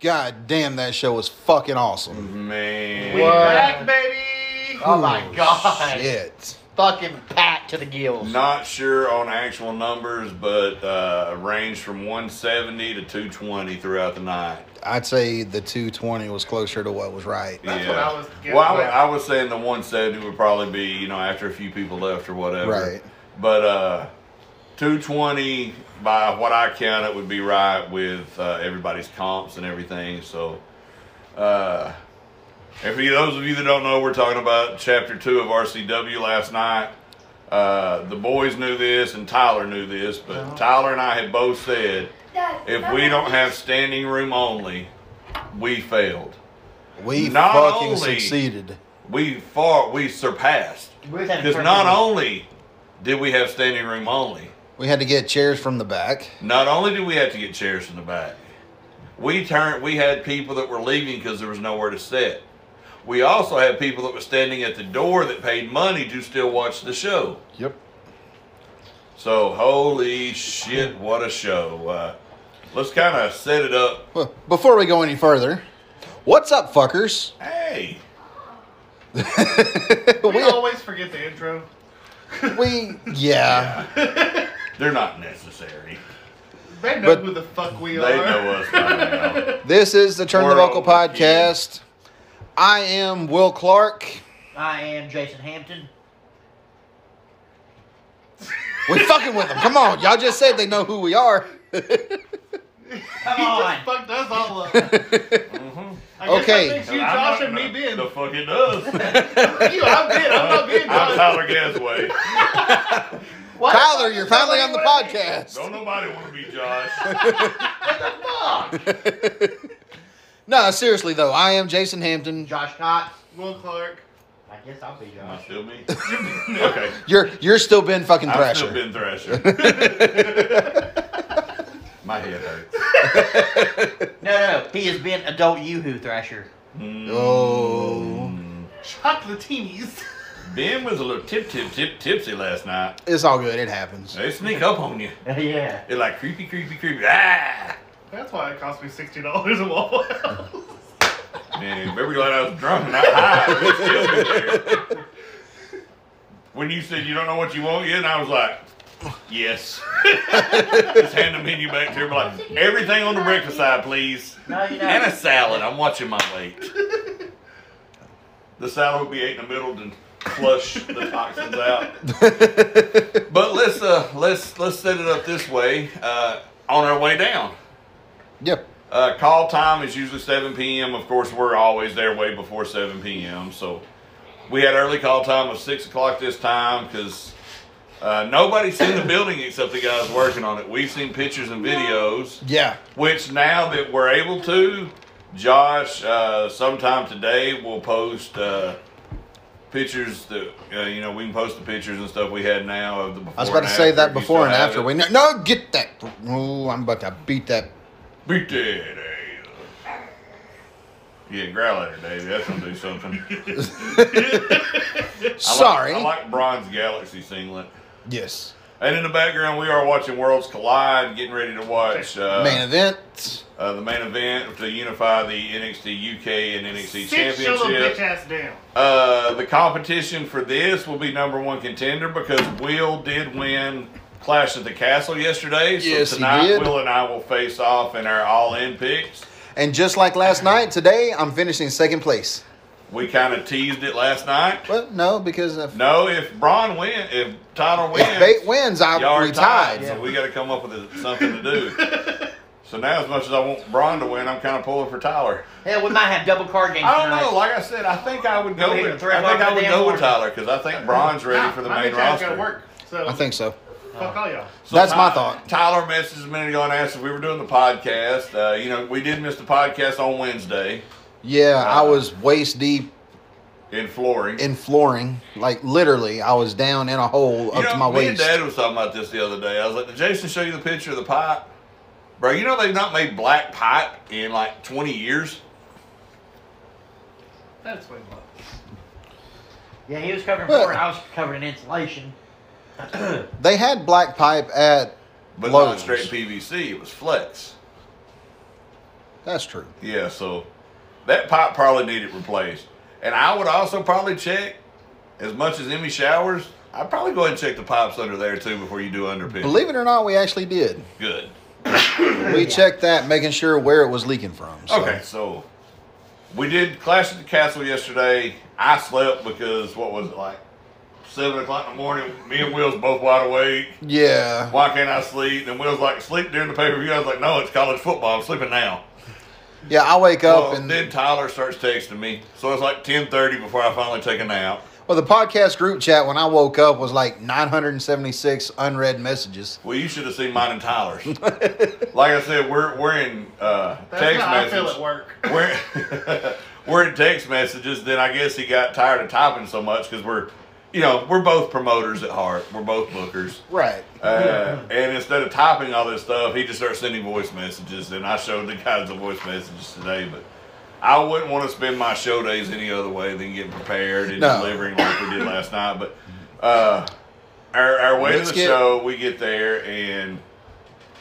God damn, that show was fucking awesome. Man. We back, baby. Oh my god. Shit. Fucking packed to the gills. Not sure on actual numbers, but uh, ranged from 170 to 220 throughout the night. I'd say the 220 was closer to what was right. That's what I was getting Well, I, at. I was saying the 170 would probably be, you know, after a few people left or whatever. Right. But uh, 220, by what I count, it would be right with uh, everybody's comps and everything. So, uh, and for you, those of you that don't know, we're talking about chapter two of RCW last night. Uh, the boys knew this and Tyler knew this, but Tyler and I had both said if we don't have standing room only, we failed. We Not fucking only- succeeded. We far we surpassed because not only did we have standing room only, We had to get chairs from the back. not only did we have to get chairs from the back, we turned we had people that were leaving because there was nowhere to sit. We also had people that were standing at the door that paid money to still watch the show. Yep. So holy shit, what a show! Uh, let's kind of set it up. Well, before we go any further, what's up, fuckers? Hey, we we, always forget the intro. we, yeah. they're not necessary. They know But- who the fuck we They are. know us by now. This is the Turn the We're Vocal over, podcast. I am Will Clark. I am Jason Hampton. We fucking with them. Come on, y'all just said they know who we are. Come He on. just fucked us all up. I guess Okay. That makes you, I'm Josh, not- and me being. The fuck it does. you, I'm being. I'm not being I'm Josh. Tyler Gasway. What? Tyler, you're finally on the podcast. Don't nobody want to be Josh. What the fuck? No, seriously though, I am Jason Hampton. Josh Cox. Will Clark. I guess I'll be Am I Josh. still me? okay. You're you're still Ben fucking Thrasher. I've still Thrasher. been Thrasher. My head hurts. No, no, he has been adult Yoo-Hoo Thrasher. Mm. Oh, Chocolatinis. Ben was a little tip, tip, tip, tipsy last night. it's all good. It happens. They sneak up on you. yeah. They're like creepy, creepy, creepy. Ah! That's why it cost me sixty dollars a Waffle House. Man, you better be I was drunk and not high. We'd still there. When you said you don't know what you want yet, and I was like, yes. Just hand the menu back to her, like, everything on the breakfast side, please. No, you And a salad. I'm watching my weight. The salad would be ate in the middle to flush the toxins out. But let's uh let's let's set it up this way. Uh, on our way down. Yep. Uh, call time is usually 7 p.m. Of course, we're always there way before 7 p.m. So we had early call time of 6 o'clock this time because uh, nobody's seen the building except the guys working on it. We've seen pictures and videos, Yeah. which now that we're able to, Josh, uh, sometime today will post uh, pictures that, uh, you know, we can post the pictures and stuff we had now of the before I was about to say that before and after. it. We no, no get that. Oh, I'm about to beat that. Beat that. Yeah, growl at her, Davey. That's gonna do something. I like- Sorry. I like Bronze Galaxy singlet. yes. And in the background, we are watching Worlds Collide, getting ready to watch uh, Main event. uh, the main event to unify the NXT UK and NXT Sit your bitch Championship. ass down. Uh, the competition for this will be number one contender because Will did win Clash at the Castle yesterday. So Yes, he tonight, did. Will and I will face off in our all-in picks. And just like last night, today I'm finishing second place. We kind of teased it last night. Well, no, because if, No, if Braun win, if Tyler wins, if Bate wins, I y'all are we tied. tied. So we got to come up with something to do. so now, as much as I want Braun to win, I'm kind of pulling for Tyler. Hell, we might have double card games I don't tonight. know. Like I said, I think I would go Go with. I think I would go with. Tyler because I think Braun's ready Nah, for the my main bitch roster. work. So I think so. Fuck all y'all. So That's my thought. Tyler messaged a minute ago and asked if we were doing the podcast. Uh, you know, we did miss the podcast on Wednesday Yeah, I Uh, was waist deep in flooring. in flooring. Like literally, I was down in a hole you up know, to my me and. Dad was talking about this the other day. I was like, "Did Jason show you the picture of the pipe, bro? You know they've not made black pipe in like 20 years. That's way much. Yeah, he was covering Well- floor, I was covering insulation. They had black pipe at But Lowe's. not straight PVC. It was flex. That's true. Yeah, so that pipe probably needed replaced. And I would also probably check, as much as Emmy showers, I'd probably go ahead and check the pipes under there too before you do underpin. Believe it or not, we actually did. Good. We checked that, making sure where it was leaking from. So. Okay, so we did Clash at the Castle yesterday. I slept because what was it like seven o'clock in the morning? Me and Will's both wide awake. Yeah. Why can't I sleep? And Will's like, sleep during the pay per view. I was like, no, it's college football. I'm sleeping now. Yeah, I wake up Well, and then Tyler starts texting me. So it's like ten thirty before I finally take a nap. well, the podcast group chat when I woke up was like 976 unread messages. Well, you should have seen mine and Tyler's. like I said, we're we're in uh, That's text how messages. I feel at work. we're we're in text messages. Then I guess he got tired of typing so much because we're, you know, we're both promoters at heart. We're both bookers. Right. Uh, and instead of typing all this stuff, he just started sending voice messages. And I showed the guys the voice messages today, but. I wouldn't want to spend my show days any other way than getting prepared and No. delivering like we did last night. But uh, our, our way Let's to the get- show, we get there and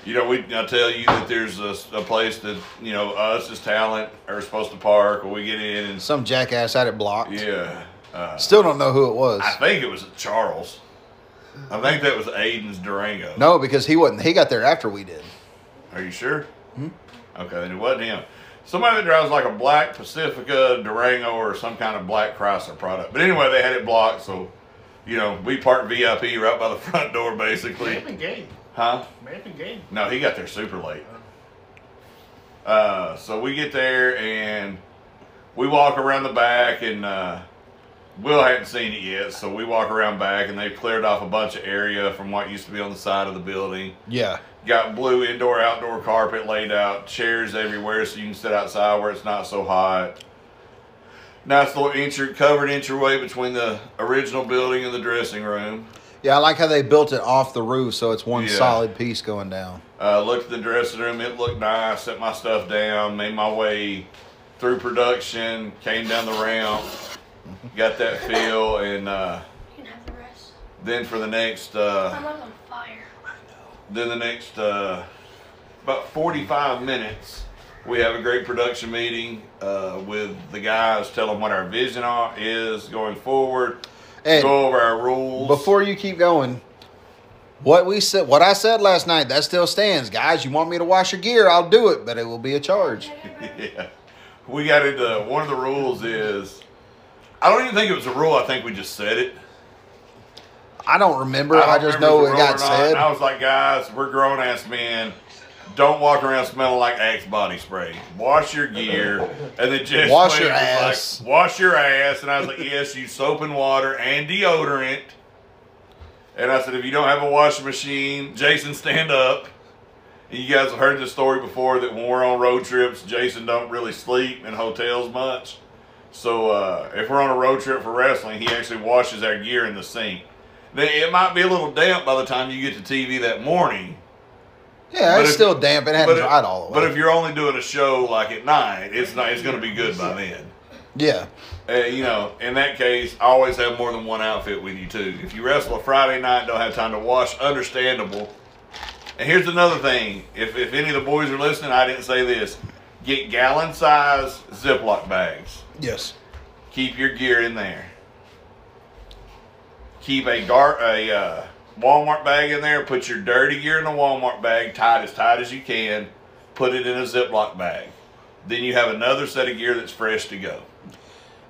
you know, we I tell you that there's a, a place that you know us as talent are supposed to park, or we get in and Some jackass had it blocked. yeah. Uh, Still don't know who it was. I think it was Charles. I think that was Aiden's Durango. No, because he wasn't. He got there after we did. Are you sure? Okay, then it wasn't him. Somebody that drives like a black Pacifica Durango or some kind of black Chrysler product. But anyway, they had it blocked, so you know we parked VIP right by the front door, May basically. have been game. Huh? May have game. No, he got there super late. Uh, so we get there and we walk around the back, and uh, Will hadn't seen it yet, so we walk around back, and they cleared off a bunch of area from what used to be on the side of the building. Yeah. Got blue indoor outdoor carpet laid out, chairs everywhere so you can sit outside where it's not so hot. Nice little entry, covered entryway between the original building and the dressing room. Yeah, I like how they built it off the roof, so it's one Yeah. solid piece going down. Uh, looked at the dressing room, it looked nice, set my stuff down, made my way through production, came down the ramp, got that feel, and uh, You can have the rest. then for the next My uh, mom's on fire. then the next uh, about 45 minutes we have a great production meeting uh, with the guys tell them what our vision are, is going forward And go over our rules before you keep going, what we said, what I said last night, that still stands, guys. You want me to wash your gear? I'll do it, but it will be a charge. yeah we got into one of the rules is i don't even think it was a rule i think we just said it I don't remember. I, don't just remember know it it's a rule got said. i was like guys we're grown-ass men don't walk around smelling like Axe body spray. Wash your gear, and then just Wash your ass. wash your ass. And I was like, yes, use soap and water and deodorant. And I said, if you don't have a washing machine, Jason, stand up. And you guys have heard this story before that when we're on road trips, Jason don't really sleep in hotels much. So uh, if we're on a road trip for wrestling, he actually washes our gear in the sink. Now, it might be a little damp by the time you get to TV that morning. yeah, but it's if- still damp. It hadn't dried all the way. But if you're only doing a show like at night, it's not. It's going to be good by then. yeah, Uh, you know, in that case, always have more than one outfit with you too. If you wrestle a Friday night, don't have time to wash, understandable. And here's another thing: if if any of the boys are listening, I didn't say this. Get gallon size Ziploc bags. Yes, Keep your gear in there. Keep a gar a uh, Walmart bag in there. Put your dirty gear in a Walmart bag, tied as tight as you can. Put it in a Ziploc bag. Then you have another set of gear that's fresh to go.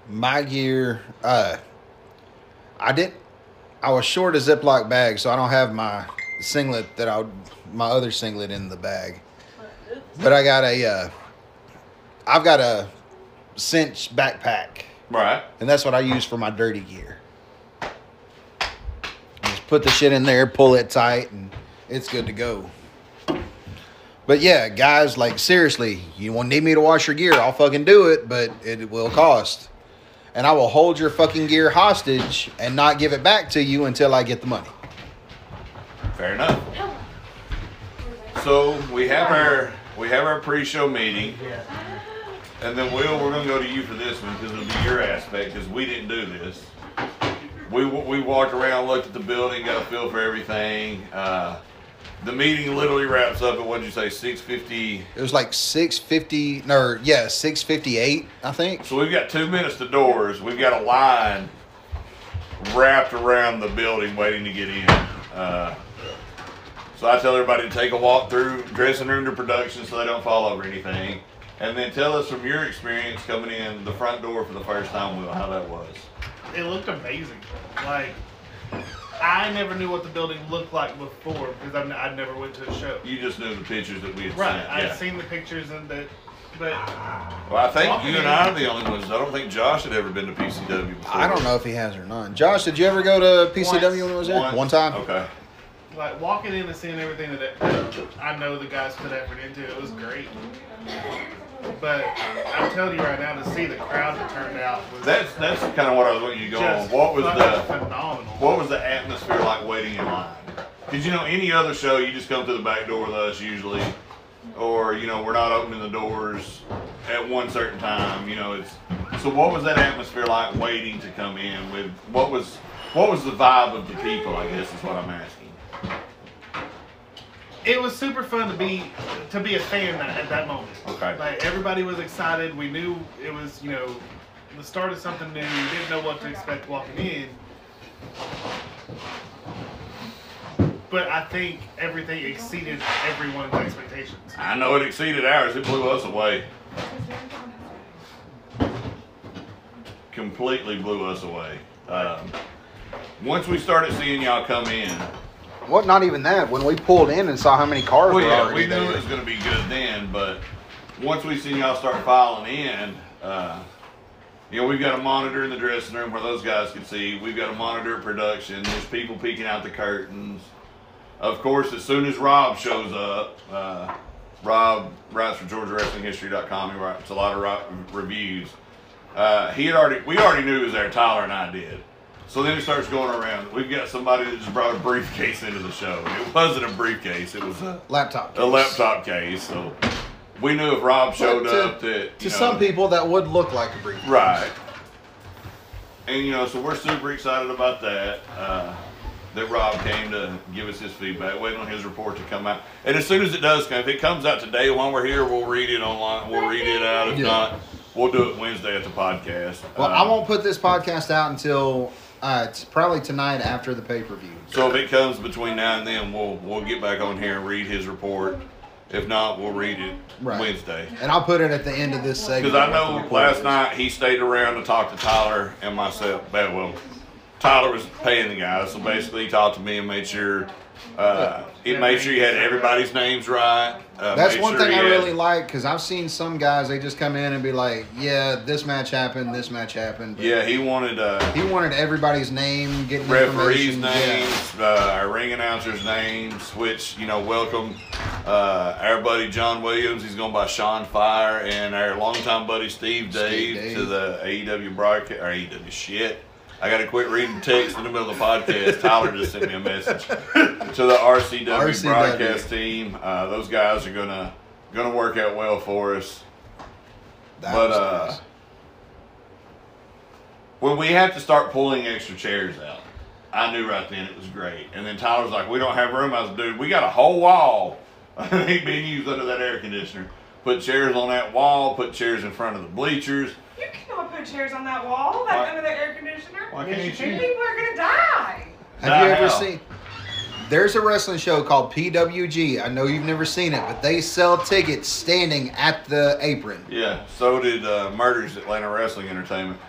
my gear. Uh, I did. I was short a Ziploc bag, so I don't have my singlet that I, my other singlet in the bag. But I got a. Uh, I've got a cinch backpack, Right. and that's what I use for my dirty gear. Just put the shit in there, pull it tight, and it's good to go. But yeah, guys, like seriously, you won't need me to wash your gear. I'll fucking do it, but it will cost. And I will hold your fucking gear hostage and not give it back to you until I get the money. Fair enough. So we have our we have our pre-show meeting, Yeah. And then Will, we're gonna go to you for this one because it'll be your aspect because we didn't do this. We we walked around, looked at the building, got a feel for everything. Uh, the meeting literally wraps up at what'd you say, six fifty? It was like six fifty, no, yeah, six fifty eight, I think. So we've got two minutes to doors. We've got a line wrapped around the building waiting to get in. Uh, so I tell everybody to take a walk through dressing room to production so they don't fall over anything. And then tell us from your experience coming in the front door for the first time, Will, how that was. It looked amazing. Like, I never knew what the building looked like before because I've, I never went to a show. You just knew the pictures that we had Right. sent. I've yeah. seen the pictures and that, but Well, I think you and I are the only ones. I don't think Josh had ever been to PCW before. I don't know if he has or not. Josh, did you ever go to PCW when it was there? Once. One time. Okay. like walking in and seeing everything that, it, that I know the guys put effort into, it was great. But I'm telling you right now, to see the crowd that turned out was That's that's kind of what I was wanting you to go just on. What was fucking the phenomenal? What was the atmosphere like waiting in line? Did you know any other show you just come through the back door with us usually, or you know we're not opening the doors at one certain time. You know it's so. What was that atmosphere like waiting to come in? With what was what was the vibe of the people? I guess is what I'm asking. It was super fun to be to be a fan that, at that moment. Okay. Like everybody was excited. We knew it was you know the start of something new. We didn't know what to expect walking in. But I think everything exceeded everyone's expectations. I know it exceeded ours. It blew us away. Completely blew us away. Um, once we started seeing y'all come in, What? Not even that. When we pulled in and saw how many cars Well, were yeah, already we knew there. it was going to be good then, but once we seen y'all start filing in, uh, you know, we've got a monitor in the dressing room where those guys can see. We've got a monitor production. There's people peeking out the curtains. Of course, as soon as Rob shows up, uh, Rob writes for GeorgiaWrestlingHistory.com. He writes a lot of reviews. Uh, he had already, we already knew he was there. Tyler and I did. So then he starts going around. We've got somebody that just brought a briefcase into the show. It wasn't a briefcase. It was a Laptop. a case. laptop case. So we knew if Rob showed to, up that to know, some people that would look like a briefcase. right. And you know, so we're super excited about that. Uh, that Rob came to give us his feedback, waiting on his report to come out. And as soon as it does come, if it comes out today while we're here, we'll read it online. We'll read it out. If Yeah. not, we'll do it Wednesday at the podcast. Well, I won't put this podcast out until uh, it's probably tonight after the pay per view. So if it comes between now and then, we'll we'll get back on here and read his report. If not, we'll read it Right. Wednesday. And I'll put it at the end of this segment. Because I know last night he stayed around to talk to Tyler and myself. Well, Tyler was paying the guys, so basically he talked to me and made sure uh, he made sure you had everybody's names right. Uh, That's one sure thing I had- really like because I've seen some guys they just come in and be like, "Yeah, this match happened, this match happened." But Yeah, he wanted uh, he wanted everybody's name, getting referees' names, uh, our ring announcers' names, which you know, welcome uh, our buddy John Williams. He's going by Sean Fire, and our longtime buddy Steve Dave, Steve to the AEW broadcast or AEW shit. I got to quit reading text in the middle of the podcast. Tyler just sent me a message to the RCW, RCW. broadcast team. Uh, those guys are gonna gonna work out well for us. That But uh, nice. when we have to start pulling extra chairs out, I knew right then it was great. And then Tyler's like, "We don't have room." I was, "Dude, we got a whole wall of being used under that air conditioner. Put chairs on that wall. Put chairs in front of the bleachers. You cannot put chairs on that wall. That's Why- under the air conditioner. Why can't you choose? People are gonna die. Have you Nah, ever hell. seen? There's a wrestling show called PWG. I know you've never seen it, but they sell tickets standing at the apron. Yeah. So did uh, Murders Atlanta Wrestling Entertainment.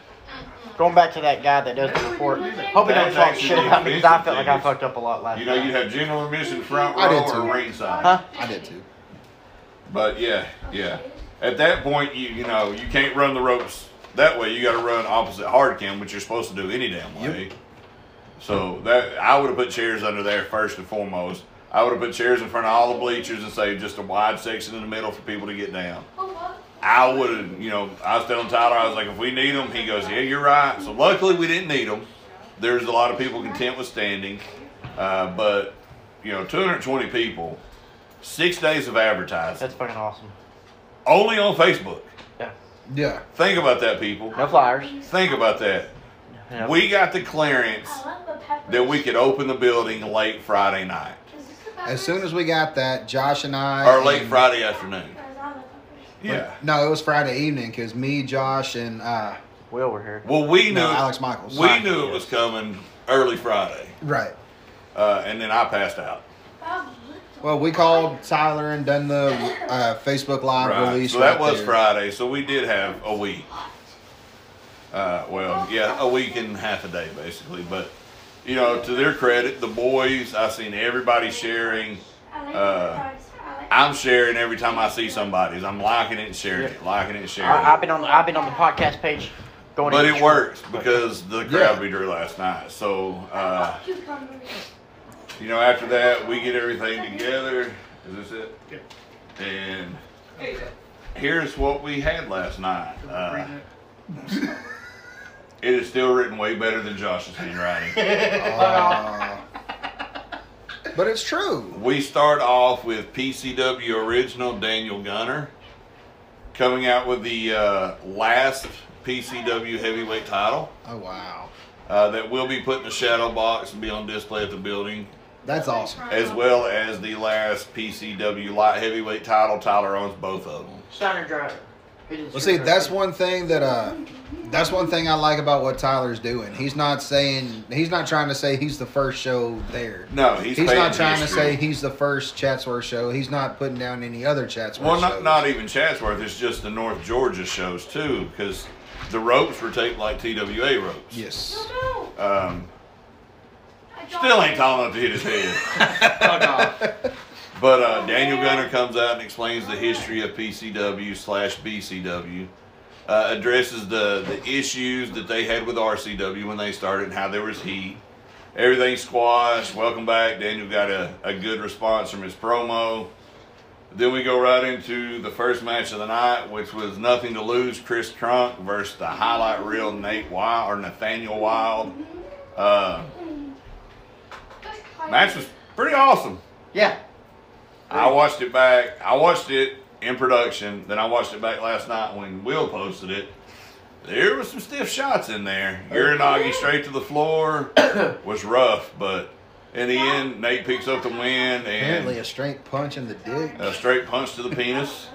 Going back to that guy that does the report. Hope he don't That's talk actually shit about me because I felt like I fucked up a lot last You know, you'd have general admission front I row did or too. ringside. Huh? I did too. But yeah, yeah. At that point, you you know you can't run the ropes that way. You got to run opposite hard cam, which you're supposed to do any damn way. So that I would have put chairs under there first and foremost. I would have put chairs in front of all the bleachers and say just a wide section in the middle for people to get down. I would have, you know, I was telling Tyler, I was like, if we need them, he goes, yeah, you're right. So luckily we didn't need them. There's a lot of people content with standing, uh, but you know, 220 people, six days of advertising, That's fucking awesome. Only on Facebook. Yeah. Yeah. Think about that, people. No flyers. Think about that. Yeah. We got the clearance that we could open the building late Friday night As soon as we got that, Josh and I. or late and- Friday afternoon. Yeah. No, it was Friday evening because me, Josh, and uh, Will were here. Well, we knew no, Alex Michaels. we knew it was coming early Friday, Right. uh, and then I passed out. Well, we called Tyler and done the uh, Facebook Live Right. release. So that right was there. Friday. So we did have a week. Uh, well, yeah, a week and half a day basically. But you know, to their credit, the boys, I've seen everybody sharing. Uh, I'm sharing every time I see somebody's. I'm liking it and sharing it, liking it and sharing I, I've been on. I've been on the podcast page. Going. But it each- works because the crowd Yeah. we drew last night. So uh, you know, after that, we get everything together. Is this it? Yeah. And here's what we had last night. Uh, it is still written way better than Josh's handwriting. Uh, but it's true. we start off with PCW original Daniel Gunner coming out with the uh, last PCW heavyweight title Oh wow, uh, that will be put in the shadow box and be on display at the building. That's awesome. as well as the last PCW light heavyweight title. Tyler owns both of them. Steiner driver. Well, see, that's one thing that uh, that's one thing I like about what Tyler's doing. He's not saying he's not trying to say he's the first show there. No, he's, He's not trying to say he's the first Chatsworth show. He's not putting down any other Chatsworth Well, not, shows. not even Chatsworth. It's just the North Georgia shows too, because the ropes were taped like TWA ropes. Yes. Um, still ain't tall enough to hit his head. Oh. But uh, Daniel Gunner comes out and explains the history of PCW slash BCW. Uh, addresses the, the issues that they had with RCW when they started and how there was heat. Everything squashed. Welcome back. Daniel got a, a good response from his promo. Then we go right into the first match of the night, which was Nothing to Lose Chris Trunk versus the highlight reel Nate Wild or Nathaniel Wild. Uh, match was pretty awesome. Yeah. I watched it back. I watched it in production. Then I watched it back last night when Will posted it. There was some stiff shots in there. Uranage straight to the floor was rough, but in the end, Nate picks up the win Apparently, a straight punch in the dick. a straight punch to the penis.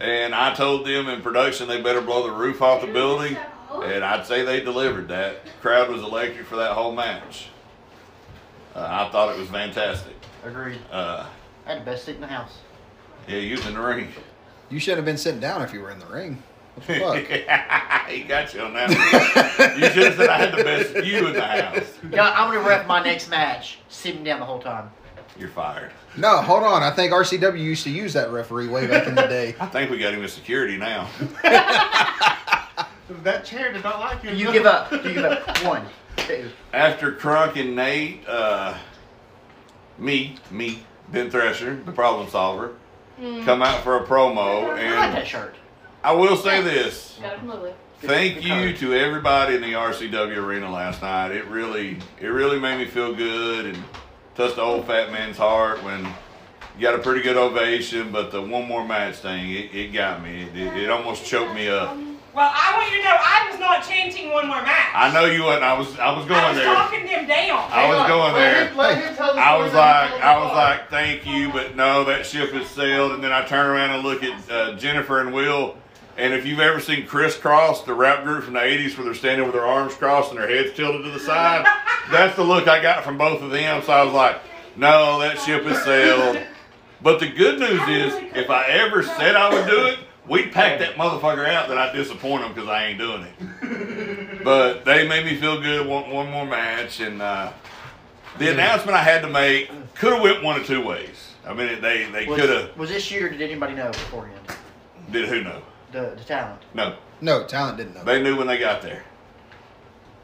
And I told them in production they better blow the roof off the building, and I'd say they delivered that. Crowd was electric for that whole match. Uh, I thought it was fantastic. Agreed. Uh, I had the best seat in the house. yeah, you was in the ring. You should have been sitting down if you were in the ring. What the fuck? he got you on that one. You should have said I had the best view in the house. Yeah, I'm gonna ref my next match. Sitting down the whole time. You're fired. no, hold on. I think RCW used to use that referee way back in the day. I think we got him as security now. That chair did not like you. You give up. You give up. One, two. After Crunk and Nate, uh, me, me, Ben Thrasher, the problem solver, come out for a promo. I like And that shirt. I will say this. Got it. Thank you to everybody in the RCW arena last night. It really, it really made me feel good and touched the old fat man's heart when you got a pretty good ovation. But the one more match thing, it, it got me. It, it, it almost choked me up. Well, I want you to know I was not chanting one more match. I know you wasn't. I was, I was going I going was there. talking them down. I was going there. Let him tell the I was like, I was like, thank you, but no, that ship has sailed. And then I turn around and look at uh, Jennifer and Will. And if you've ever seen Kris Kross, the rap group from the '80s, where they're standing with their arms crossed and their heads tilted to the side, that's the look I got from both of them. So I was like, no, that ship has sailed. But the good news is, if I ever said I would do it, we'd pack that motherfucker out that I disappoint them because I ain't doing it. But they made me feel good. One, one more match, and uh, the announcement I had to make could have went one of two ways. I mean, they they Was, could have was this you or did anybody know beforehand? did who know? The the talent. No, No, talent didn't know. they knew when they got there.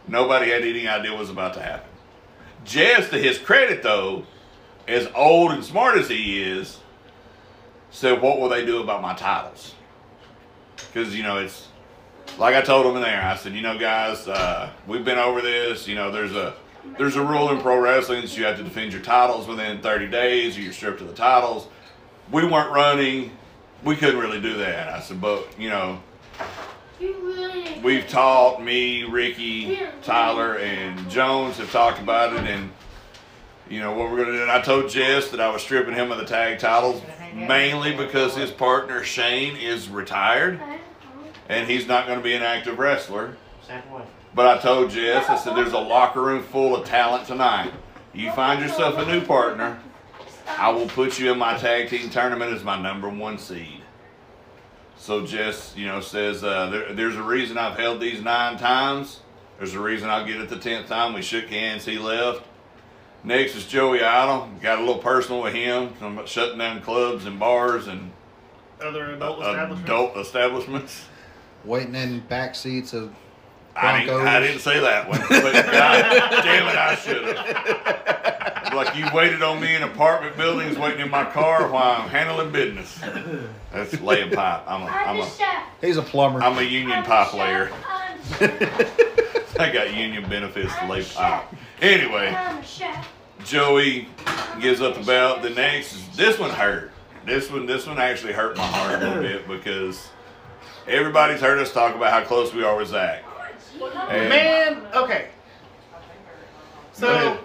Nobody had any idea what was about to happen. Jess, to his credit though, as old and smart as he is, said, "What will they do about my titles?" Because you know it's like I told them in there. I said, "You know, guys, uh, we've been over this. You know, there's a there's a rule in pro wrestling that you have to defend your titles within 30 days, or you're stripped of the titles. We weren't running. We couldn't really do that." I said, "But you know." We've talked, me, Ricky, Tyler, and Jones have talked about it, and you know what we're gonna do. And I told Jess that I was stripping him of the tag titles mainly because his partner Shane is retired and he's not going to be an active wrestler. But I told Jess, I said, "There's a locker room full of talent tonight. You find yourself a new partner, I will put you in my tag team tournament as my number one seed." So Jess, you know, says uh, there, there's a reason I've held these nine times. There's a reason I'll get it the tenth time. We shook hands. He left. Next is Joey Idol. Got a little personal with him. talking about shutting down clubs and bars and Other uh, adult establishments. adult establishments. Waiting in back seats of I didn't, I didn't say that one, but God damn it, I should have. Like you waited on me in apartment buildings, waiting in my car while I'm handling business. That's laying pipe. I'm a, I'm a, He's a plumber. I'm a union pipe layer. I got union benefits to lay pipe. Anyway, Joey gives up the belt. The next, this one hurt. This one, this one actually hurt my heart a little bit because everybody's heard us talk about how close we are with Zach. And- Man, okay. So,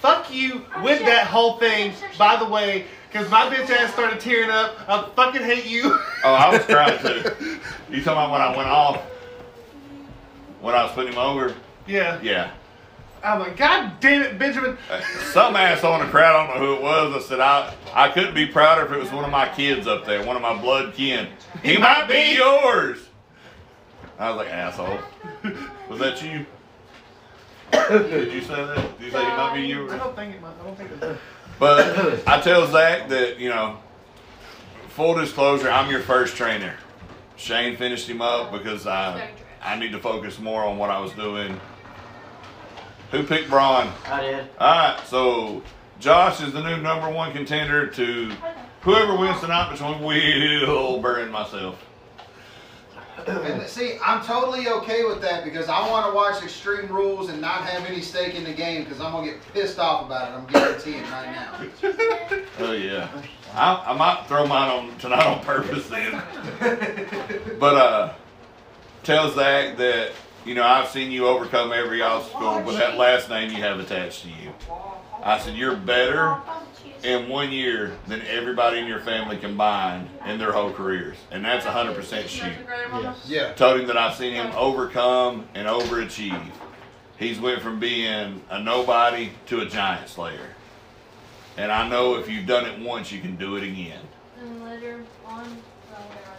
fuck you with that whole thing, by the way, because my bitch ass started tearing up. I fucking hate you. Oh, I was crying too. You talking about when I went off? When I was putting him over? yeah. Yeah. I'm like, God damn it, Benjamin. Uh, Some asshole in the crowd, I don't know who it was. I said, I, I couldn't be prouder if it was one of my kids up there, one of my blood kin. He, might be yours. I was like, asshole. Was that you? Did you say that? Did you say he might be yours? I don't think it might. I don't think it's. But I tell Zach that, you know, full disclosure, I'm your first trainer. Shane finished him up because I, I need to focus more on what I was doing. Who picked Braun? I did. All right, so Josh is the new number one contender to whoever wins tonight between Wilbur and myself. And see, I'm totally okay with that because I want to watch Extreme Rules and not have any stake in the game because I'm gonna get pissed off about it. I'm guaranteeing right now. Oh yeah, I, I might throw mine on tonight on purpose then. But uh, tell Zach that you know I've seen you overcome every obstacle with that last name you have attached to you. I said you're better in one year than everybody in your family combined in their whole careers, and that's 100% shoot. Yeah. told him that I've seen him overcome and overachieve. He's went from being a nobody to a giant slayer. And I know if you've done it once, you can do it again.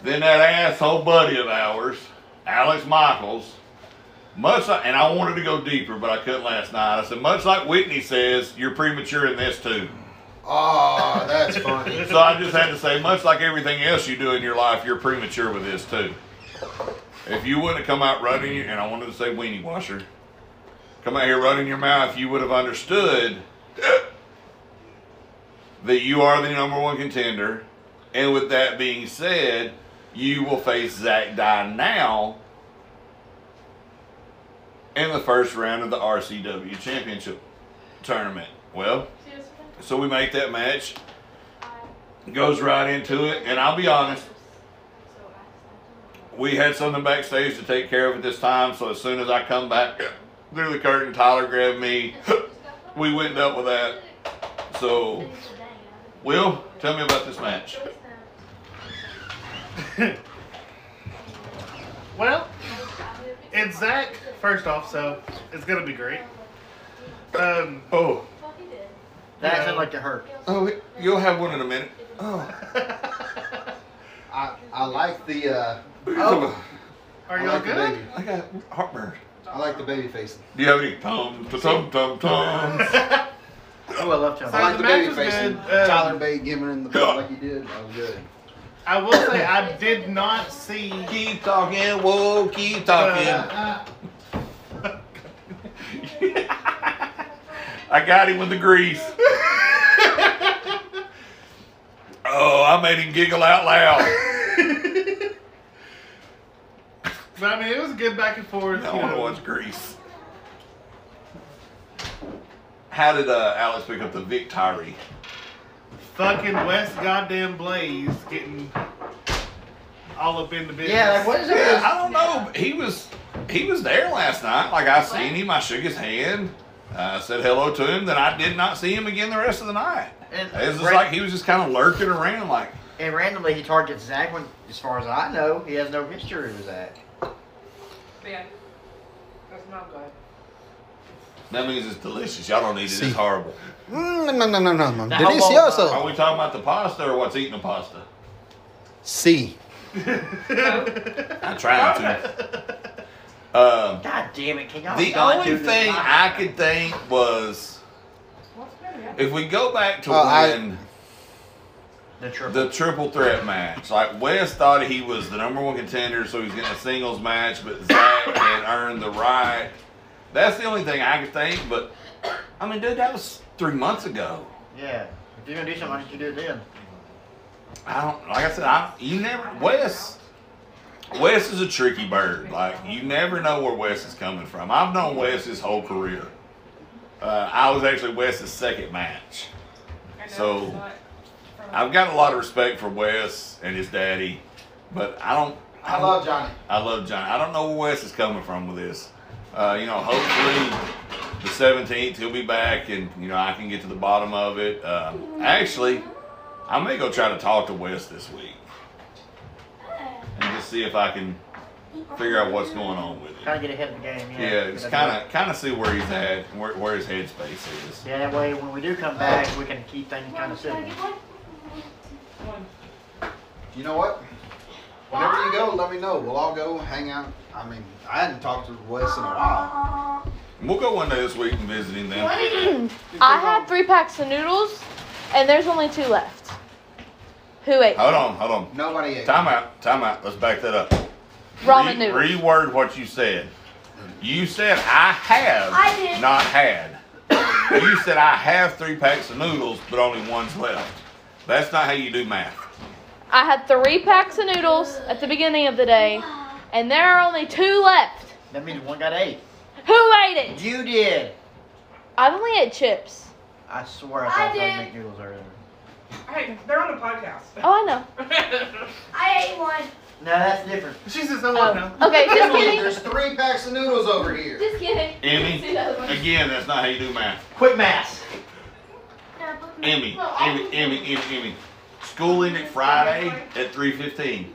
Then uh, that asshole buddy of ours, Alex Michaels, much like, and I wanted to go deeper, but I couldn't last night. I said, much like Whitney says, you're premature in this too. Oh, that's funny. So I just had to say, much like everything else you do in your life, you're premature with this too. If you wouldn't have come out running, and I wanted to say weenie washer, come out here running your mouth, you would have understood that you are the number one contender. And with that being said, you will face Zach Dye now in the first round of the RCW Championship tournament. Well, so we make that match goes right into it. And I'll be honest, we had something backstage to take care of at this time. So as soon as I come back through the curtain, Tyler grabbed me. we went and dealt with that. So, Will, tell me about this match. Well, it's Zach, first off, so it's going to be great. Um, Oh, That Yeah. sounded like it hurt. oh, you'll have one in a minute. Oh, I, I like the uh, oh. are y'all like good? I got heartburn. I like the baby facing. Do you have any tum tum tum tums? Oh, I love Tony. So I like the the baby was facing. good. Um, Tyler Bate giving him the belt like he did. I was good. I will say I did not see. keep talking, whoa, keep talking. Uh, I got him with the grease. Oh, I made him giggle out loud. But I mean, it was a good back and forth. I you want to watch grease. How did uh, Alex pick up the victory? Fucking West goddamn Blaze getting all up in the business. Yeah, like what is it? Yeah, I don't know. He was he was there last night. Like I seen him, I shook his hand, uh, said hello to him. Then I did not see him again the rest of the night. And, It was just ran- like he was just kind of lurking around. Like and randomly he targets Zach when, as far as I know, he has no history with Zach. Yeah. That's not good. that means it's delicious. Y'all don't need it. See. It's horrible. Mm, no, no, no, no, no. Now, how long- Are we talking about the pasta or what's eating the pasta? See. I'm trying to. Um, God damn it! Can y'all the not only do this? thing I could think was if we go back to Uh, I- when. the triple. the triple threat match. Like Wes thought he was the number one contender, so he's getting a singles match, but Zach had earned the right. That's the only thing I could think. But I mean, dude, that was three months ago. yeah. If you're gonna do something, why don't you do it then? I don't like I said. I you never Wes. Wes is a tricky bird. Like you never know where Wes is coming from. I've known Wes his whole career. Uh, I was actually Wes's second match. So, it's not from- I've got a lot of respect for Wes and his daddy, but I don't. I love Johnny. I love Johnny. I don't know where Wes is coming from with this. Uh, you know, hopefully the 17th he'll be back and, you know, I can get to the bottom of it. Uh, actually, I may go try to talk to Wes this week and just see if I can figure out what's going on with it. Kind it. of get ahead of the game. Yeah. Yeah, Good just kind of kind of see where he's at, where, where his headspace is. Yeah, that way when we do come back, we can keep things kind of simple. You know what? Whenever you go, let me know. We'll all go hang out. I mean, I hadn't talked to Wes in a while. We'll go one day this week and visit him then. I had three packs of noodles, and there's only two left. Who ate? Hold on, hold on. Nobody ate. Time out, time out. Let's back that up. Ramen Re- noodles. Reword what you said. You said I have I did. not had. you said I have three packs of noodles, but only one's left. That's not how you do math. I had three packs of noodles at the beginning of the day, and there are only two left. That means one got eight. Who ate it? You did. I've only ate chips. I swear I I thought I did. make noodles earlier. Hey, they're on the podcast. Oh, I know. I ate one. No, that's different. She says, "Oh, what Oh. now?" Okay, just kidding. there's three packs of noodles over here. Just kidding. Emmy, See the one. again, that's not how you do math. Quick math. Emmy, Emmy, Emmy, Emmy, Emmy. School ended Friday at 3.15.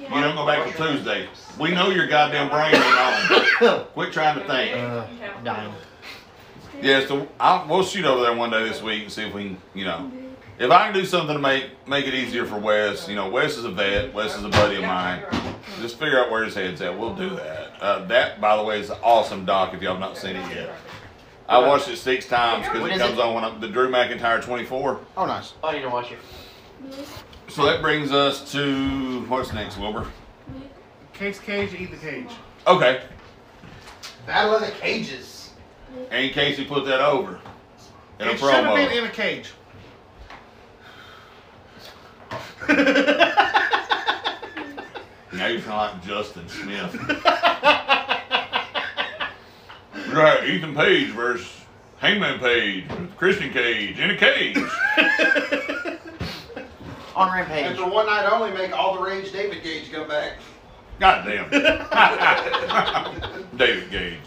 You don't go back till Tuesday. We know your goddamn brain ain't on. Quit trying to think. Uh, I'm dying. Yeah, so I'll, we'll shoot over there one day this week and see if we can, you know, if I can do something to make make it easier for Wes. You know, Wes is a vet. Wes is a buddy of mine. Just figure out where his head's at. We'll do that. Uh, that, by the way, is an awesome doc. If y'all have not seen it yet, I watched it six times because it comes it? on when I'm, the Drew McIntyre 24. Oh, nice. I need to watch it. So that brings us to what's next, Wilbur? Case cage, eat the cage. Okay, Battle of the Cages. and Casey put that over in a It should have been in a cage. Now you sound like Justin Smith. right, Ethan Page versus Hangman Page with Christian Cage in a cage. On Rampage. And for one night only, make all the rage David Gage come back. God damn. David Gage.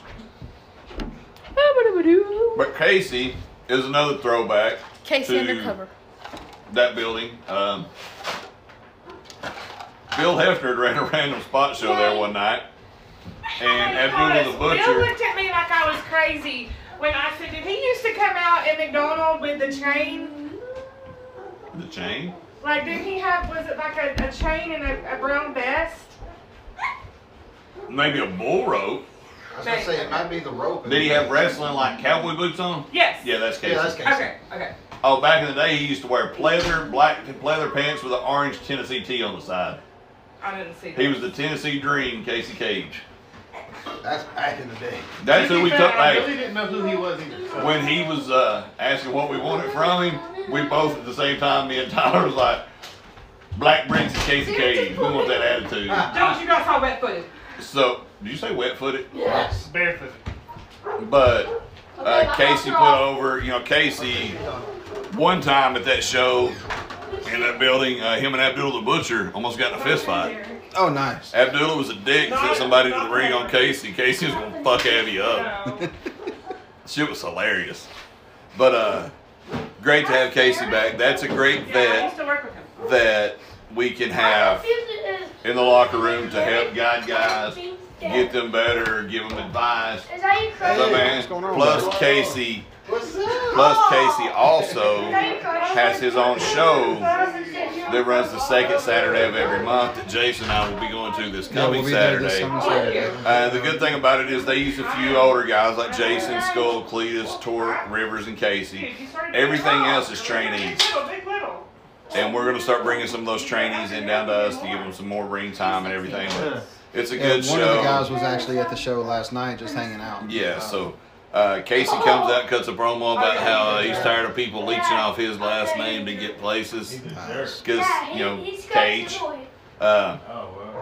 But Casey is another throwback Casey to undercover. That building. Um, Bill Hefner ran a random spot show there one night. And Abdullah the Bill Butcher. looked at me like I was crazy when I said, did he used to come out at McDonald with the chain? The chain? Like, did he have, was it like a, a chain and a, a brown vest? Maybe a bull rope. I was gonna say it might be the rope. Did he have wrestling like cowboy boots on? Yes. Yeah, that's Casey. Yeah, that's Casey. Okay, okay. Oh, back in the day, he used to wear pleather, black pleather pants with an orange Tennessee T on the side. I didn't see that. He was the Tennessee Dream, Casey Cage. That's back in the day. That's To who we fair, took. I Hey, really didn't know who he was either. so- when he was uh, asking what we wanted from him, we both at the same time, me and Tyler was like, Black Bricks and Casey Cage. We want that attitude. Don't you guys saw wet footed? So, did you say wet footed? Yes. Barefooted. But uh, Casey put over, you know, Casey, one time at that show in that building, uh, him and Abdullah the Butcher almost got in a fist fight. Oh, nice. Abdullah was a dick, sent somebody to the ring on Casey. Casey was gonna fuck Abby up. Shit was hilarious. But uh, great to have Casey back. That's a great vet used to work with him. that we can have in the locker room to help guide guys, get them better, give them advice. Is that your crush? So man, what's going on, plus bud? Casey, plus Casey also has his own show that runs the second Saturday of every month that Jason and I will be going to this Yeah, coming we'll Saturday. this Saturday. Uh, the good thing about it is they use a few older guys like Jason, Skull, Cletus, Torque, Rivers, and Casey. Dude, you started Everything else is trainees. Big little, big little. And we're going to start bringing some of those trainees in down to us to give them some more ring time and everything. But it's a Yeah, good one show. One of the guys was actually at the show last night, just hanging out. Yeah, so uh, Casey comes out and cuts a promo about how uh, he's. tired of people leeching off his last name to get places. Nice. Because, you know, Cage. Boy. Uh,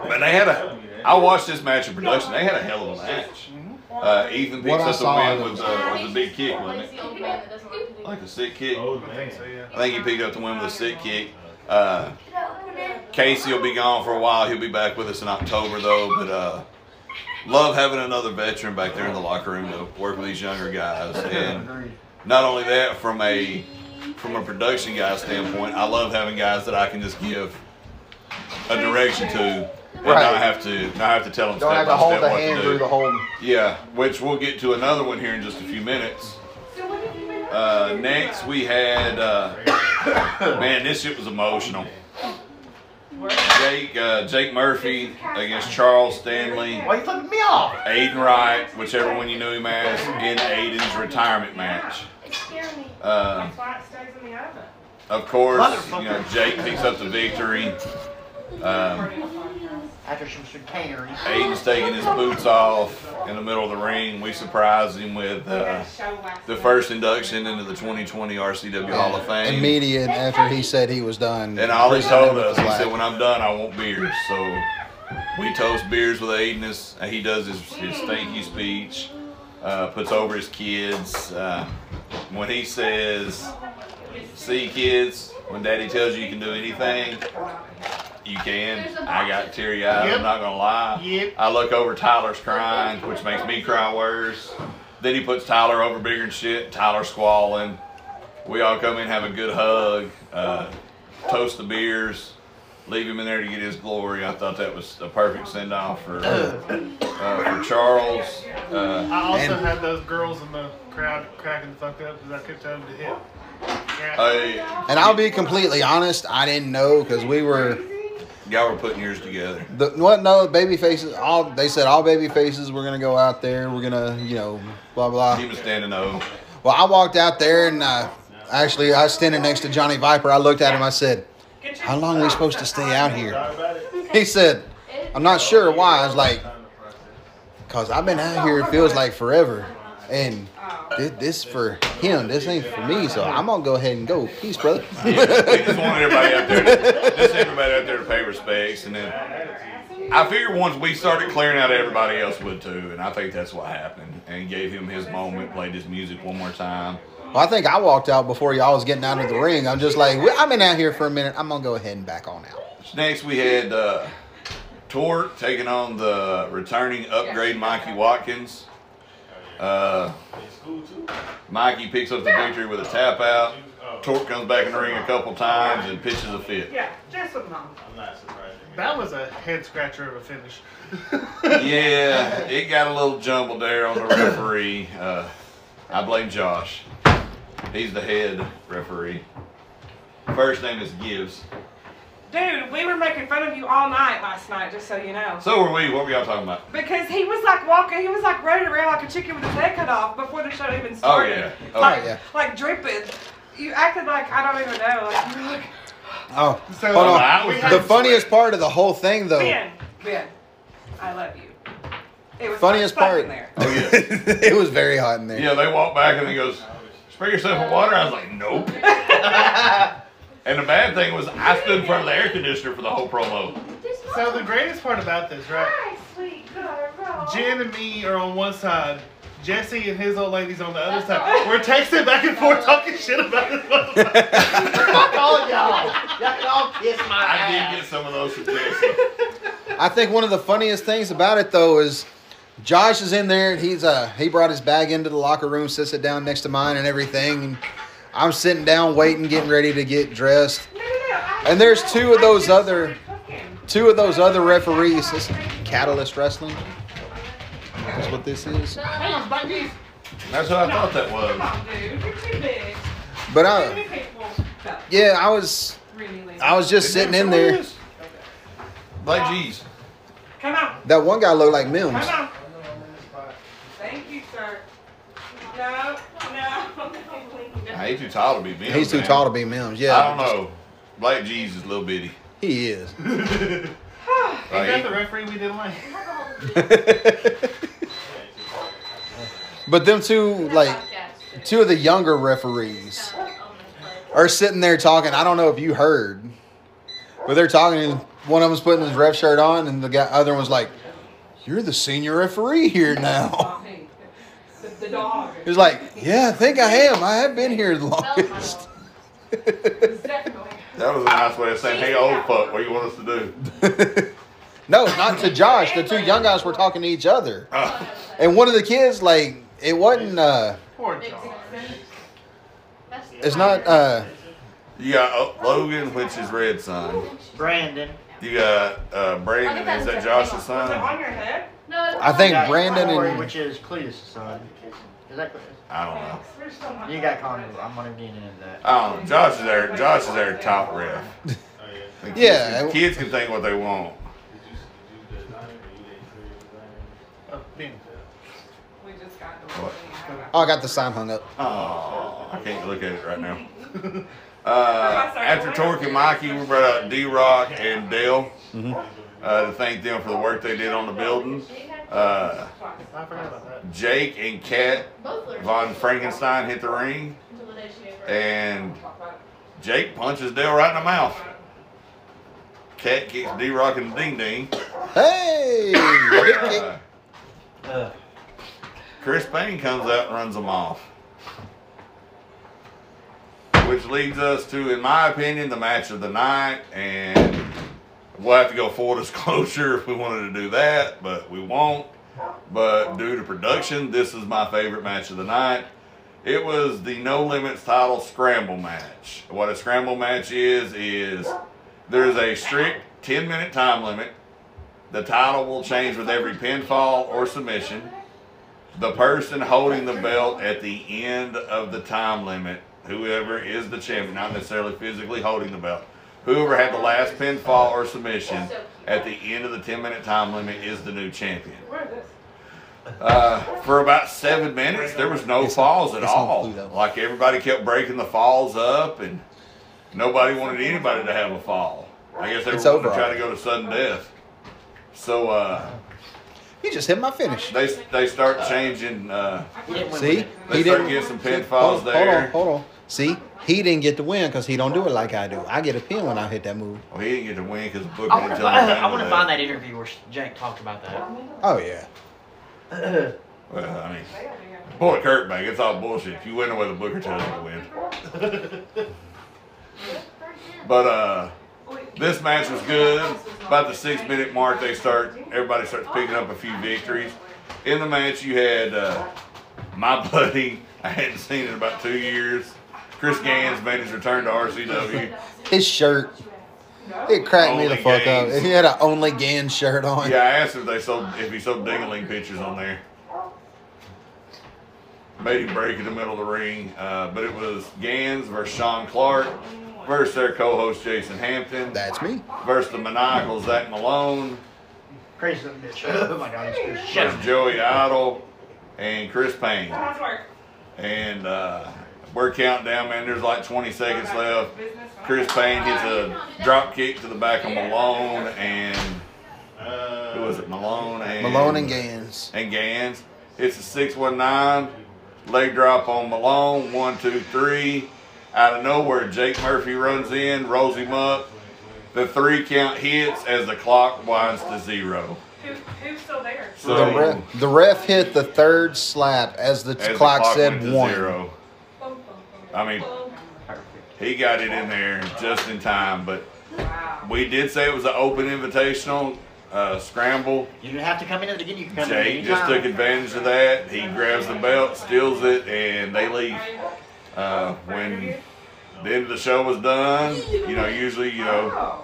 but they had a. I watched this match in production. They had a hell of a match. Uh, Ethan picks What up the win with, uh, with a big kick, wasn't it? the only man that doesn't like to do Like a sick kick. I think so. I think he picked up the win with a sick kick. Uh, Casey will be gone for a while. He'll be back with us in October though. But uh, love having another veteran back there in the locker room to work with these younger guys. And not only that, from a from a production guy standpoint, I love having guys that I can just give a direction to. And Right. not have to not have to tell them Don't step have to by hold the hand through do. the whole. Yeah, which we'll get to another one here in just a few minutes. Uh, next we had uh, man, this shit was emotional. Jake uh, Jake Murphy against Charles Stanley, Why are you flipping me off? Aiden Wright, whichever one you knew him as, in Aiden's retirement match. It scared me. Uh, That's why it stays in the oven. of course, you know Jake picks up the victory. Um, After some chicanery. Aiden's taking his boots off in the middle of the ring. We surprised him with uh, the first induction into the 2020 RCW Hall of Fame. Immediate after he said he was done. And all he told us, he said, when I'm done, I want beers. So we toast beers with Aiden as uh, he does his, his thank you speech, uh, puts over his kids. Uh, when he says, see kids, when daddy tells you you can do anything, you can. I got teary eyed, Yep. I'm not gonna lie. Yep. I look over, Tyler's crying, which makes me cry worse. Then he puts Tyler over bigger and shit, Tyler squalling. We all come in, have a good hug, uh, toast the beers, leave him in there to get his glory. I thought that was a perfect send off for uh, for Charles. Uh, I also And- had those girls in the crowd cracking the fuck up because I kept telling them to hit. Yeah. I, And I'll be completely honest, I didn't know because we were y'all were putting yours together. the what no baby faces all they said all baby faces we're gonna go out there, we're gonna, you know, blah blah. He was standing O. Well I walked out there and uh, actually I was standing next to Johnny Viper. I looked at him, I said, How long are we supposed to stay out here? He said, I'm not sure why. I was like, Cause I've been out here, it feels like forever. And this, this for him, this ain't for me, so I'm gonna go ahead and go. Peace, brother. we just wanted everybody out there, to, just everybody out there to pay respects, and then I figured once we started clearing out, everybody else would too, and I think that's what happened. And gave him his moment, played his music one more time. Well, I think I walked out before y'all was getting out of the ring. I'm just like, I've been out here for a minute. I'm gonna go ahead and back on out. Next, we had uh, Torque taking on the returning upgrade Mikey Watkins. Uh, Mikey picks up the victory with a tap out. Torque comes back in the ring a couple times and pitches a fit. Yeah, just with mom. That was a head scratcher of a finish. Yeah, it got a little jumbled there on the referee. Uh, I blame Josh. He's the head referee. First name is Gibbs. Dude, we were making fun of you all night last night, just so you know. So were we. What were y'all talking about? Because he was like walking, he was like running around like a chicken with his head cut off before the show even oh, started. Oh, yeah. Oh, like, yeah. like dripping. You acted like I don't even know. Like you were like, Oh, So hold on. The funniest part of the whole thing, though, Ben, Ben, I love you. It was Funniest hot part. in there. Oh yeah. it was very hot in there. Yeah, they walk back and he goes, spray yourself with water. I was like, nope. and the bad thing was I stood in front of the air conditioner for the whole promo. So the greatest part about this, right? Hi, sweet girl. Jen and me are on one side. Jesse and his old ladies on the other side. We're texting back and forth talking shit about this motherfucker. Fuck all y'all. Y'all can all kiss my I ass. did get some of those from Jesse. I think one of the funniest things about it though is Josh is in there and he's uh he brought his bag into the locker room, sits it down next to mine and everything. And I'm sitting down waiting, getting ready to get dressed. And there's two of those other- Two of those other referees, this Catalyst Wrestling. That's what this is. That's what I thought that was. on, dude. You're too big. But Too I yeah, I was I was just sitting in there. Like, geez. Come on. That one guy looked like Come Mims. Thank you, sir. No, no. Nah, he's too tall to be Mims. He's too man. tall to be Mims. Yeah. I don't know. Blake G's is a little bitty. He is. Ain't Like, that the referee we didn't like? but them two, like, two of the younger referees are sitting there talking. I don't know if you heard, but they're talking. And one of them's putting his ref shirt on, and the guy, other one's like, "You're the senior referee here now." The, the dog. He's like, "Yeah, I think I am. I have been here the longest." That was a nice way of saying, hey, old fuck, what do you want us to do? no, not to Josh. The two young guys were talking to each other, Uh, and one of the kids, like, it wasn't. uh Poor John. It's not. uh you got uh, Logan, which is Red son. Brandon. You got uh, Brandon, is that Josh's Was it son? On your head? No, I think got Brandon Corey, and which is Cletus' son. Is that Cletus? I don't know. We're still not- You got Connor. I'm gonna get into that. I don't know. Josh is their Josh is their top ref. The kids Yeah. can- kids can think what they want. Oh, We just got the What? oh, I got the sign hung up. Oh, I can't look at it right now. Uh, after Torque and Mikey, we brought out D Rock and Dale uh, to thank them for the work they did on the building. Uh, I forgot about that. Jake and Kat von Frankenstein hit the ring, and Jake punches Dale right in the mouth. Kat kicks D Rock in the ding ding. Hey. Uh, Chris Payne comes out and runs them off. Which leads us to, in my opinion, the match of the night. And we'll have to go full disclosure if we wanted to do that, but we won't. But due to production, this is my favorite match of the night. It was the No Limits title scramble match. What a scramble match is, is there's a strict 10 minute time limit. The title will change with every pinfall or submission the person holding the belt at the end of the time limit, whoever is the champion, not necessarily physically holding the belt, whoever had the last pinfall or submission at the end of the 10 minute time limit is the new champion. Where is this? Uh, for about seven minutes, there was no falls at all. Like everybody kept breaking the falls up, and nobody wanted anybody to have a fall. I guess they It's were trying to go to sudden death. So uh, He just hit my finish. they they start changing. Uh, He didn't win See. They he start didn't. getting some pinfalls hold, there. Hold on, hold on. See, he didn't get the win because he don't do it like I do. I get a pin when I hit that move. Well, he didn't get the win because Booker I didn't want to tell him. find, I want to find that interview where Jake talked about that. Oh yeah. Well, I mean, boy, Kurtbag, it's all bullshit. If you win the way the Booker tells you to win. But uh, this match was good. About the six minute mark, they start. Everybody starts picking up a few victories. In the match, you had uh, my buddy. I hadn't seen in about two years. Chris Gans made his return to RCW. His shirt. It cracked me the fuck games. up. He had an only Gan shirt on. Yeah, I asked if they sold if he sold dingling pictures on there. Made him break in the middle of the ring, uh, but it was Gans versus Sean Clark versus their co-host Jason Hampton That's me. versus the maniacal Zach Malone Crazy little bitch. Oh my god, he's good. Shut versus up. Joey Idol and Chris Payne. How's work? And uh, we're counting down, man. There's like 20 seconds left. Chris Payne hits a drop kick to the back of Malone, and uh, who was it? Malone and Malone and Gans. and Gans. It's a six one nine leg drop on Malone. One two three. Out of nowhere, Jake Murphy runs in, rolls him up. The three count hits as the clock winds to zero. Who, who's still there? So The ref, the ref hit the third slap as the as the clock, said went to one. zero. I mean, boom. he got it in there just in time. But Wow. we did say it was an open invitational uh, scramble. You didn't have to come in it again. You can come in Jake at just took advantage of that. He grabs the belt, steals it, and they leave. Uh, when the end of the show was done, you know, usually, you know,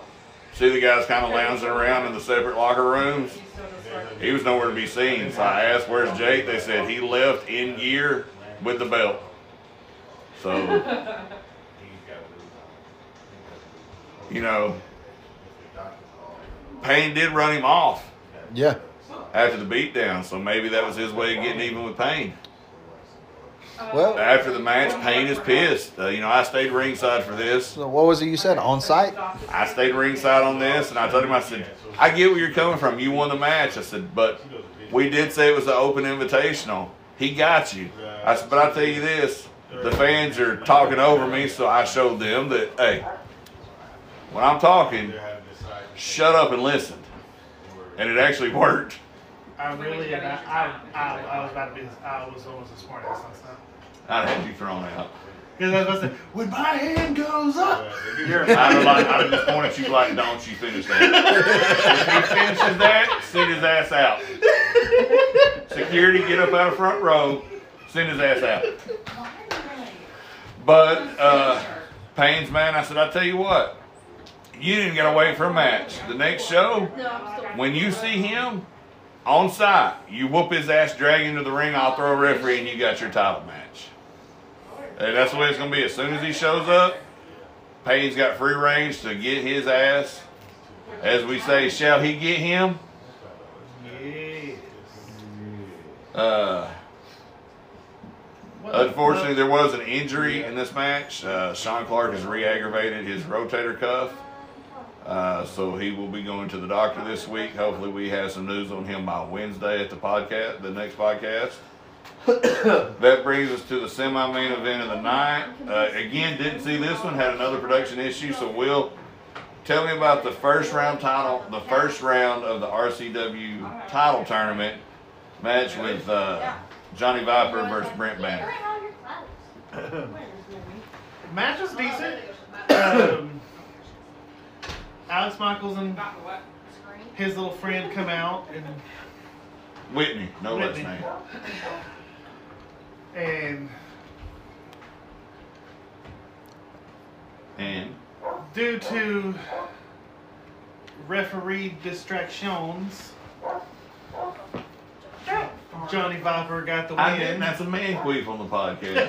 see the guys kind of lounging around in the separate locker rooms. He was nowhere to be seen. So I asked, "Where's Jake?" They said he left in gear with the belt. So, you know, Payne did run him off Yeah. after the beatdown, so maybe that was his way of getting even with Payne. Well, After the match, Payne is pissed. Uh, you know, I stayed ringside for this. so what was it you said? On site? I stayed ringside on this, and I told him, I said, I get where you're coming from. You won the match. I said, but we did say it was an open invitational. He got you. I said, but I tell you this, the fans are talking over me, so I showed them that, hey, when I'm talking, shut up and listen. And it actually worked. I really, and I, I, I, I was about to be, I was almost a smart ass last night. I'd have you thrown out. Because I was about to say, when my hand goes up, You're I'd have, like, I'd have just pointed at you like, don't you finish that. if he finishes that, send his ass out. Security, get up out of front row, send his ass out. But, uh, Payne's man, I said, I tell you what, you didn't get away for a match. The next show, when you see him on site, you whoop his ass, drag him to the ring, I'll throw a referee, and you got your title match. And that's the way it's going to be. As soon as he shows up, Payne's got free range to get his ass. As we say, shall he get him? yeah. Uh, What- unfortunately, there was an injury in this match. Uh, Sean Clark has re-aggravated his rotator cuff, uh, so he will be going to the doctor this week. Hopefully, we have some news on him by Wednesday at the podcast, the next podcast. that brings us to the semi-main event of the night. Uh, again, didn't see this one. Had another production issue. So, Will, tell me about the first round title, the first round of the RCW title tournament match with uh, Johnny Viper versus Brent Banner. match was decent. Um, Alex Michaels and his little friend come out and Whitney, no last name. and And due to referee distractions, Johnny Viper got the I didn't. win. That's a man queef on the podcast.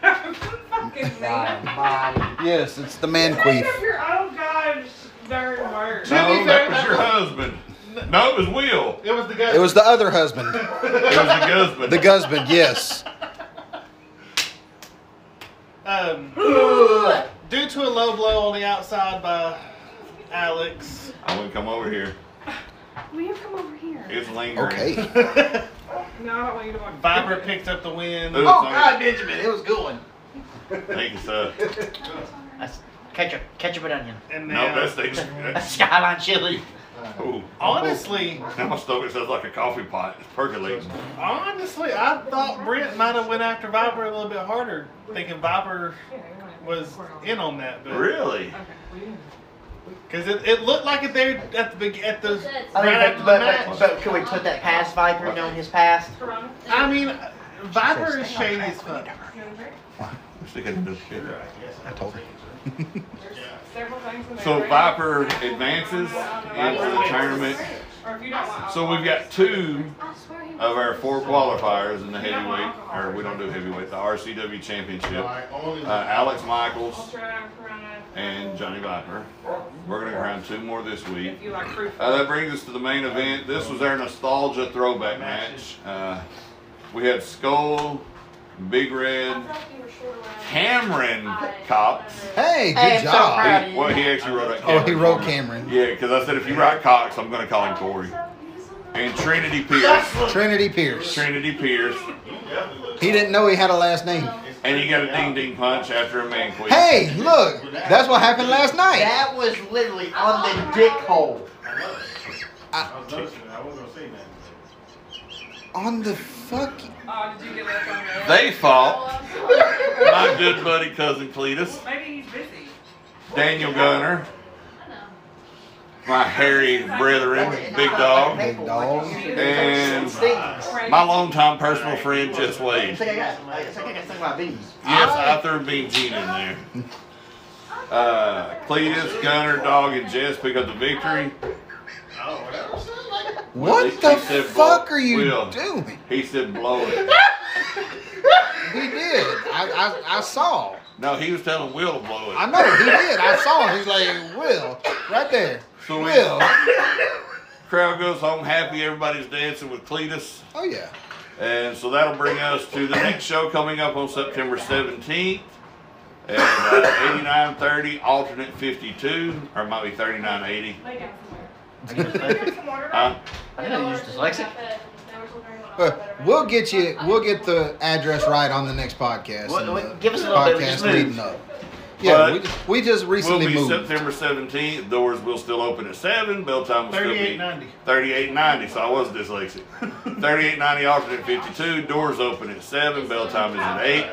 Fucking man. Yes, it's the man queef. up your own gosh darn words. To be no, fair, that was your husband. No, it was Will. It was the guy. It was the other husband, It was the husband. the husband. Yes. um, due to a low blow on the outside by Alex. I wouldn't come over here. Will you come over here? It's lingering. Okay. No, I don't want you to watch. Viper picked up the win. Ooh. Oh God, Benjamin, it was good one. Thank you, sir. That's ketchup, ketchup and onion. And No, now, that's uh, the. That's Skyline chili. Ooh. honestly, Now my stomach sounds like a coffee pot. It's percolating. honestly, I thought Brent might have went after Viper a little bit harder, thinking Viper was in on that, but Really? Because it, it looked like it there at the beg- at the I mean, right after but, the but, match. but, could we put that past Viper knowing his past? I mean, Viper is shady as fuck. Stick it in this shit. I told her. Several things in there. So Viper advances into the tournament. Or if you don't want- So we've got two of our four qualifiers in the heavyweight, or we don't do heavyweight, the RCW Championship. Uh, Alex Michaels and run it. and Johnny Viper. We're going to crown two more this week. If you like proof. Uh, that brings us to the main event. This was our nostalgia throwback match. Uh, we had Skull, Big Red, Cameron Cox. Hey, good Hey, I'm so job. proud. He, well, he actually wrote that. oh, he Cameron wrote for me. Cameron. Yeah, because I said if you write Cox, I'm going to call him Corey. and Trinity Pierce. Trinity Pierce. Trinity Pierce. He didn't know he had a last name. And you got a ding ding punch after a man quit. Hey, look, that's what happened last night. That was literally on the dick hole. I was noticing it. I wasn't gonna say that. On the fuck. Oh, did you get left on red? They fought my good buddy cousin Cletus, Maybe he's busy. Daniel Gunner, my hairy brethren, Big Dog, Big dog. and my longtime personal friend Jess It's Wade. I got, I got stung by bees. Yes, I threw Bean Gene in there. Uh, Cletus, Gunner, Dog, and Jess pick up the victory. Whatever. What He the said, fuck are you Will. doing? He said, blow it. He did. I, I, I saw. No, he was telling Will to blow it. I know he did. I saw him. He's like, Will, right there. So we, Will. crowd goes home happy. Everybody's dancing with Cletus. Oh yeah. And so that'll bring us to the next show coming up on September 17th at uh, 8930 alternate 52, or it might be 3980. Lay down I get somewhere. it. Get some water. Know you're dyslexic. But we'll get you. We'll get the address right on the next podcast. What- and what- the give us a little bit, we podcast just moved. leading up. Yeah, But we just, we just Will be moved. September 17th. Doors will still open at 7. Bell time will still Thirty-eight be ninety. 3890. So I was dyslexic. 3890 alternate 52. Doors open at 7. Bell time is at 8.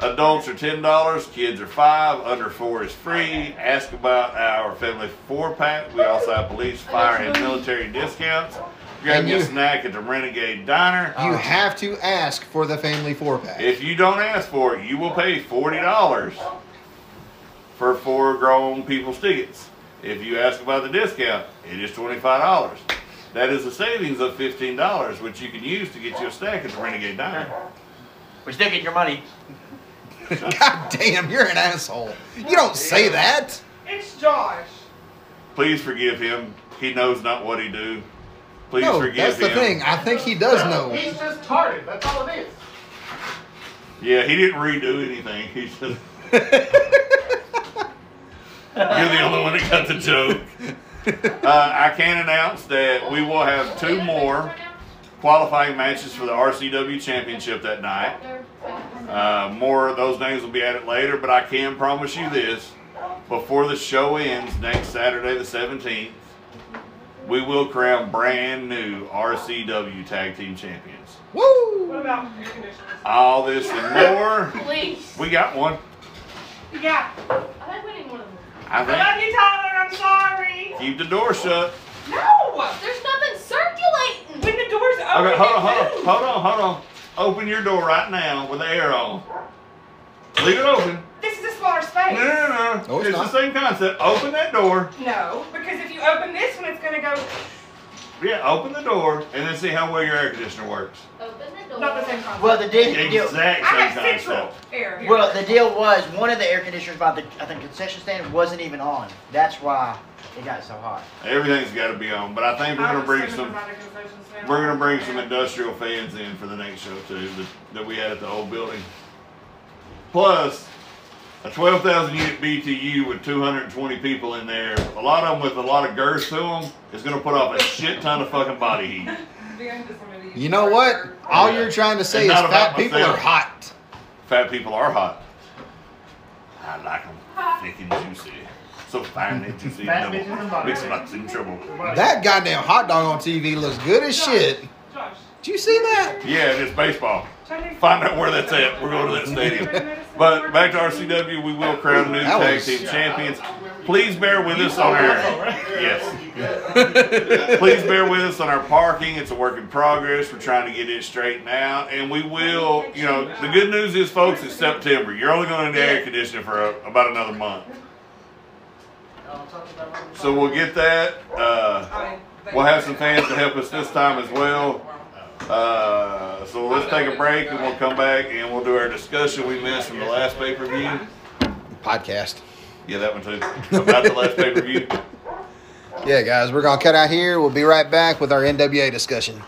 Adults are ten dollars, kids are five, under four is free. Ask about our family four pack. We also have police, fire, and military discounts. Grab And your you- snack at the Renegade Diner. You have to ask for the family four pack. If you don't ask for it, you will pay forty dollars for four grown people's tickets. If you ask about the discount, it is twenty-five dollars. That is a savings of fifteen dollars, which you can use to get you a snack at the Renegade Diner. We're still getting your money. God damn, you're an asshole. You don't say that. It's Josh. Please forgive him. He knows not what he do. Please forgive him. no, forgive that's the him. thing. I think he does know. He's just tarded. That's all it is. Yeah, he didn't redo anything. He just You're the only one that got the joke. Uh, I can announce that we will have two more qualifying matches for the RCW Championship that night. Uh, more of those names will be added later, but I can promise you this: before the show ends next Saturday, the 17th, we will crown brand new RCW Tag Team Champions. What Woo! about air conditioners? All this and more. Please. We got one. Yeah. I like winning one of them. I I think. love you, Tyler. I'm sorry. Keep the door shut. No. There's nothing circulating. When the door's open, Okay, hold on, hold on, hold on, hold on. Open your door right now with the air on. Leave it open. This is a smaller space. no, no, no. No, it's it's not. the same concept. Open that door. No, because if you open this one, it's gonna go Yeah, open the door and then see how well your air conditioner works. Open the door. not the same concept. Well, the deal, the deal, Exact I same have central concept. air here. well, the deal was one of the air conditioners by the I think concession stand wasn't even on. That's why it got so hot. Everything's got to be on, but I think we're gonna bring some. about a concession stand. We're gonna bring some industrial fans in for the next show too that, that we had at the old building. Plus, a 12,000 unit BTU with 220 people in there, a lot of them with a lot of girth to them, is gonna put off a shit ton of fucking body heat. You know what? All you're trying to say It's is fat about people myself. are hot. Fat people are hot. I like them thick and juicy. So fine and juicy. Fat double. bitches and body. Mix lots in trouble. That goddamn hot dog on TV looks good as shit. Josh, Did you see that? Yeah, it's baseball. try Find out where that's at. We're going to that stadium. But back to RCW, we will crown new That tag was- team champions. Please bear with us on our yes. Please bear with us on our parking. It's a work in progress. We're trying to get it straightened out, and we will. You know, the good news is, folks, it's September. You're only going to need air conditioning for a, about another month. So we'll get that. Uh, we'll have some fans to help us this time as well. Uh, so let's take a break and we'll come back and we'll do our discussion we missed from the last pay per view. Podcast. Yeah, that one too. About the last pay per view. Yeah, guys, we're gonna cut out here. We'll be right back with our NWA discussion.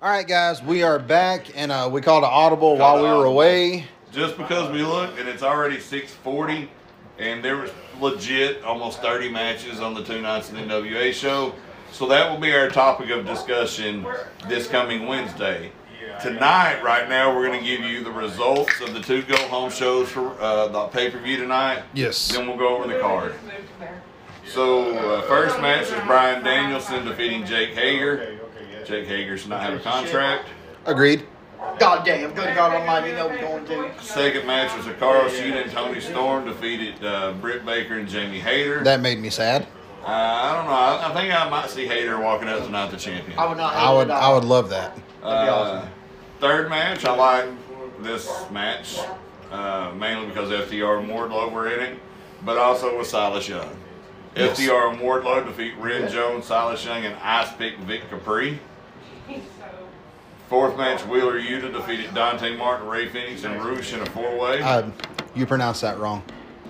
All right, guys, we are back, and uh, we called an audible while we were away. Just because we look and it's already 640 and there was legit almost 30 matches on the two nights of the NWA show. So that will be our topic of discussion this coming Wednesday. Tonight, right now, we're going to give you the results of the two go home shows for uh, the pay per view tonight. Yes. Then we'll go over the card. So, uh, first match is Bryan Danielson defeating Jake Hager. Jake Hager should not have a contract. Agreed. God damn, good God Almighty, you know we're going to. Second match was Hikaru Shida and Toni Storm defeated uh, Britt Baker and Jamie Hayter. That made me sad. Uh, I don't know. I, I think I might see Hayter walking out tonight the champion. I would not. I would I would love that. That'd be Uh, awesome. Third match, I like this match uh, mainly because FTR and Wardlow were in it, but also with Silas Young. Yes. FTR and Wardlow defeat Ren Jones, Silas Young, and Ice Pick Vic Capri. Fourth match, Wheeler Yuta defeated Dante Martin, Rey Fenix, and Roosh in a four-way. Uh, you pronounced that wrong.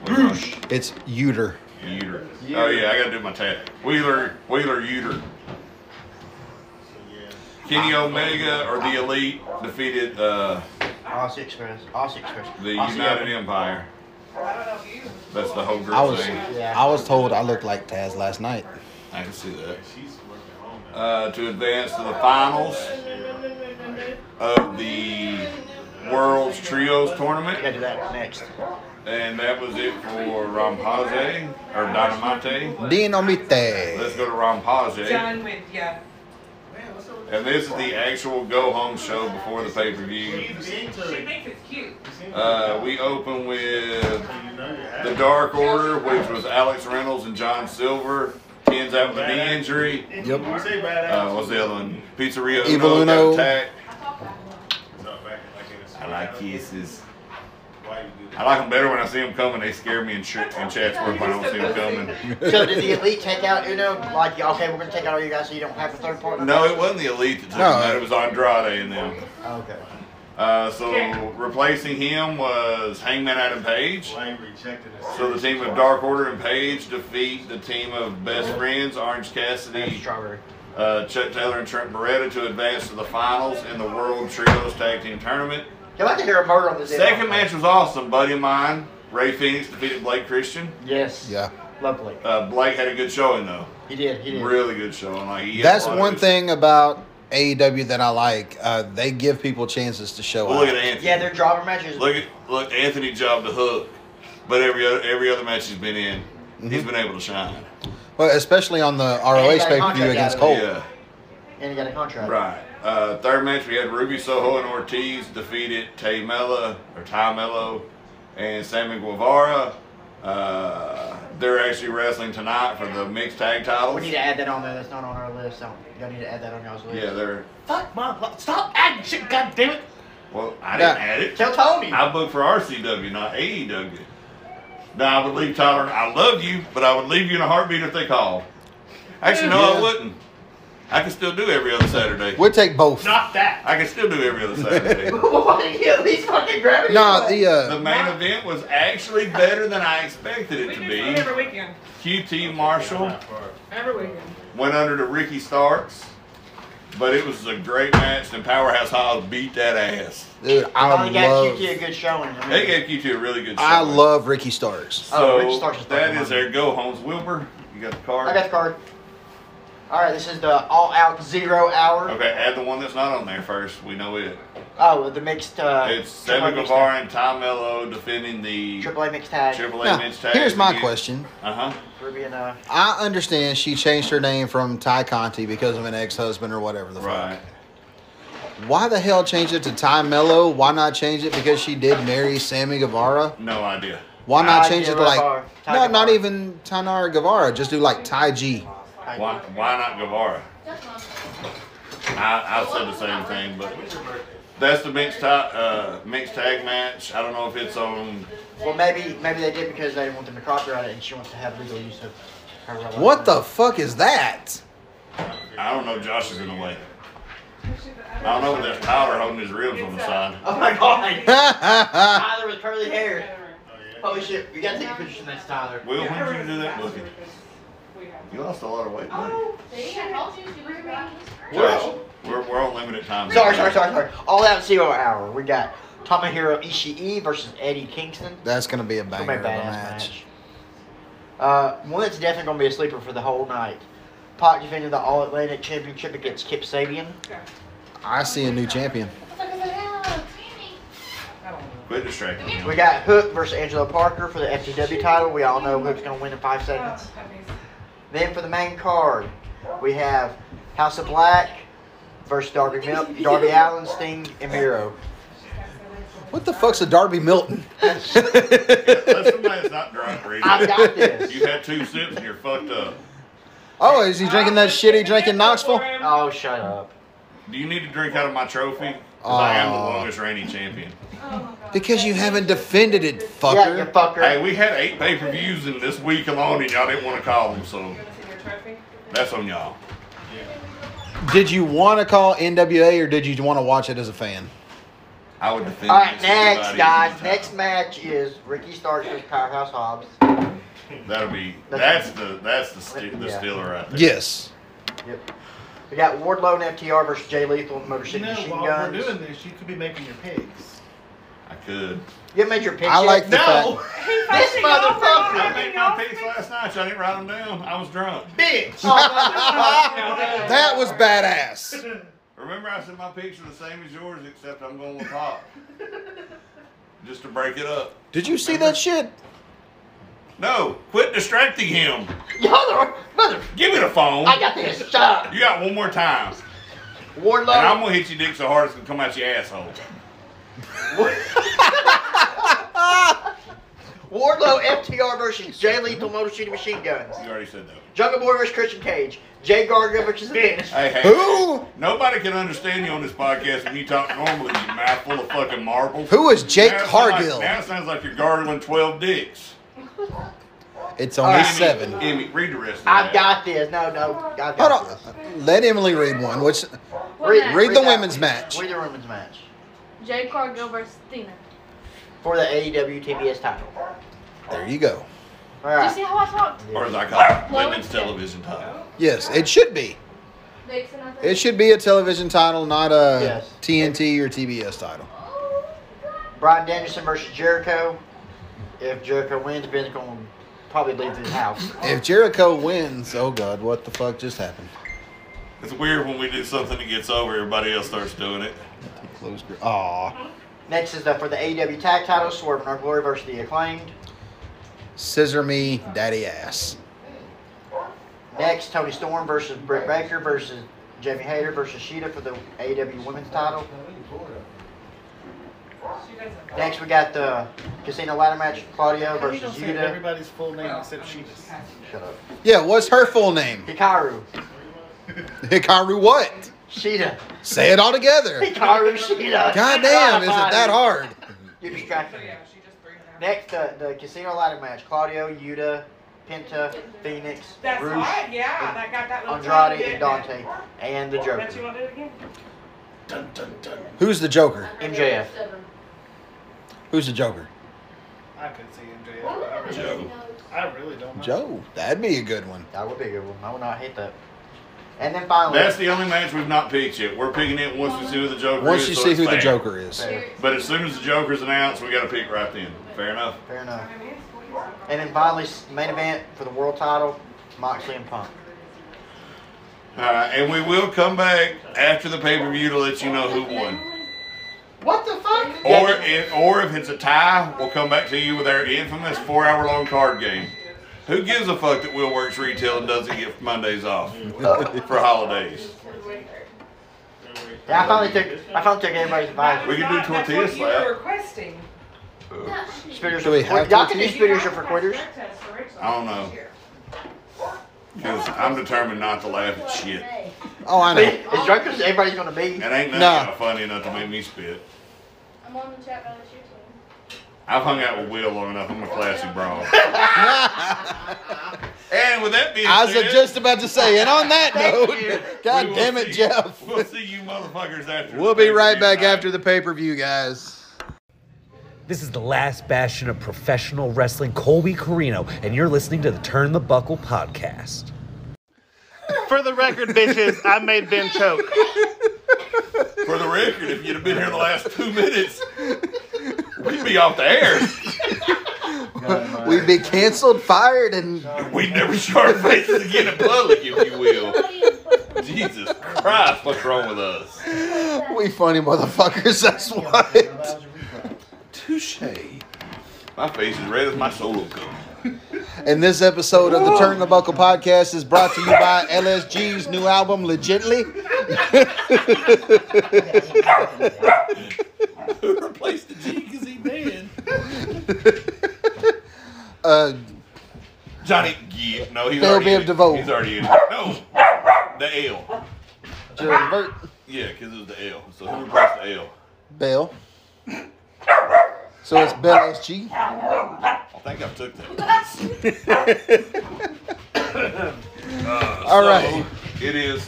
Roosh. It's Uter. Uter. Oh yeah, I gotta do my tag. Wheeler, Wheeler Uter. Kenny Omega or the Elite defeated uh, Aussie Express. Aussie Express. the Aussie United Open. Empire. That's the whole group I was thing. Yeah. I was told I looked like Taz last night. I can see that. Uh, to advance to the finals of the World's Trios Tournament, gotta do that next. And that was it for Rampage or Dynamite. Dinomite. Let's go to Rampage. Done with ya. And this is the actual go home show before the pay per view. She thinks it's cute. Uh, we open with the Dark Order, which was Alex Reynolds and John Silver. Ends out with a knee injury. Yep. Uh, what's the other one? Pizzeria Evil Uno got attacked. I like kisses. I like them better when I see them coming. They scare me in, ch- in Chatsworth when I don't see them coming. So did the elite take out Uno? Like, okay, we're gonna take out all you guys so you don't have a third partner. No, it wasn't the Elite that took No. him out. It was Andrade and them. Okay. Uh, so replacing him was Hangman Adam Page. So the team of Dark Order and Page defeat the team of Best Friends, Orange Cassidy, strawberry. uh, Chuck Taylor, and Trent Beretta to advance to the finals in the World Trios Tag Team Tournament. I'd like to hear a murder on this. Second match was awesome. Buddy of mine, Rey Fenix, defeated Blake Christian. Yes. Yeah. Lovely. Uh, Blake had a good showing though, He did. He did. really good showing. Like he had That's a lot of one his- thing about AEW that I like. Uh, they give people chances to show Well, look at out. Anthony. Yeah, their driver matches. Look at look Anthony jobbed the hook, but every other every other match he's been in, he's been able to shine. Well, especially on the ROH got a pay per view against out of it. Cole. Yeah. and he got a contract. Right. Uh, third match, we had Ruby Soho and Ortiz defeated Tay Mella or Ty Mello and Sammy Guevara. Uh, they're actually wrestling tonight for the mixed tag titles. We need to add that on there. That's not on our list. So y'all need to add that on y'all's list. yeah, they're. Fuck, mom. Stop adding shit, god damn it. Well, I didn't Yeah. add it. Tell Tony. I booked for RCW, not AEW. Now I would leave Tyler. I love you, but I would leave you in a heartbeat if they call. Actually, no, I wouldn't. I can still do every other Saturday. We'll take both. Not that. I can still do every other Saturday. Why did you at fucking grab it? No, anyway? the The uh, main event was actually better than I expected We it to do be. it every weekend. QT Marshall Every weekend. went under to Ricky Starks, but it was a great match, and Powerhouse Hobbs beat that ass. dude, I Finally got love. QT a good showing. I mean, They gave QT a really good show. I love Ricky Starks. Oh, Ricky Starks is that fucking is their go homes. Wilbur, you got the card? I got the card. All right, this is the all out zero hour. Okay, add the one that's not on there first. We know it. Oh, the mixed. Uh, It's Sammy mixed Guevara and Tom Mello defending the tag. Triple A mixed tag. Triple A Now, men's tag. here's my question. Uh huh. Ruby and uh, I understand she changed her name from Ty Conti because of an ex-husband or whatever the Right. fuck. Why the hell change it to Ty Mello? Why not change it because she did marry Sammy Guevara? No idea. Why not Ty change it to like Ty no, not even Tanar Guevara. Just do like Ty G. Why? Why not Guevara? I, I said the same thing, but that's the mixed tag, uh, mixed tag match. I don't know if it's on. well, maybe maybe they did because they didn't want them to copyright it, and she wants to have legal use of her. What the fuck is that? I don't know. Josh is in the way. I don't know if that's Tyler holding his ribs on the side. Oh my god! Tyler Tyler with curly hair. Holy shit! We gotta take a picture next Tyler. Will, when did you do that booking? You lost a lot of weight. buddy. See, I told you she was ready. Josh, we're, we're on limited time. Sorry, sorry, sorry, sorry. All out zero hour. We got Tomohiro Ishii versus Eddie Kingston. That's gonna be a Gonna banger be of a a match. match. Uh, one that's definitely gonna be a sleeper for the whole night. Pac defended the All Atlantic Championship against Kip Sabian. I see a new champion. Quit distracting me. We got Hook versus Angelo Parker for the FTW title. We all know Hook's gonna win in five seconds. Then for the main card, we have House of Black versus Darby Mil- Darby Allin, Sting, and Miro. What the fuck's a Darby Milton? Let somebody that's not drunk read I got this. You had two sips and you're fucked up. oh, is he drinking that shit he drank in Knoxville? Oh, shut up. Do you need to drink out of my trophy? 'Cause I am the longest reigning champion. Because you haven't defended it, Yeah, you fucker. fucker. Hey, we had eight pay per views in this week alone, and y'all didn't want to call them, so that's on y'all. Did you want to call NWA or did you want to watch it as a fan? I would defend. All right, next, anybody guys. Next match is Ricky Starks versus Powerhouse Hobbs. That'll be That's- that's the that's the sti- the Yeah. stiller right there. Yes. Yep. We got Wardlow and FTR versus Jay Lethal and Motor You City know, Machine while Guns. we're doing this, you could be making your picks. I could. You haven't made your picks I yet? like the No, fact. He This fucking motherfucker. I made my y'all picks last night. Y'all didn't write them down. I was drunk. bitch. Oh, that was badass. Remember, I said my picks are the same as yours, except I'm going with Pop. Just to break it up. Did you see that shit? No, quit distracting him. Mother, mother, Give me the phone. I got this. Shut up. You got one more time. And I'm gonna hit you dick so hard it's gonna come out your asshole. Wardlow, FTR versus Jay Lethal, Motor City Machine Guns. You already said that. Jungle Boy versus Christian Cage. Jay Garga versus the Danish. Hey, hey. Who? Nobody can understand you on this podcast when you talk normally, you mouthful of fucking marbles. Who is Jake Now it sounds Cargill? Like, now it sounds like you're gargling 12 dicks. It's only Alright. seven. Emmy, read the rest of I've that. got this. No, no, I've got Hold this. on. Let Emily read one. Which What Read, read the that women's match. Read the women's match Jay Cargill versus Tina. for the AEW TBS title. There you go. All Did you right. see how I talked? Or as I call it, Well, women's it's- television title. Yes, it should be. Vixen, I think. It should be a television title, not a Yes. TNT or TBS title. Oh, Bryan Danielson versus Jericho. If Jericho wins, Ben's going to probably leave his house. If Jericho wins, oh god, what the fuck just happened? It's weird when we do something that gets over, everybody else starts doing it. Close. gr- Aw. Next is the, for the AEW tag title, Swerve In Our Glory versus the Acclaimed. Scissor me, daddy ass. Next, Toni Storm versus Britt Baker versus Jamie Hayter versus Shida for the AEW Women's title. Next, we got the Casino Ladder match, Claudio versus Yuta. everybody's full name except Shida's? Shut up. Yeah, what's her full name? Hikaru. Hikaru what? Shida. Say it all together. Hikaru Shida. God damn, is it that hard? You're distracted. Next, uh, the Casino Ladder match, Claudio, Yuta, Penta, Fenix, That's Roosh, right, yeah. That got that little Andrade, tiny and. Dante, and the Joker. want to do it again? Dun dun dun. Who's the Joker? MJF. Who's the Joker? I could see MJF. I really, Joe. I really don't know. Joe. That'd be a good one. That would be a good one. I would not hate that. And then finally, That's the only match we've not picked yet. We're picking it once we see who the Joker Once is. you so see it's who the fair. Joker is. Fair, But as soon as the Joker's announced, we got to pick right then. Fair enough. fair enough. And then finally, s- main event for the world title, Moxley and Punk. Uh, and we will come back after the pay per view to let you know who won. What the fuck? Or if, or if it's a tie, we'll come back to you with our infamous four hour long card game. Who gives a fuck that Will works retail and doesn't get Mondays off for holidays? Yeah, I finally took. I finally took everybody's advice. We can do tortilla That's what you slap. were requesting. Spitters Do we are for have Y'all can do tortillas? spitters are for quitters. I don't know. Because I'm determined not to laugh at shit. Oh, I know. As drunk as everybody's gonna be. And ain't nothing No. kind of funny enough to make me spit. I'm on the chat by the shoe team. I've hung out with Will long enough. I'm a classy bro. and with that being said. I was said, just about to say, and on that Thank note, you. God will damn it, see- Jeff. We'll see you motherfuckers after. We'll the be right pay-per-view back night. after the pay per view, guys. This is the last bastion of professional wrestling, Colby Carino, and you're listening to the Turn the Buckle podcast. For the record, bitches, I made Ben choke. For the record, if you'd have been here the last two minutes, we'd be off the air. We'd be canceled, fired, and we'd never show our faces again in public, if you will. Jesus Christ, what's wrong with us? we funny motherfuckers. That's why. Touche. My face is red as my solo cup. And this episode of the Turn the Buckle podcast is brought to you by LSG's new album, Legitly. Who replaced the G because he dead? Uh, Johnny Gill. No, he's Phil already in Biv it. DeVoe. He's already in it. No, the L. Jared Burt, Yeah, because it was the L. So who replaced the L? Bell. So it's Bell SG. I think I took that. Uh, All so, right. It is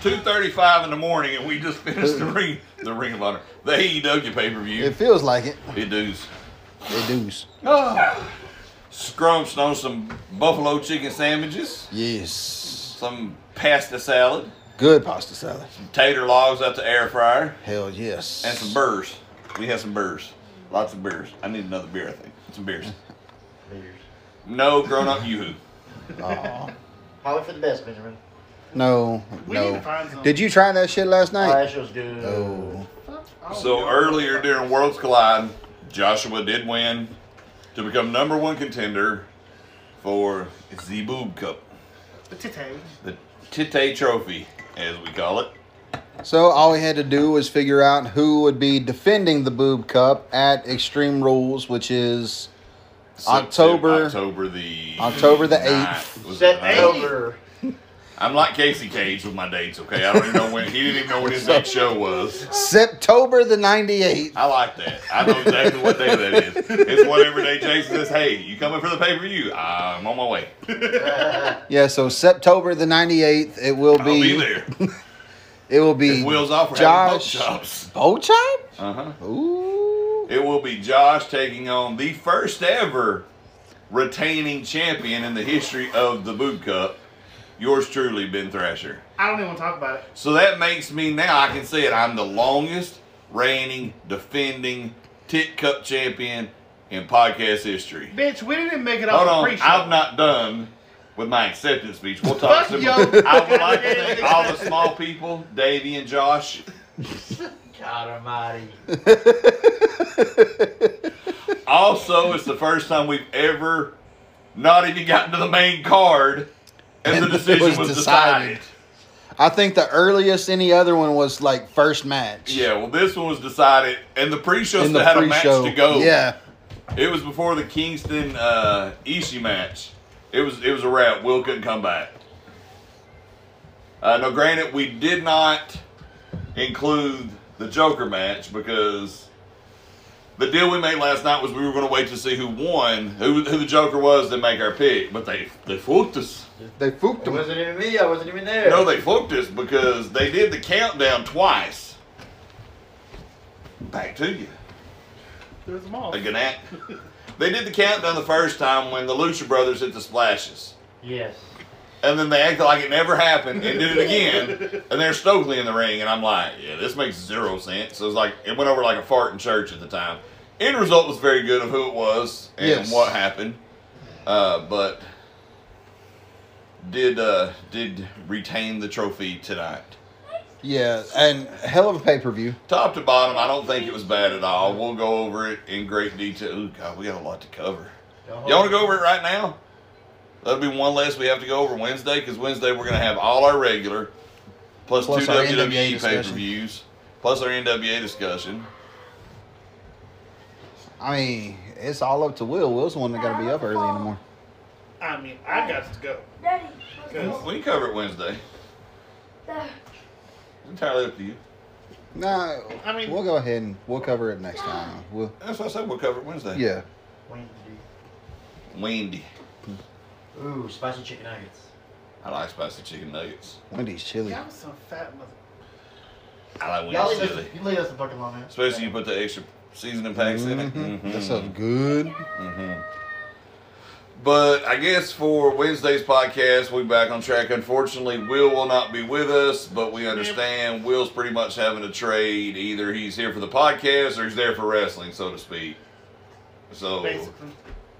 2.35 in the morning and we just finished the ring, the Ring of Honor, the AEW pay-per-view. It feels like it. It does. It does. Scrunched on some buffalo chicken sandwiches, Yes. some pasta salad, Good pasta salad. Some tater logs out the air fryer, Hell yes. and some burrs. We had some burrs. Lots of beers. I need another beer, I think. Some beers. Beers. No grown up yoo-hoo. Aw. Probably for the best, Benjamin. No, We need to no. find some. Did you try that shit last Oh, night? that shit was good. Oh. So yeah. earlier during Worlds Collide, Joshua did win to become number one contender for the Boob Cup, The titty. the Tite Trophy, as we call it. So all we had to do was figure out who would be defending the Boob Cup at Extreme Rules, which is October- October the October the 9th. Was it the Set 9th? I'm like Casey Cage with my dates. Okay, I don't even know when. He didn't even know when his next show was. September the 98th. I like that. I know exactly what day that is. It's whatever day Jason says, "Hey, you coming for the pay per view? I'm on my way. Yeah, so September the 98th, it will I'll be, be there." it will be If wheels off, we're Josh boat chops. Uh huh. Ooh. It will be Josh taking on the first ever retaining champion in the history of the Boot Cup. Yours truly, Ben Thrasher. I don't even want to talk about it. So that makes me now I can say it. I'm the longest reigning defending Tit Cup champion in podcast history. Bitch, we didn't make it Hold on, pre-show. I'm not done with my acceptance speech. We'll talk Fuck some yo. I would like to thank all the small people, Davey and Josh. God almighty. Also, it's the first time we've ever not even gotten to the main card and, the And it decision was was, decided. decided. I think the earliest any other one was like first match. Yeah, well, this one was decided, and the pre-show In still the had a match to go. Yeah. It was before the Kingston uh, Ishii match. It was it was a wrap. Will couldn't come back. Uh, now, granted, we did not include the Joker match because the deal we made last night was we were going to wait to see who won, who, who the Joker was, then make our pick. But they they fooled us. They fooked It them. wasn't even me. I wasn't even there. No, they fooled us because they did the countdown twice. Back to you. There's them all. A Gannett. They did the countdown the first time when the Lucha Brothers hit the splashes. Yes. And then they acted like it never happened and did it again. And there's Stokely in the ring. And I'm like, yeah, this makes zero sense. So it's like, it went over like a fart in church at the time. End result was very good of who it was and Yes. what happened. Uh, but did uh, did retain the trophy tonight. Yeah, and hell of a pay per view. Top to bottom, I don't think it was bad at all. We'll go over it in great detail. Ooh, God, we got a lot to cover. Y'all want to go over it right now? That'll be one less we have to go over Wednesday because Wednesday we're going to have all our regular plus, Plus two our WWE pay per discussion. views plus our NWA discussion. I mean, it's all up to Will. Will's the one that got to be up early in the morning. I mean, I got to go. Daddy. We can cover it Wednesday. Dad. It's entirely up to you. No, I mean- we'll go ahead and we'll cover it next time. We'll, That's what I said. We'll cover it Wednesday. yeah. Wendy. Ooh, spicy chicken nuggets. I like spicy chicken nuggets. Wendy's chili. y'all some fat mother. I like Y'all Wendy's leave chili. us, you leave us the fucking alone, man. Especially you put the extra seasoning packs in it. Mhm. Mhm. That stuff's good. hmm But I guess for Wednesday's podcast, we're back on track. Unfortunately, Will will not be with us, but we understand Will's pretty much having a trade. Either he's here for the podcast or he's there for wrestling, so to speak. So Basically.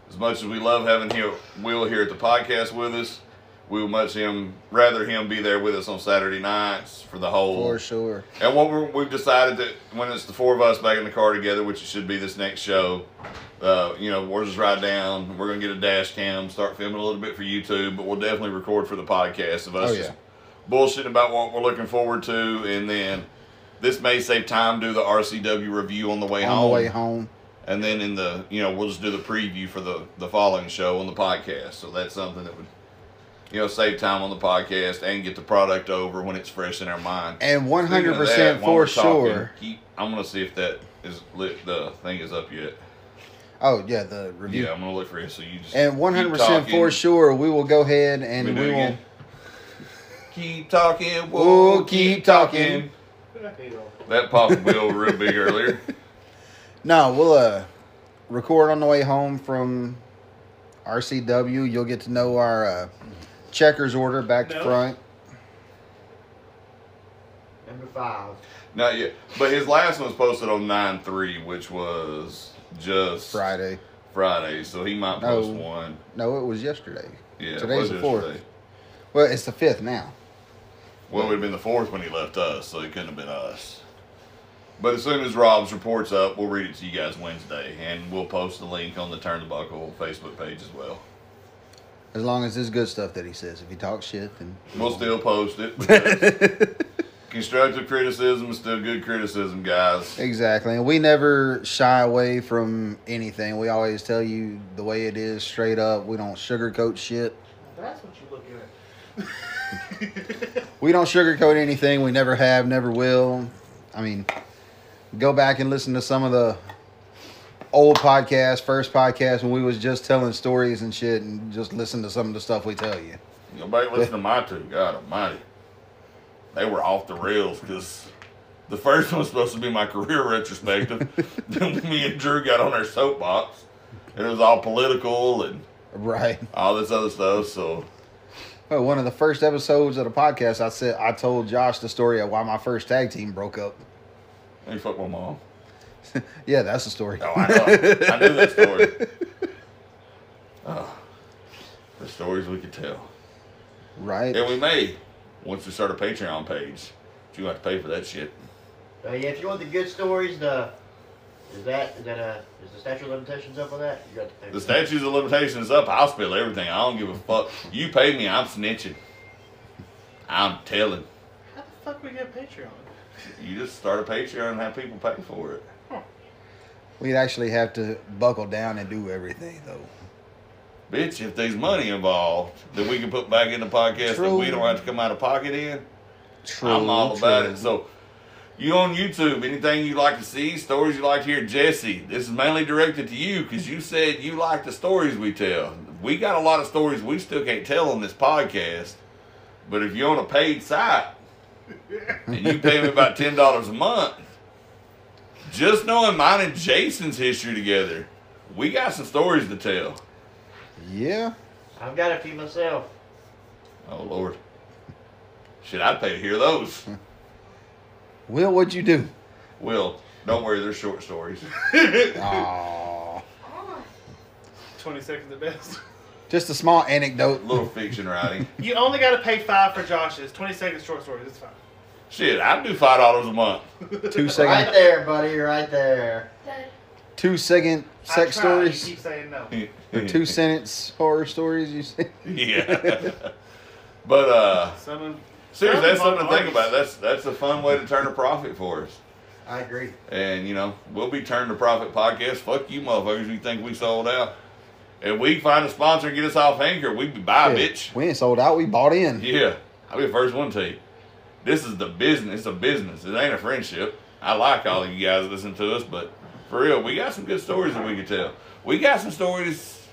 as much as we love having him, Will here at the podcast with us, we would much him rather him be there with us on Saturday nights for the whole. For sure. And what we're, we've decided that when it's the four of us back in the car together, which it should be this next show, uh, you know, we'll just ride down. We're gonna get a dash cam, start filming a little bit for YouTube, but we'll definitely record for the podcast of us Oh, yeah. bullshitting about what we're looking forward to, and then this may save time do the RCW review on the way On home, the way home. and then in the you know we'll just do the preview for the the following show on the podcast. So that's something that would. You know, save time on the podcast and get the product over when it's fresh in our mind. And 100% that, for talking, sure. Keep, I'm gonna see if that is lit. The thing is up yet. Oh, yeah, the review. Yeah, I'm gonna look for it. So you just And 100% for sure, we will go ahead and We we, will. again. Keep talking. We'll We'll keep keep talking. talking. That popped Bill real big earlier. No, we'll uh, record on the way home from RCW. You'll get to know our uh, checkers order back to No. front. Number five. Not yet, but his last one was posted on nine three, which was just Friday. Friday. So he might No. post one. No, it was yesterday. Yeah, Today's the fourth. yesterday. Well, it's the fifth now. Well, it would have been the fourth when he left us, so it couldn't have been us. But as soon as Rob's report's up, we'll read it to you guys Wednesday, and we'll post the link on the Turn the Buckle Facebook page as well. As long as it's good stuff that he says. If he talks shit, then We'll still post it. because Constructive criticism is still good criticism, guys. exactly. And we never shy away from anything. We always tell you the way it is, straight up. We don't sugarcoat shit. That's what you look at. We don't sugarcoat anything. We never have, never will. I mean, go back and listen to some of the old podcasts, first podcast when we was just telling stories and shit, and just listen to some of the stuff we tell you. Nobody listen to my two. God almighty. They were off the rails because the first one was supposed to be my career retrospective. then me and Drew got on our soapbox. And it was all political and Right. all this other stuff. So Well, one of the first episodes of the podcast, I said I told Josh the story of why my first tag team broke up. Hey, fuck my mom. Yeah, that's the story. Oh, I know. I knew that story. Oh, the stories we could tell. Right. And we may, once we start a Patreon page. But you have to pay for that shit. Uh, yeah, if you want the good stories, the is that is that a is the statute of limitations up on that? You got to pay. The for that. statutes of limitations is up. I'll spill everything. I don't give a fuck. You pay me, I'm snitching. I'm telling. How the fuck we get Patreon? You just start a Patreon and have people pay for it. We'd actually have to buckle down and do everything, though. Bitch, if there's money involved that we can put back in the podcast that we don't have to come out of pocket in, True. I'm all about true. it. So, you on YouTube, anything you like to see, stories you like to hear, Jesse, this is mainly directed to you because you said you like the stories we tell. We got a lot of stories we still can't tell on this podcast, but if you're on a paid site and you pay me about $10 a month, just knowing mine and Jason's history together, we got some stories to tell. Yeah. I've got a few myself. Oh, Lord. Shit, I'd pay to hear those. Will, what'd you do? Will, don't worry, they're short stories. Aww. 20 seconds at best. Just a small anecdote. little fiction writing. You only got to pay five for Josh's. 20 seconds short stories. It's fine. Shit, I'd do five dollars a month. Two seconds. Right there, buddy. Right there. Two second sex tried, You stories. keep saying no. Or two sentence horror stories. You say. yeah. but uh Some seriously, that's something to think about. That's that's a fun way to turn a profit for us. I agree. And you know, we'll be turn the profit podcast. Fuck you motherfuckers you think we sold out. If we find a sponsor and get us off anchor, we be buy Shit, bitch. We ain't sold out. We bought in. Yeah. I'll be the first one to you. This is the business. It's a business. It ain't a friendship. I like all of you guys listening to us, but for real, we got some good stories that we could tell. We got some stories.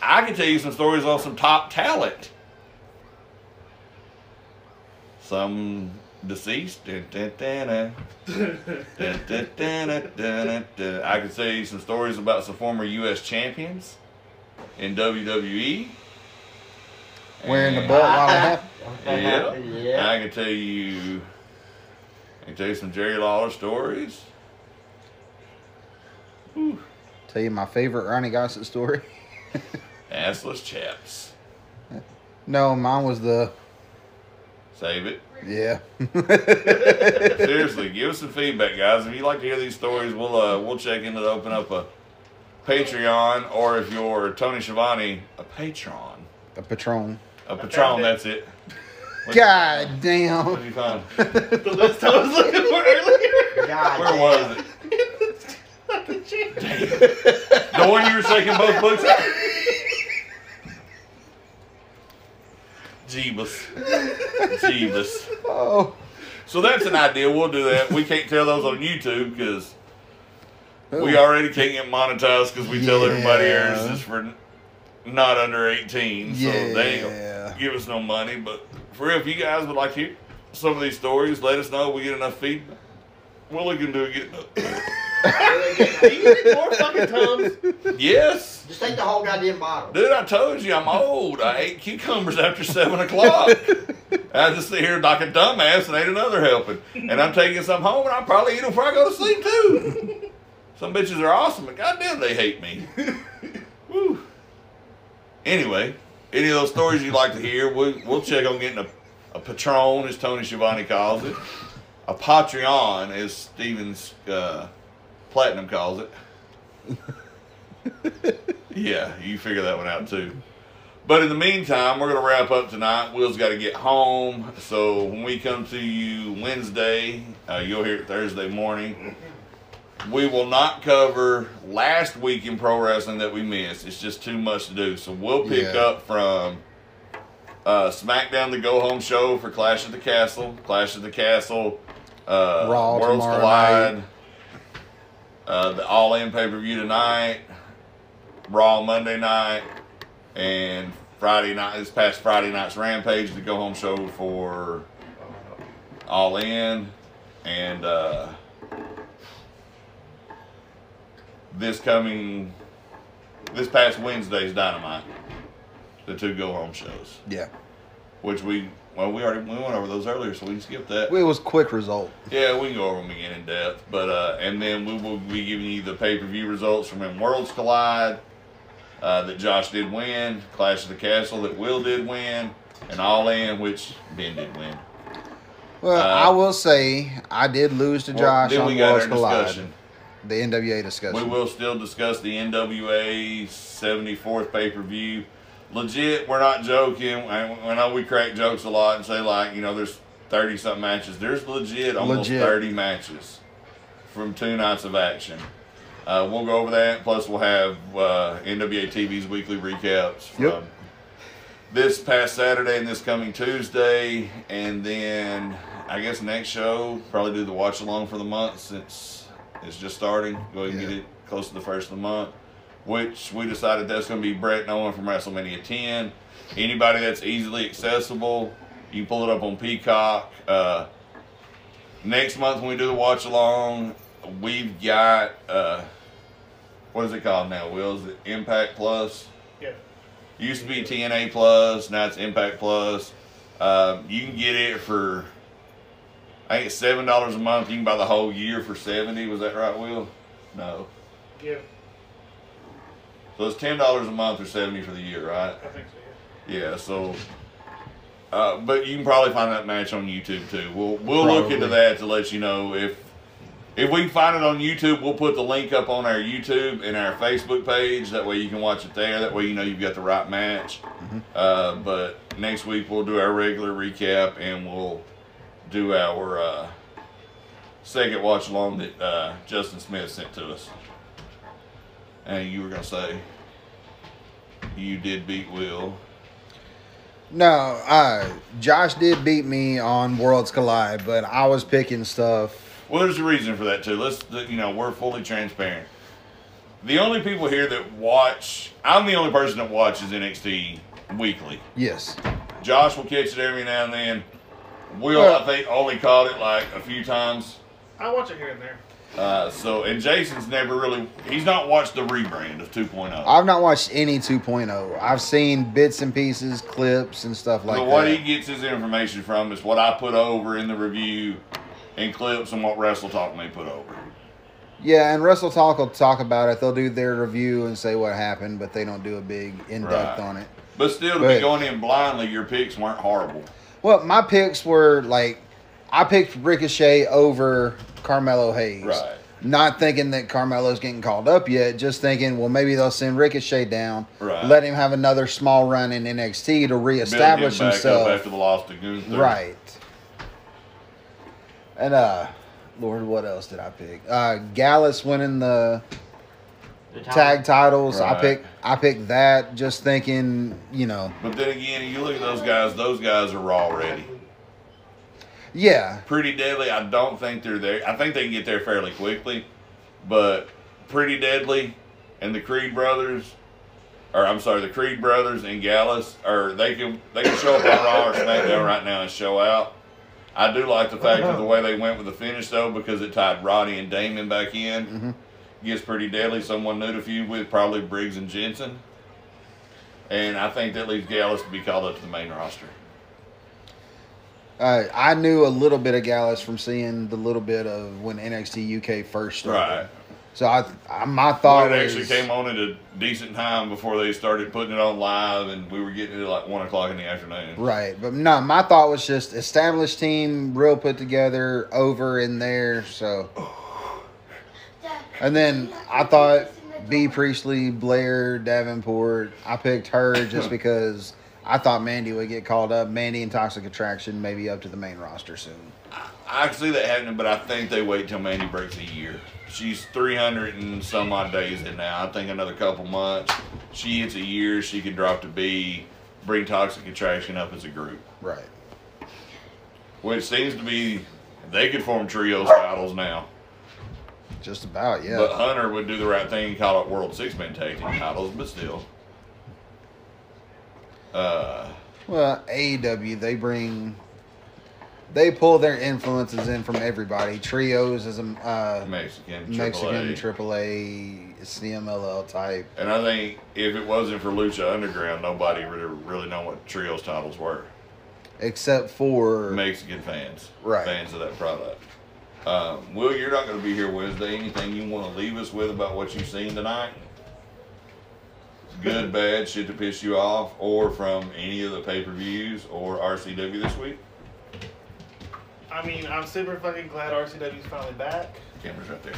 I can tell you some stories on some top talent. Some deceased. I can tell you some stories about some former U.S. champions in WWE. Wearing the belt while it happened. yeah. yeah. I can tell you. I can tell you some Jerry Lawler stories. Tell you my favorite Ronnie Gossett story. Assless chaps. No, mine was the Save it. yeah. Seriously, give us some feedback, guys. If you like to hear these stories, we'll uh, we'll check in to open up a Patreon, or if you're Tony Schiavone, a Patron, a Patron. a Patron. That's it. What- God What damn. did you find? The list I was looking for earlier. God Where damn. was it? The one you were shaking both books out? Jeebus. Jeebus. Oh. So that's an idea. We'll do that. We can't tell those on YouTube because we oh. already can't get monetized because we tell everybody Yeah. ours is for not under 18. So they Yeah. ain't give us no money. But for real, if you guys would like to hear some of these stories, let us know. We get enough feedback. We're looking to get. You need more fucking tums. yes. Just take the whole goddamn bottle. Dude, I told you I'm old. I ate cucumbers after seven o'clock. I just sit here like a dumbass and ate another helping. And I'm taking some home and I'll probably eat them before I go to sleep too. Some bitches are awesome, but goddamn they hate me. Woo. Anyway, any of those stories you'd like to hear, we, we'll check on getting a, a Patron, as Tony Schiavone calls it. A Patreon, as Stevens uh, Platinum calls it. Yeah, you figure that one out too. But in the meantime, we're gonna wrap up tonight. Will's got to get home, so when we come to you Wednesday, uh, you'll hear it Thursday morning. We will not cover last week in pro wrestling that we missed. It's just too much to do. So we'll pick Yeah. up from uh, SmackDown, the Go Home Show for Clash at the Castle, Clash at the Castle, uh, Raw Worlds Collide, night. Uh, the All In pay per view tonight. Raw Monday night and Friday night. This past Friday night's Rampage, the go home show for All In, and uh, this coming this past Wednesday's Dynamite. The two go home shows, Yeah. which we well we already we went over those earlier, so we can skip that. It was quick result. Yeah, we can go over them again in depth. But uh, and then we will be giving you the pay per view results from when Worlds Collide uh, that Josh did win, Clash of the Castle that Will did win, and All In which Ben did win. Well, Uh, I will say I did lose to Well, Josh then on we got Worlds Collide. discussion. The NWA discussion. We will still discuss the NWA 74th pay per view. Legit, we're not joking. I, I know we crack jokes a lot and say like, you know, there's 30 something matches. There's legit almost Legit. 30 matches from two nights of action. Uh, we'll go over that. Plus, we'll have uh, NWA TV's weekly recaps from Yep. this past Saturday and this coming Tuesday, and then I guess next show probably do the watch along for the month since it's just starting. Go ahead and get it close to the first of the month, which we decided that's going to be Brett and Owen from WrestleMania 10. Anybody that's easily accessible, you pull it up on Peacock. Uh, next month when we do the watch along, we've got uh, what is it called now? Will is it Impact Plus? Yeah. Used to be TNA Plus, now it's Impact Plus. Um, you can get it for I think it's seven dollars a month. You can buy the whole year for seventy. Was that right, Will? No. Yeah, So it's ten dollars a month or seventy for the year, right? I think so. Yeah. Yeah. So, uh, but you can probably find that match on YouTube too. We'll we'll look into that to let you know if if we find it on YouTube. We'll put the link up on our YouTube and our Facebook page. That way you can watch it there. That way you know you've got the right match. Uh, but next week we'll do our regular recap and we'll do our uh, second watch along that uh, Justin Smith sent to us. And you were gonna say you did beat Will. No, uh, Josh did beat me on Worlds Collide, but I was picking stuff. Well, there's a reason for that too. Let's, you know, we're fully transparent. The only people here that watch, I'm the only person that watches NXT weekly. Yes. Josh will catch it every now and then. Will, Well- I think, only caught it like a few times. I watch it here and there. Uh, so, and Jason's never really, he's not watched the rebrand of 2.0. I've not watched any 2.0. I've seen bits and pieces, clips, and stuff like so, what that. he gets his information from is what I put over in the review and clips and what Wrestle Talk may put over. Yeah, and Wrestle Talk will talk about it. They'll do their review and say what happened, but they don't do a big in depth Right. on it. But still, to But- be going in blindly, your picks weren't horrible. Well, my picks were like I picked Ricochet over Carmelo Hayes. Right. Not thinking that Carmelo's getting called up yet, just thinking, well, maybe they'll send Ricochet down, Right. let him have another small run in NXT to reestablish Build him back himself. up after the loss to Gunther. Right. And uh Lord, what else did I pick? Uh Gallus winning the The tag titles. I Right. picked I picked that just thinking, you know, But then again, you look at those guys; those guys are raw ready. Yeah. Pretty deadly. I don't think they're there. I think they can get there fairly quickly, but pretty deadly and the Creed brothers, or I'm sorry, the Creed brothers and Gallus, or they can they can show up on Raw or SmackDown right now and show out. I do like the fact of the way they went with the finish though, because it tied Roddy and Damon back in. Mhm. Gets pretty deadly. Someone new to feud with probably Briggs and Jensen. And I think that leaves Gallus to be called up to the main roster. Uh, I knew a little bit of Gallus from seeing the little bit of when NXT UK first started. Right. So I, I my Thought thought it actually came on at a decent time before they started putting it on live, and we were getting it at like one o'clock in the afternoon. right, but no, my thought was just established team, real put together, over in there. So, and then I thought Bea Priestley, Blair, Davenport. I picked her just because I thought Mandy would get called up. Mandy and Toxic Attraction maybe up to the main roster soon. I can see that happening, but I think they wait till Mandy breaks a year. She's 300 and some odd days in now. I think another couple months. She hits a year, she can drop to Bea, bring Toxic Attraction up as a group. Right. Which seems to be, they could form trios titles now. Just about, yeah. But Hunter would do the right thing and call it World Six Man Tag Team titles, but still. Uh, Well, AEW they bring they pull their influences in from everybody. Trios is a uh, Mexican, Mexican AAA. CMLL type. And I think if it wasn't for Lucha Underground, nobody would have really know what trios titles were. Except for Mexican fans, Right. Fans of that product. Um, Will, you're not going to be here Wednesday. Anything you want to leave us with about what you've seen tonight? Good, bad, shit to piss you off, or from any of the pay per views or RCW this week? I mean, I'm super fucking glad RCW's finally back. Camera's right there.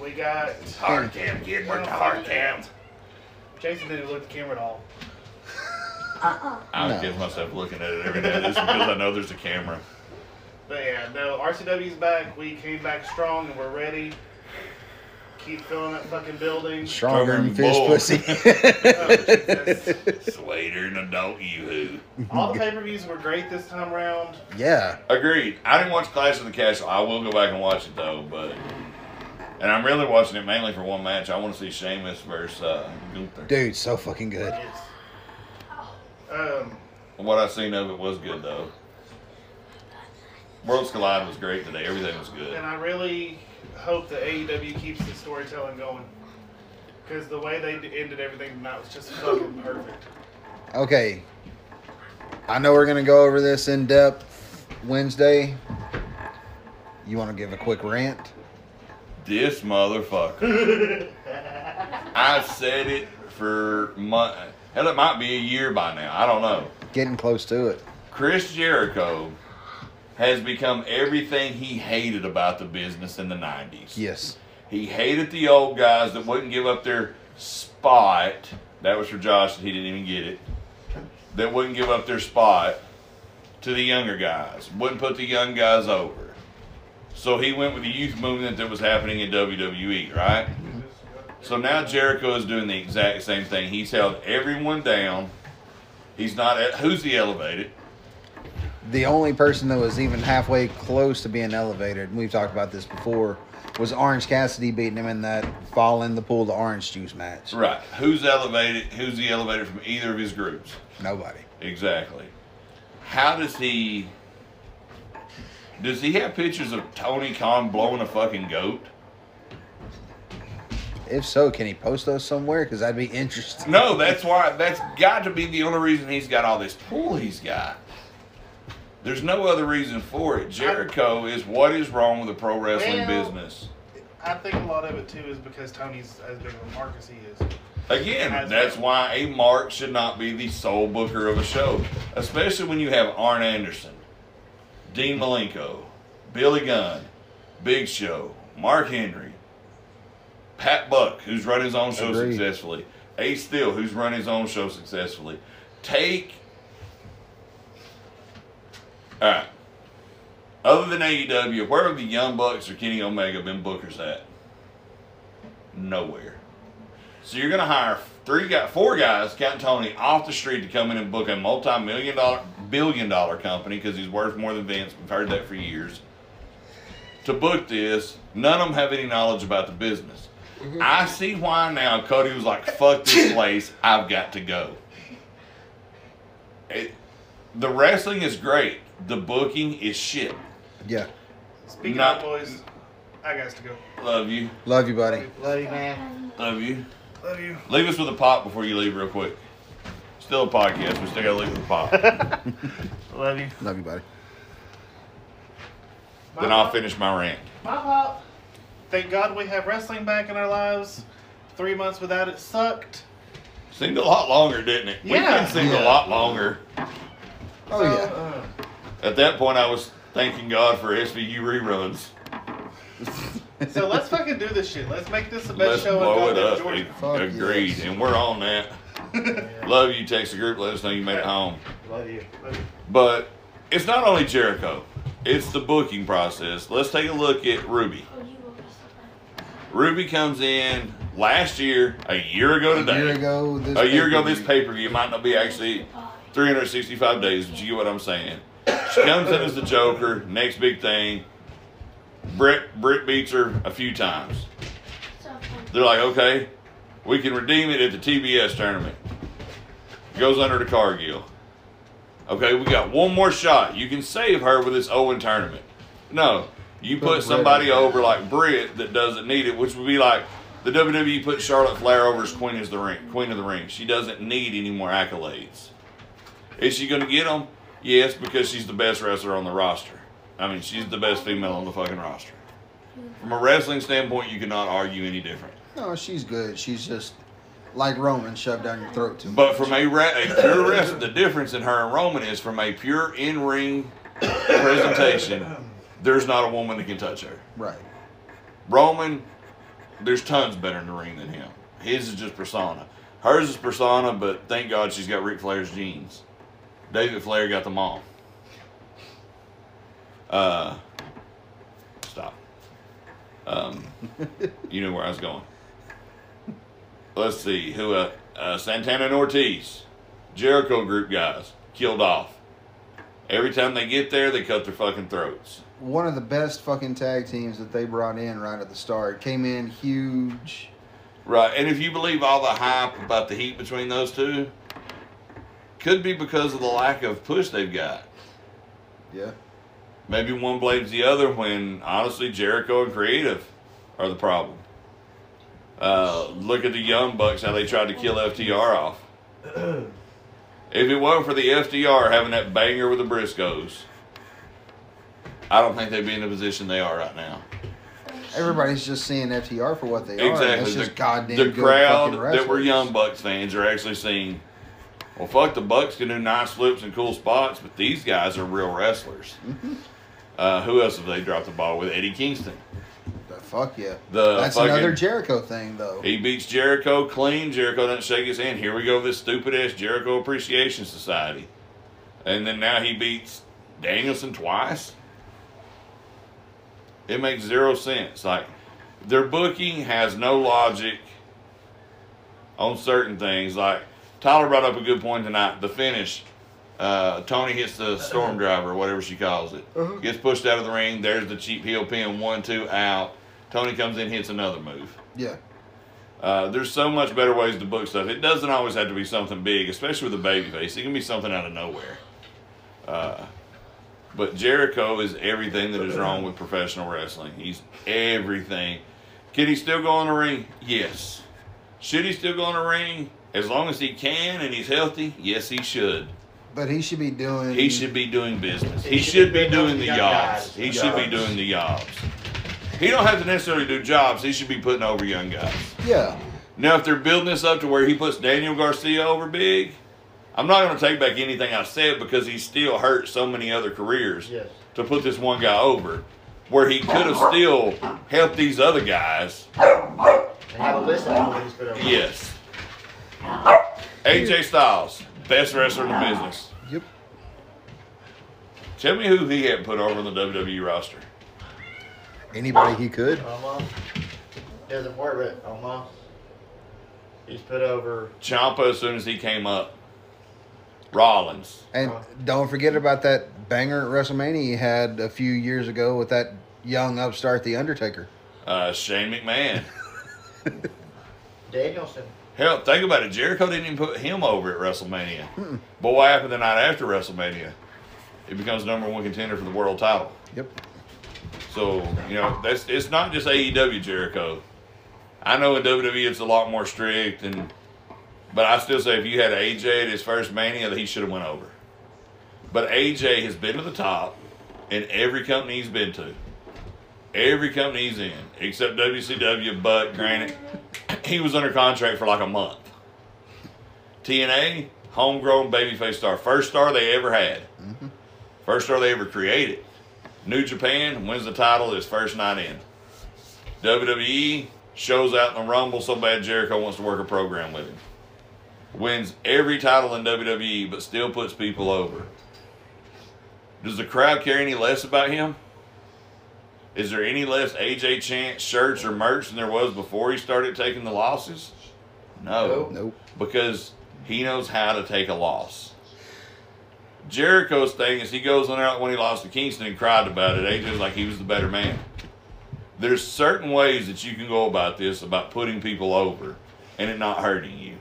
We got Hard cam, kid. Work the hard cam. Jason didn't look at the camera at all. I No. give myself looking at it every day just because I know there's a camera. But yeah, no, RCW's back. We came back strong and we're ready. Keep filling that fucking building. stronger than fish than pussy. Oh, Slater and adult you All the pay per views were great this time around. yeah. Agreed. I didn't watch Clash of the Castle. I will go back and watch it though, but and I'm really watching it mainly for one match. I want to see Sheamus versus uh, Gunther. Dude, so fucking good. Yes. Um, What I've seen of it was good though. Worlds Collide was great today. Everything was good. and I really hope that AEW keeps the storytelling going. Because the way they ended everything tonight was just fucking perfect. Okay. I know we're gonna go over this in depth Wednesday. You want to give a quick rant? This motherfucker. I've said it for months. Hell, it might be a year by now. I don't know. Getting close to it. Chris Jericho has become everything he hated about the business in the 90s. Yes. He hated the old guys that wouldn't give up their spot. That was for Josh, he didn't even get it. That wouldn't give up their spot to the younger guys, wouldn't put the young guys over. So he went with the youth movement that was happening in WWE, right? So now Jericho is doing the exact same thing. He's held everyone down. He's not, at who's the elevated? The only person that was even halfway close to being elevated, and we've talked about this before, was Orange Cassidy beating him in that fall in the pool the orange juice match. Right. Who's elevated? Who's the elevated from either of his groups? Nobody. Exactly. How does he? Does he have pictures of Tony Khan blowing a fucking goat? If so, can he post those somewhere? Because I'd be interested. No, that's why. That's got to be the only reason he's got all this pool he's got. There's no other reason for it. Jericho is what is wrong with the pro wrestling Well- business. I think a lot of it too is because Tony's as big of a mark as he is. Again, As that's well. why a mark should not be the sole booker of a show, especially when you have Arn Anderson, Dean Malenko, Billy Gunn, Big Show, Mark Henry, Pat Buck, who's run his own show Agreed. successfully, Ace Steel, who's run his own show successfully. Take. All right. Other than AEW, where have the Young Bucks or Kenny Omega been bookers at? Nowhere. So you're gonna hire three guys, four guys, counting Tony, off the street to come in and book a multi-million dollar, billion dollar company because he's worth more than Vince. We've heard that for years. To book this, none of them have any knowledge about the business. Mm-hmm. I see why now. Cody was like, "Fuck this place, I've got to go." It, the wrestling is great. The booking is shit. Yeah. Speaking Not- of boys, I got to go. Love you, Love you, buddy. Love you, man. love you. Love you. Leave us with a pop before you leave, real quick. Still a podcast. We still got to leave with a pop. Love you. Love you, buddy. then I'll finish my rant. My pop. Thank God we have wrestling back in our lives. Three months without it sucked. Seemed a lot longer, didn't it? Yeah. Weekend seemed a Yeah. lot longer. Oh, So, yeah. uh, At that point, I was thanking God for SVU reruns. so let's fucking do this shit. Let's make this the best Let's show blow in it Goddamn up. Georgia. Fuck Agreed. yes. And we're on that. Love you. Text the group. Let us know you made it home. Love you. Love you. But it's not only Jericho, it's the booking process. Let's take a look at Ruby. Ruby comes in last year, a year ago A today. year ago, this a year ago, pay-per-view. this pay per view might not be actually 365 days, but you get what I'm saying. She comes in as the Joker, next big thing. Britt, Britt beats her a few times. They're like, okay, we can redeem it at the TBS tournament. Goes under to Cargill. Okay, we got one more shot. You can save her with this Owen tournament. No, you Put put somebody over like Britt that doesn't need it, which would be like the WWE put Charlotte Flair over as Queen of the Ring. Queen of the Ring. She doesn't need any more accolades. Is she going to get them? Yes, because she's the best wrestler on the roster. I mean, she's the best female on the fucking roster. From a wrestling standpoint, you cannot argue any different. No, she's good. She's just like Roman, shoved down your throat too But much. from a, re- a pure wrestling, the difference in her and Roman is from a pure in ring presentation, there's not a woman that can touch her. right. Roman, there's tons better in the ring than him. His is just persona. Hers is persona, but thank God she's got Ric Flair's genes. David Flair got them all. Uh, stop. Um, you know where I was going. Let's see who. Uh, uh, Santana and Ortiz, Jericho group guys, killed off. Every time they get there, they cut their fucking throats. One of the best fucking tag teams that they brought in right at the start came in huge. Right, and if you believe all the hype about the heat between those two, could be because of the lack of push they've got. Yeah. Maybe one blames the other when honestly Jericho and Creative are the problem. Uh, look at the Young Bucks how they tried to kill FTR off. if it weren't for the FTR having that banger with the Briscoes, I don't think they'd be in the position they are right now. Everybody's just seeing FTR for what they are. Exactly. That's just the, goddamn the crowd that were young Bucks fans are actually seeing. Well, fuck, the Bucks can do nice flips and cool spots, but these guys are real wrestlers. Mm-hmm. Uh, who else have they dropped the ball with? Eddie Kingston. The fuck yeah. The That's fucking- another Jericho thing though. He beats Jericho clean. Jericho doesn't shake his hand. Here we go, this stupid ass Jericho Appreciation Society. And then now he beats Danielson twice. It makes zero sense. Like, their booking has no logic on certain things. Like, Tyler brought up a good point tonight. The finish. Uh, Toni hits the storm driver, whatever she calls it. Gets pushed out of the ring. There's the cheap heel pin. One, two, out. Toni comes in, hits another move. Yeah. Uh, there's so much better ways to book stuff. It doesn't always have to be something big, especially with a baby face. It can be something out of nowhere. Uh, but Jericho is everything that is wrong with professional wrestling. He's everything. Can he still go in the ring? Yes. Should he still go in the ring? As long as he can and he's healthy, yes, he should. But he should be doing He should be doing business. He, He should, should be be doing the doing yobs. guys. He should be doing the yobs. he don't have to necessarily do jobs. He should be putting over young guys. Yeah. Now, if they're building this up to where he puts Daniel Garcia over big, I'm not going to take back anything I said because he still hurt so many other careers Yes. to put this one guy over, where he could have still helped these other guys. Have a list of who he's. Yes. AJ Styles, best wrestler in the business. Yep. Tell me who he hadn't put over on the WWE roster. Anybody he could. Almost. Doesn't work, but almost. He's put over. Ciampa as soon as he came up. Rollins. And don't forget about that banger at WrestleMania he had a few years ago with that young upstart, The Undertaker. Uh, Shane McMahon. Danielson. Hell, think about it. Jericho didn't even put him over at WrestleMania. But what happened the night after WrestleMania? He becomes number one contender for the world title. Yep. So, you know, that's it's not just AEW Jericho. I know in WWE it's a lot more strict and but I still say if you had AJ at his first mania that he should have went over. But AJ has been to the top in every company he's been to. Every company he's in, except WCW, but granted, he was under contract for like a month. TNA, homegrown babyface star. First star they ever had. Mm-hmm. First star they ever created. New Japan wins the title his first night in. WWE shows out in the Rumble so bad Jericho wants to work a program with him. Wins every title in WWE, but still puts people over. Does the crowd care any less about him? Is there any less AJ Chance shirts or merch than there was before he started taking the losses? No Nope. because he knows how to take a loss. Jericho's thing is he goes on out when he lost to Kingston and cried about it. AJ's like he was the better man. There's certain ways that you can go about this about putting people over and it not hurting you.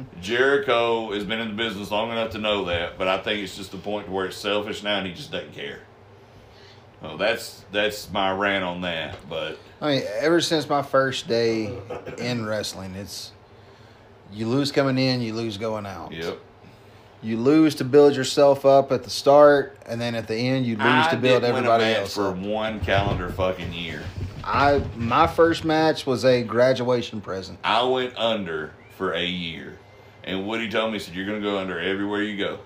Mm-hmm. Jericho has been in the business long enough to know that, but I think it's just the point where it's selfish now and he just doesn't care. Well, that's that's my rant on that. But I mean, ever since my first day in wrestling, it's you lose coming in, you lose going out. yep, You lose to build yourself up at the start, and then at the end, you lose I to build didn't win a everybody else for up. one calendar fucking year. I my first match was a graduation present. I went under for a year, and Woody told me he said you're going to go under everywhere you go.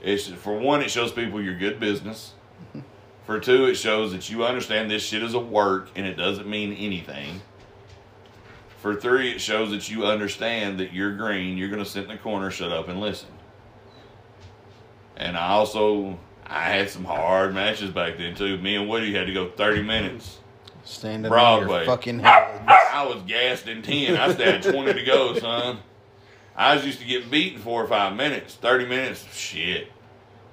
It's for one, it shows people you're good business. For two, it shows that you understand this shit is a work and it doesn't mean anything. For three, it shows that you understand that you're green. You're going to sit in the corner, shut up, and listen. And I also, I had some hard matches back then too. Me and Woody had to go 30 minutes. Standing Broadway. your fucking head. I was gassed in 10. I still had 20 to go, son. I was used to get beat in four or five minutes. 30 minutes, shit.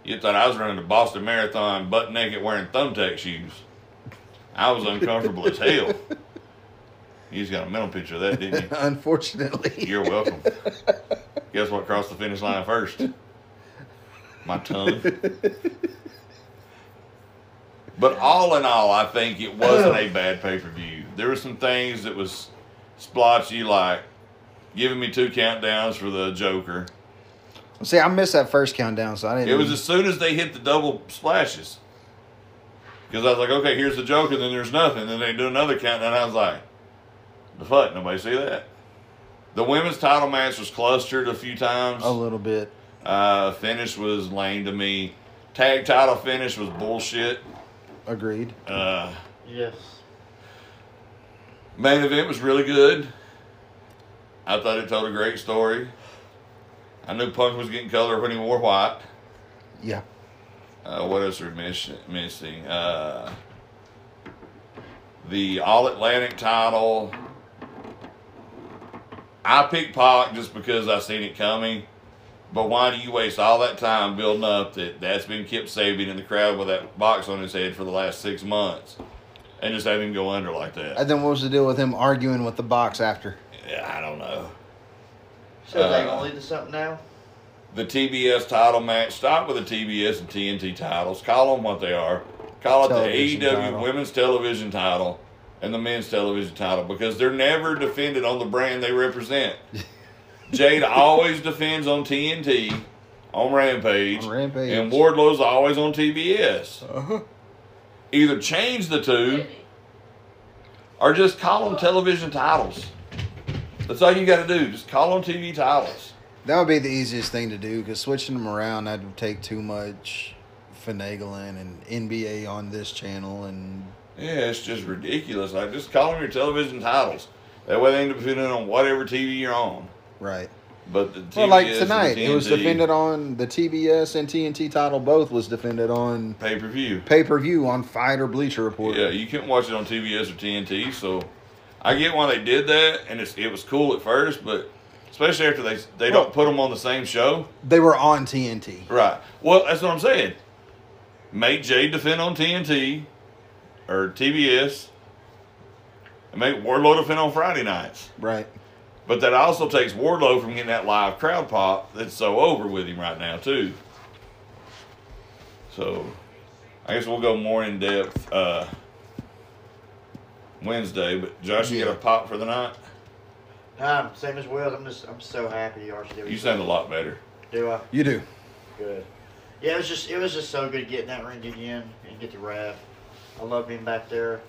You thought I was running the Boston Marathon butt naked wearing thumbtack shoes. I was uncomfortable as hell. You just got a mental picture of that, didn't you? Unfortunately. You're welcome. Guess what crossed the finish line first? My tongue. But all in all, I think it wasn't a bad pay per view. There were some things that was splotchy, like giving me two countdowns for the Joker. See, I missed that first countdown, so I didn't. It was as soon as they hit the double splashes. Because I was like, okay, here's the joke, and then there's nothing. Then they do another countdown. I was like, the fuck? Nobody see that? The women's title match was clustered a few times. a little bit. Uh, finish was lame to me. Tag title finish was bullshit. Agreed. Uh, Yes. main event was really good. I thought it told a great story. I knew Punk was getting color when he wore white. Yeah. Uh, what else are we miss- missing? Uh, the All Atlantic title. I picked Pac just because I seen it coming. But why do you waste all that time building up that that's been Kip Sabian in the crowd with that box on his head for the last six months, and just have him go under like that? And then what was the deal with him arguing with the box after? Yeah, I don't know. So is they Uh, gonna lead to something now? the TBS title match. Stop with the TBS and TNT titles. Call them what they are. Call it Television the AEW title. Women's Television title and the Men's Television title because they're never defended on the brand they represent. Jade always defends on TNT, on Rampage, On Rampage. and Wardlow's always on TBS. Uh-huh. Either change the two or just call them television titles. That's all you got to do. Just call them TV titles. That would be the easiest thing to do because switching them around that would take too much finagling and NBA on this channel and Yeah, it's just ridiculous. Like, just call them your television titles. That way they end up depending on whatever TV you're on. right. But the TBS Well, like tonight, it was defended on the TBS and TNT title. Both was defended on pay per view. pay per view on FITE or Bleacher Report. Yeah, you couldn't watch it on TBS or TNT. So I get why they did that, and it's, it was cool at first, but especially after they they Well- don't put them on the same show. They were on TNT. Right. Well, that's what I'm saying. Make Jade defend on TNT or TBS, and make Wardlow defend on Friday nights. Right. But that also takes Wardlow from getting that live crowd pop that's so over with him right now too. So, I guess we'll go more in depth uh, Wednesday. But Josh, you Yeah. got a pop for the night? Um, same as Will. I'm just I'm so happy RCW. You sound a lot better. Do I? You do. Good. Yeah, it was just it was just so good getting that ring again and get the ref. I love being back there.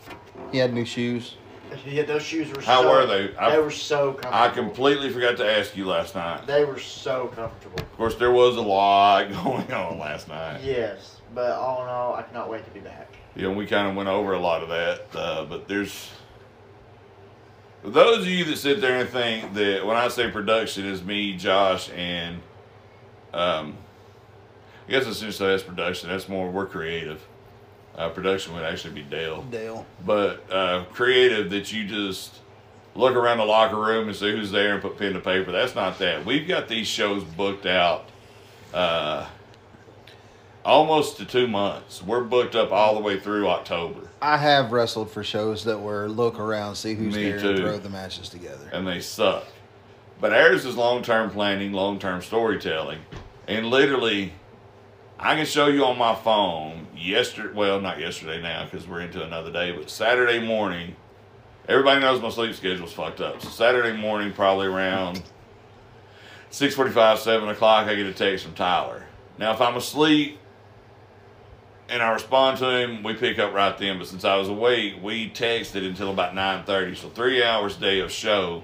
He had new shoes. Yeah, those shoes were. How so, were they? I- they were so comfortable. I completely forgot to ask you last night. They were so comfortable. Of course, there was a lot going on last night. Yes, but all in all, I cannot wait to be back. You know, we kind of went over a lot of that. Uh, but there's for those of you that sit there and think that when I say production is me, Josh, and um, I guess essentially that's production. That's more we're creative. Uh, production would actually be Dale, Dale. but uh, creative that you just look around the locker room and see who's there and put pen to paper. That's not that. We've got these shows booked out. Uh, almost to two months. We're booked up all the way through October, I have wrestled for shows that were look around, see who's Me there, too. and throw the matches together. and they suck. But ours is long term planning, long term storytelling, and literally, I can show you on my phone yesterday. Well, not yesterday now because we're into another day, but Saturday morning. Everybody knows my sleep schedule's fucked up. So Saturday morning, probably around six forty-five, seven o'clock, I get a text from Tyler. Now, if I'm asleep and I respond to him, we pick up right then. But since I was awake, we texted until about nine thirty. So three hours day of show,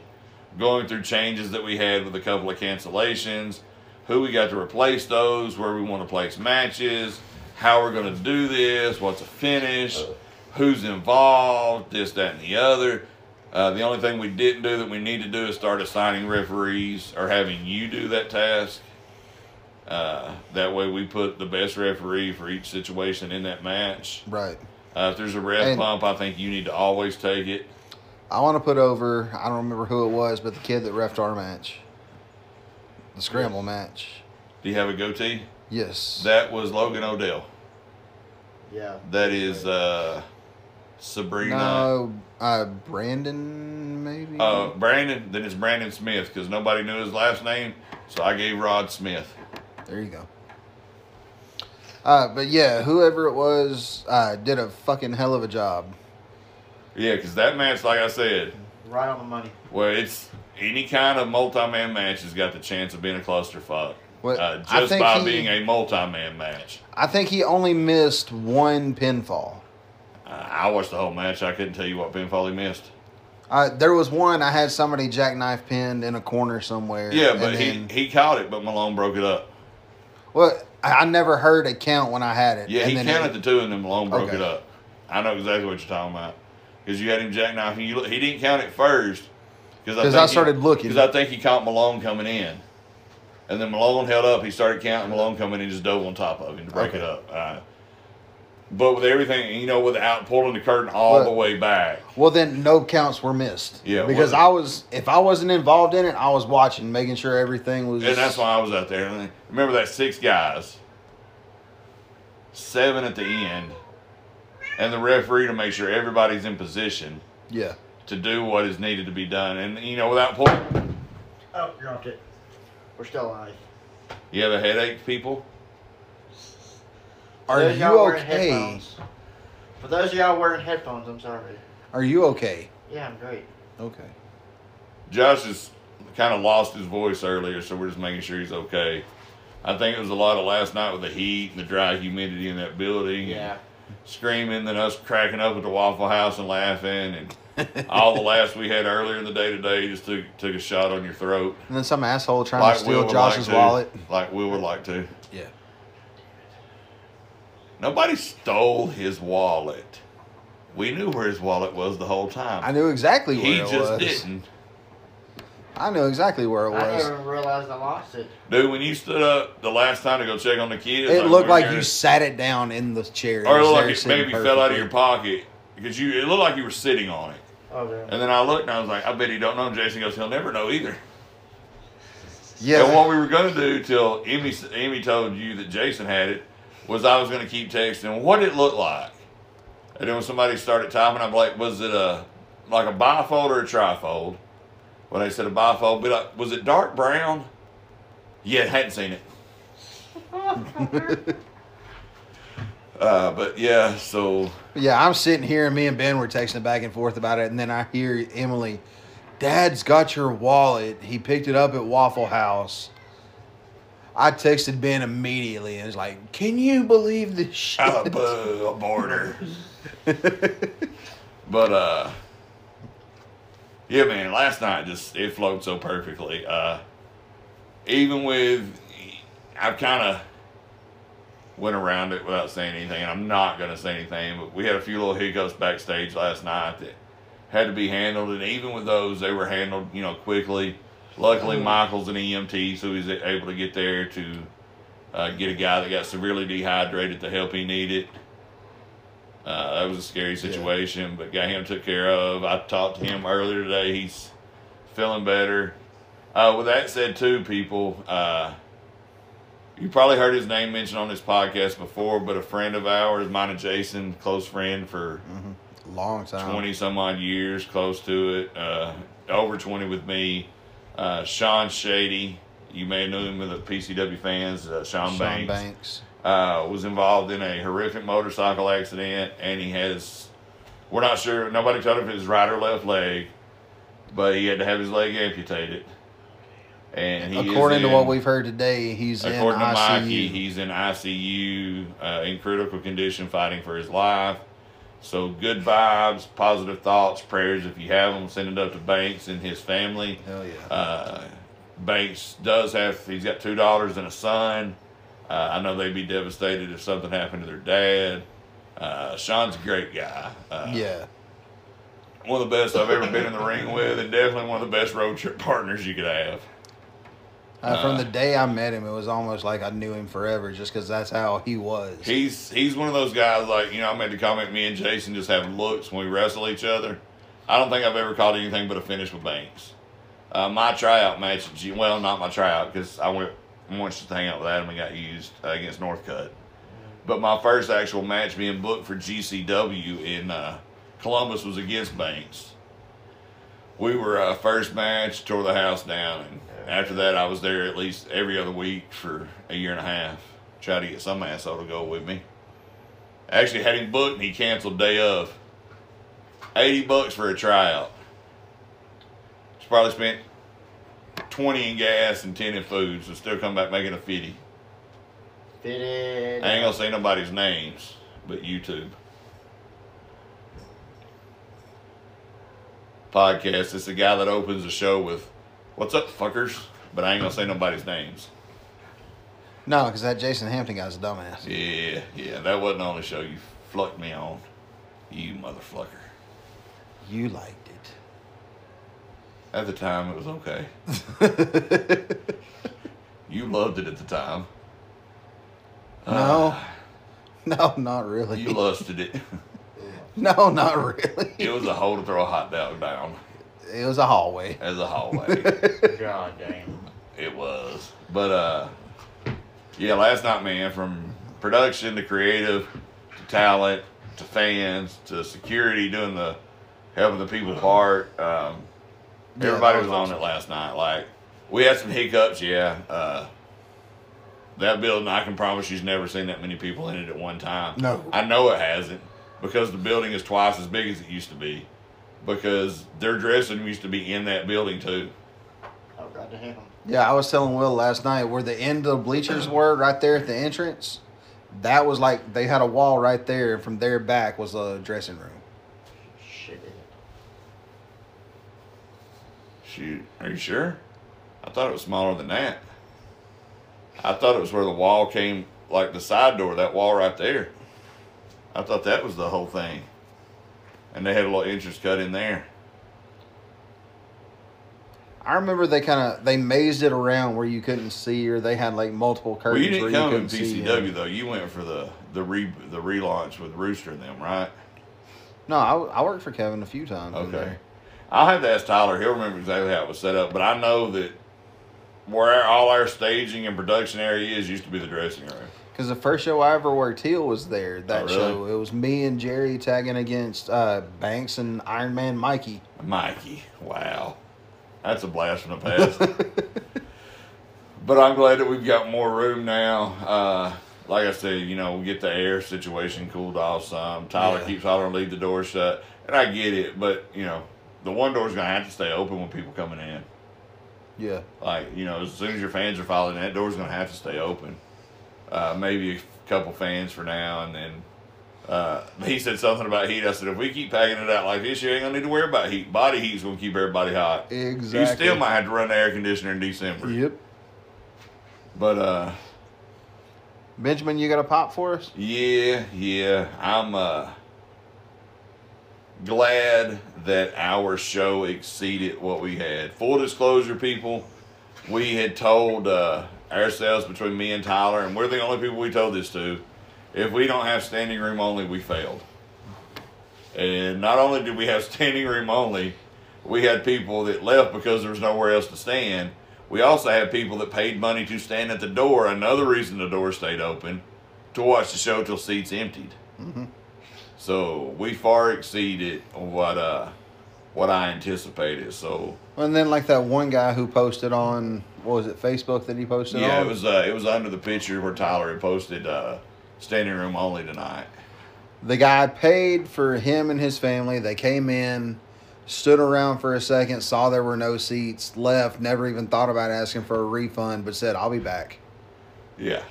going through changes that we had with a couple of cancellations, who we got to replace those, where we want to place matches, how we're going to do this, what's a finish, who's involved, this, that, and the other. Uh, the only thing we didn't do that we need to do is start assigning referees or having you do that task. Uh, that way, we put the best referee for each situation in that match. Right. Uh, if there's a ref And- bump, I think you need to always take it. I want to put over. I don't remember who it was, but the kid that refed our match, the scramble match. Do you have a goatee? Yes. That was Logan Odell. Yeah. That is uh, Sabrina. no, uh, Brandon maybe. Uh, Brandon. Then it's Brandon Smith because nobody knew his last name, so I gave Rod Smith. There you go. Uh, but yeah, whoever it was uh, did a fucking hell of a job. Yeah, because that match, like I said, Right on the money. well, it's any kind of multi-man match has got the chance of being a clusterfuck. What- Uh, I just think by he- being a multi-man match. I think he only missed one pinfall. Uh, I watched the whole match. I couldn't tell you what pinfall he missed. Uh, there was one I had somebody jackknife pinned in a corner somewhere. Yeah, and but then- he, he caught it, but Malone broke it up. Well, I I never heard a count when I had it. Yeah, and he then counted it- the two and then Malone broke Okay. it up. I know exactly what you're talking about because you had him jackknifing. You, he didn't count it first because I started looking. Because I think he caught Malone coming in, and then Malone held up. He started counting Malone coming in, just dove on top of him to break Okay. it up. Uh, but with everything, you know, without pulling the curtain all But- the way back. Well, then no counts were missed. Yeah, because well- I was if I wasn't involved in it, I was watching, making sure everything was. And that's why I was out there. And remember that six guys, seven at the end, and the referee to make sure everybody's in position Yeah. to do what is needed to be done. And you know, without pulling, Oh, you dropped it. We're still alive. you have a headache, people. Are those you okay? headphones- For those of y'all wearing headphones, I'm sorry. Are you okay? Yeah, I'm great. Okay. Josh has kind of lost his voice earlier, so we're just making sure he's okay. I think it was a lot of last night with the heat and the dry humidity in that building. Yeah. screaming than us cracking up at the Waffle House and laughing and all the laughs we had earlier in the day today just took took a shot on your throat. And then some asshole trying Like to steal would Josh's like to. wallet. Like Will would like to. Yeah. Nobody stole his wallet. We knew where his wallet was the whole time. I knew exactly where he it just was. didn't. I knew exactly where it was. I was. never realized I lost it. Dude, when you stood up the last time to go check on the kids, It we looked like there- you sat it down in the chair. or it was looked there like it sitting maybe fell out of perfectly. your pocket because you. It looked like you were sitting on it. Oh, damn. And then I looked and I was like, I bet he don't know. And Jason goes, he'll never know either. Yeah. And what we were gonna do till Emmy Emmy told you that Jason had it was I was gonna keep texting what did it look like. And then when somebody started typing, I'm like, was it a like a bifold or a trifold? When they said a bifold, be like, was it dark brown? Yeah, hadn't seen it. uh, but yeah, so Yeah, I'm sitting here and me and Ben were texting back and forth about it, and then I hear Emily, Dad's got your wallet. He picked it up at Waffle House. I texted Ben immediately and was like, Can you believe this shit? a, border. But uh yeah man, last night just it flowed so perfectly. Uh even with I've kinda went around it without saying anything and I'm not gonna say anything, but we had a few little hiccups backstage last night that had to be handled and even with those they were handled, you know, quickly. Luckily Michael's an EMT so he's able to get there to uh, get a guy that got severely dehydrated the help he needed. Uh, that was a scary situation, but got him took care of. I talked to him earlier today. He's feeling better. Uh, with that said, too, people, uh, you probably heard his name mentioned on this podcast before, but a friend of ours, mine and Jason, close friend for Long time. 20 some odd years, close to it, uh, over 20 with me. Uh, Sean Shady, you may know him with the PCW fans, uh, Sean, Sean Banks Banks. uh, was involved in a horrific motorcycle accident, and he has. We're not sure. Nobody told him his right or left leg, but he had to have his leg amputated. And According to what we've heard today, he's in according to ICU. Mikey, he's in ICU uh, in critical condition, fighting for his life. So good vibes, positive thoughts, prayers. If you have them, send it up to Banks and his family. Hell yeah. Uh, Banks does have, he's got two daughters and a son. Uh, I know they'd be devastated if something happened to their dad. Uh, Sean's a great guy. Uh, yeah. One of the best I've ever been in the ring with, and definitely one of the best road trip partners you could have. Uh, from Uh, the day I met him, it was almost like I knew him forever, just because that's how he was. He's he's one of those guys like you know I made the comment me and Jason just have looks when we wrestle each other. I don't think I've ever called anything but a finish with Banks. Uh, my tryout match, well, not my tryout because I went once to hang out with Adam and got used uh, against Northcutt. But my first actual match being booked for GCW in uh, Columbus was against Banks. We were uh, first match, tore the house down, and after that I was there at least every other week for a year and a half. Tried to get some asshole to go with me. Actually had him booked and he canceled day of. Eighty bucks for a tryout. He's probably spent twenty in gas and ten in food, so still come back making a fifty. Fitted. I ain't gonna say nobody's names, but YouTube. Podcast. It's the guy that opens the show with, "What's up, fuckers?" But I ain't gonna say nobody's names. no, because that Jason Hampton guy's a dumbass. Yeah, yeah, that wasn't on the only show you flucked me on, you motherfucker. You liked it. At the time, it was okay. You loved it at the time. no. Uh, no, not really. You lusted it. no, not really. It was a hole to throw a hot dog down It was a hallway. as a hallway. God damn. it was. But uh yeah, last night man, from production to creative to talent to fans to security doing the helping the people part. Um Yeah, everybody that was, was on it last night. Like we had some hiccups, yeah. Uh that building I can promise you's never seen that many people in it at one time. No. I know it hasn't because the building is twice as big as it used to be. Because their dressing room used to be in that building too. Oh, God damn. Yeah, I was telling Will last night where the end of the bleachers were, right there at the entrance. That was like they had a wall right there, and from their back was a dressing room. Shit. Shoot, are you sure? I thought it was smaller than that. I thought it was where the wall came, like the side door, that wall right there. I thought that was the whole thing. And they had a little interest cut in there. I remember they kind of they mazed it around where you couldn't see, or they had like multiple curtains. Well, you didn't you come in couldn't see. PCW though. You went for the the re the relaunch with Rooster and them, right? No, I, I worked for Kevin a few times. Okay. I'll have to ask Tyler. He'll remember exactly how it was set up. But I know that where all our staging and production area is used to be the dressing room. Because the first show I ever worked, Teal was there. That Oh, really? show, it was me and Jerry tagging against uh, Banks and Iron Man Mikey. Mikey, wow, that's a blast from the past. but I'm glad that we've got more room now. Uh, like I said, you know, we get the air situation cooled off some. Tyler Yeah. keeps hollering, leave the door shut, and I get it. But you know, the one door's gonna have to stay open when people coming in. Yeah, Like, you know, as soon as your fans are following, that door's going to have to stay open. Uh, maybe a couple fans for now, and then uh, he said something about heat. I said, if we keep packing it out like this, you ain't to need to worry about heat. Body heat's going to keep everybody hot. exactly. You still might have to run the air conditioner in December. Yep. But, uh, Benjamin, you got a pop for us? yeah, yeah, I'm uh, glad that our show exceeded what we had. Full disclosure, people, we had told uh, ourselves between me and Tyler, and we're the only people we told this to. If we don't have standing room only, we failed. And not only did we have standing room only, we had people that left because there was nowhere else to stand. We also had people that paid money to stand at the door. Another reason the door stayed open to watch the show till seats emptied. So we far exceeded what uh what I anticipated. So And then like that one guy who posted on what was it Facebook that he posted yeah, on? it was uh, it was under the picture where Tyler had posted uh, standing room only tonight. The guy paid for him and his family. They came in, stood around for a second, saw there were no seats, left, never even thought about asking for a refund, but said, I'll be back. Yeah,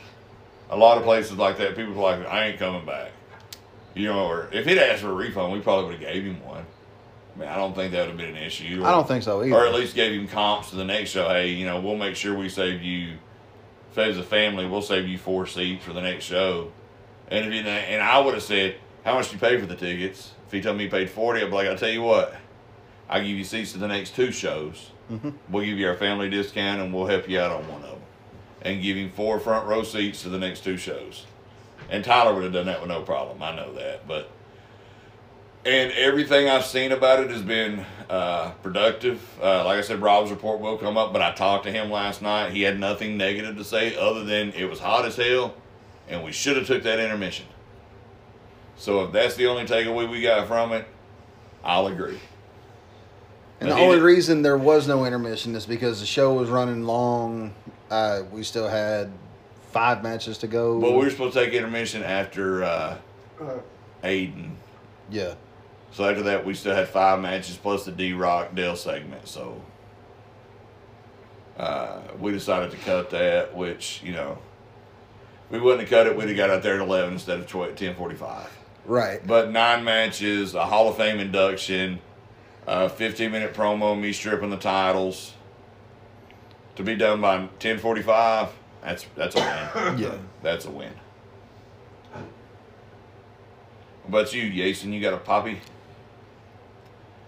a lot of places like that, people are like, I ain't coming back. You know, or if he'd asked for a refund, we probably would have gave him one. I mean, I don't think that would have been an issue. I don't think so either. or at least gave him comps to the next show. Hey, you know, we'll make sure we save you. If as a family, we'll save you four seats for the next show. And if you, and I would have said, how much do you pay for the tickets? If he told me he paid forty, I'd be like, I tell you what, I'll give you seats to the next two shows. Mhm. We'll give you our family discount, and we'll help you out on one of them, and give him four front row seats to the next two shows. And Tyler would have done that with no problem. I know that, but and everything I've seen about it has been uh, productive. Uh, like I said, Rob's report will come up, but I talked to him last night. He had nothing negative to say other than it was hot as hell, and we should have took that intermission. So if that's the only takeaway we got from it, I'll agree. And But the only did- reason there was no intermission is because the show was running long. Uh, we still had five matches to go. But we were supposed to take intermission after uh, Aiden. yeah. So after that, we still had five matches plus the D Rock Dell segment. So uh, we decided to cut that, which you know, we wouldn't have cut it. We'd have got out there at eleven instead of ten forty five. Right. But nine matches, a Hall of Fame induction, a fifteen minute promo, me stripping the titles. To be done by ten forty five, that's that's a win. Yeah. That's a win. What about you, Jason? You got a poppy?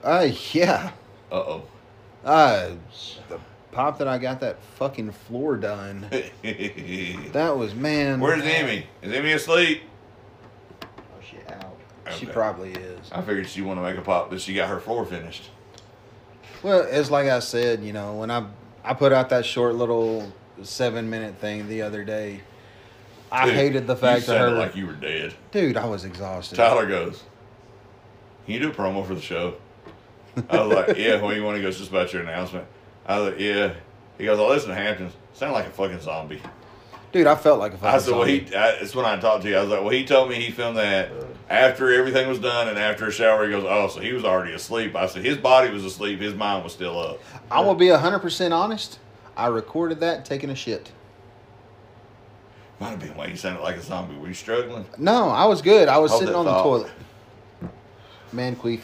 Uh, yeah. Uh oh. Uh, the pop that I got that fucking floor done. That was man. Where's Emmy? Is Emmy asleep? Oh she out. She probably is. I figured she wanted to make a pop, but she got her floor finished. Well, it's like I said, you know, when I I put out that short little seven minute thing the other day, I Dude, hated the fact that sounded her. like you were dead. dude, I was exhausted. Tyler goes, "Can you do a promo for the show?" I was like, "Yeah." When you want to go, just about your announcement. I was like, "Yeah." He goes, "I listen to Hamptons. Sound like a fucking zombie." Dude, I felt like a fucking I said, "Well, zombie. he." I, it's when I talked to you. I was like, "Well, he told me he filmed that after everything was done and after a shower." He goes, "Oh, so he was already asleep." I said, "His body was asleep. His mind was still up." I will be hundred percent honest. I recorded that taking a shit. Might have been why you sounded like a zombie. Were you struggling? No, I was good. I was Hold sitting that on the thought. toilet. Man queef.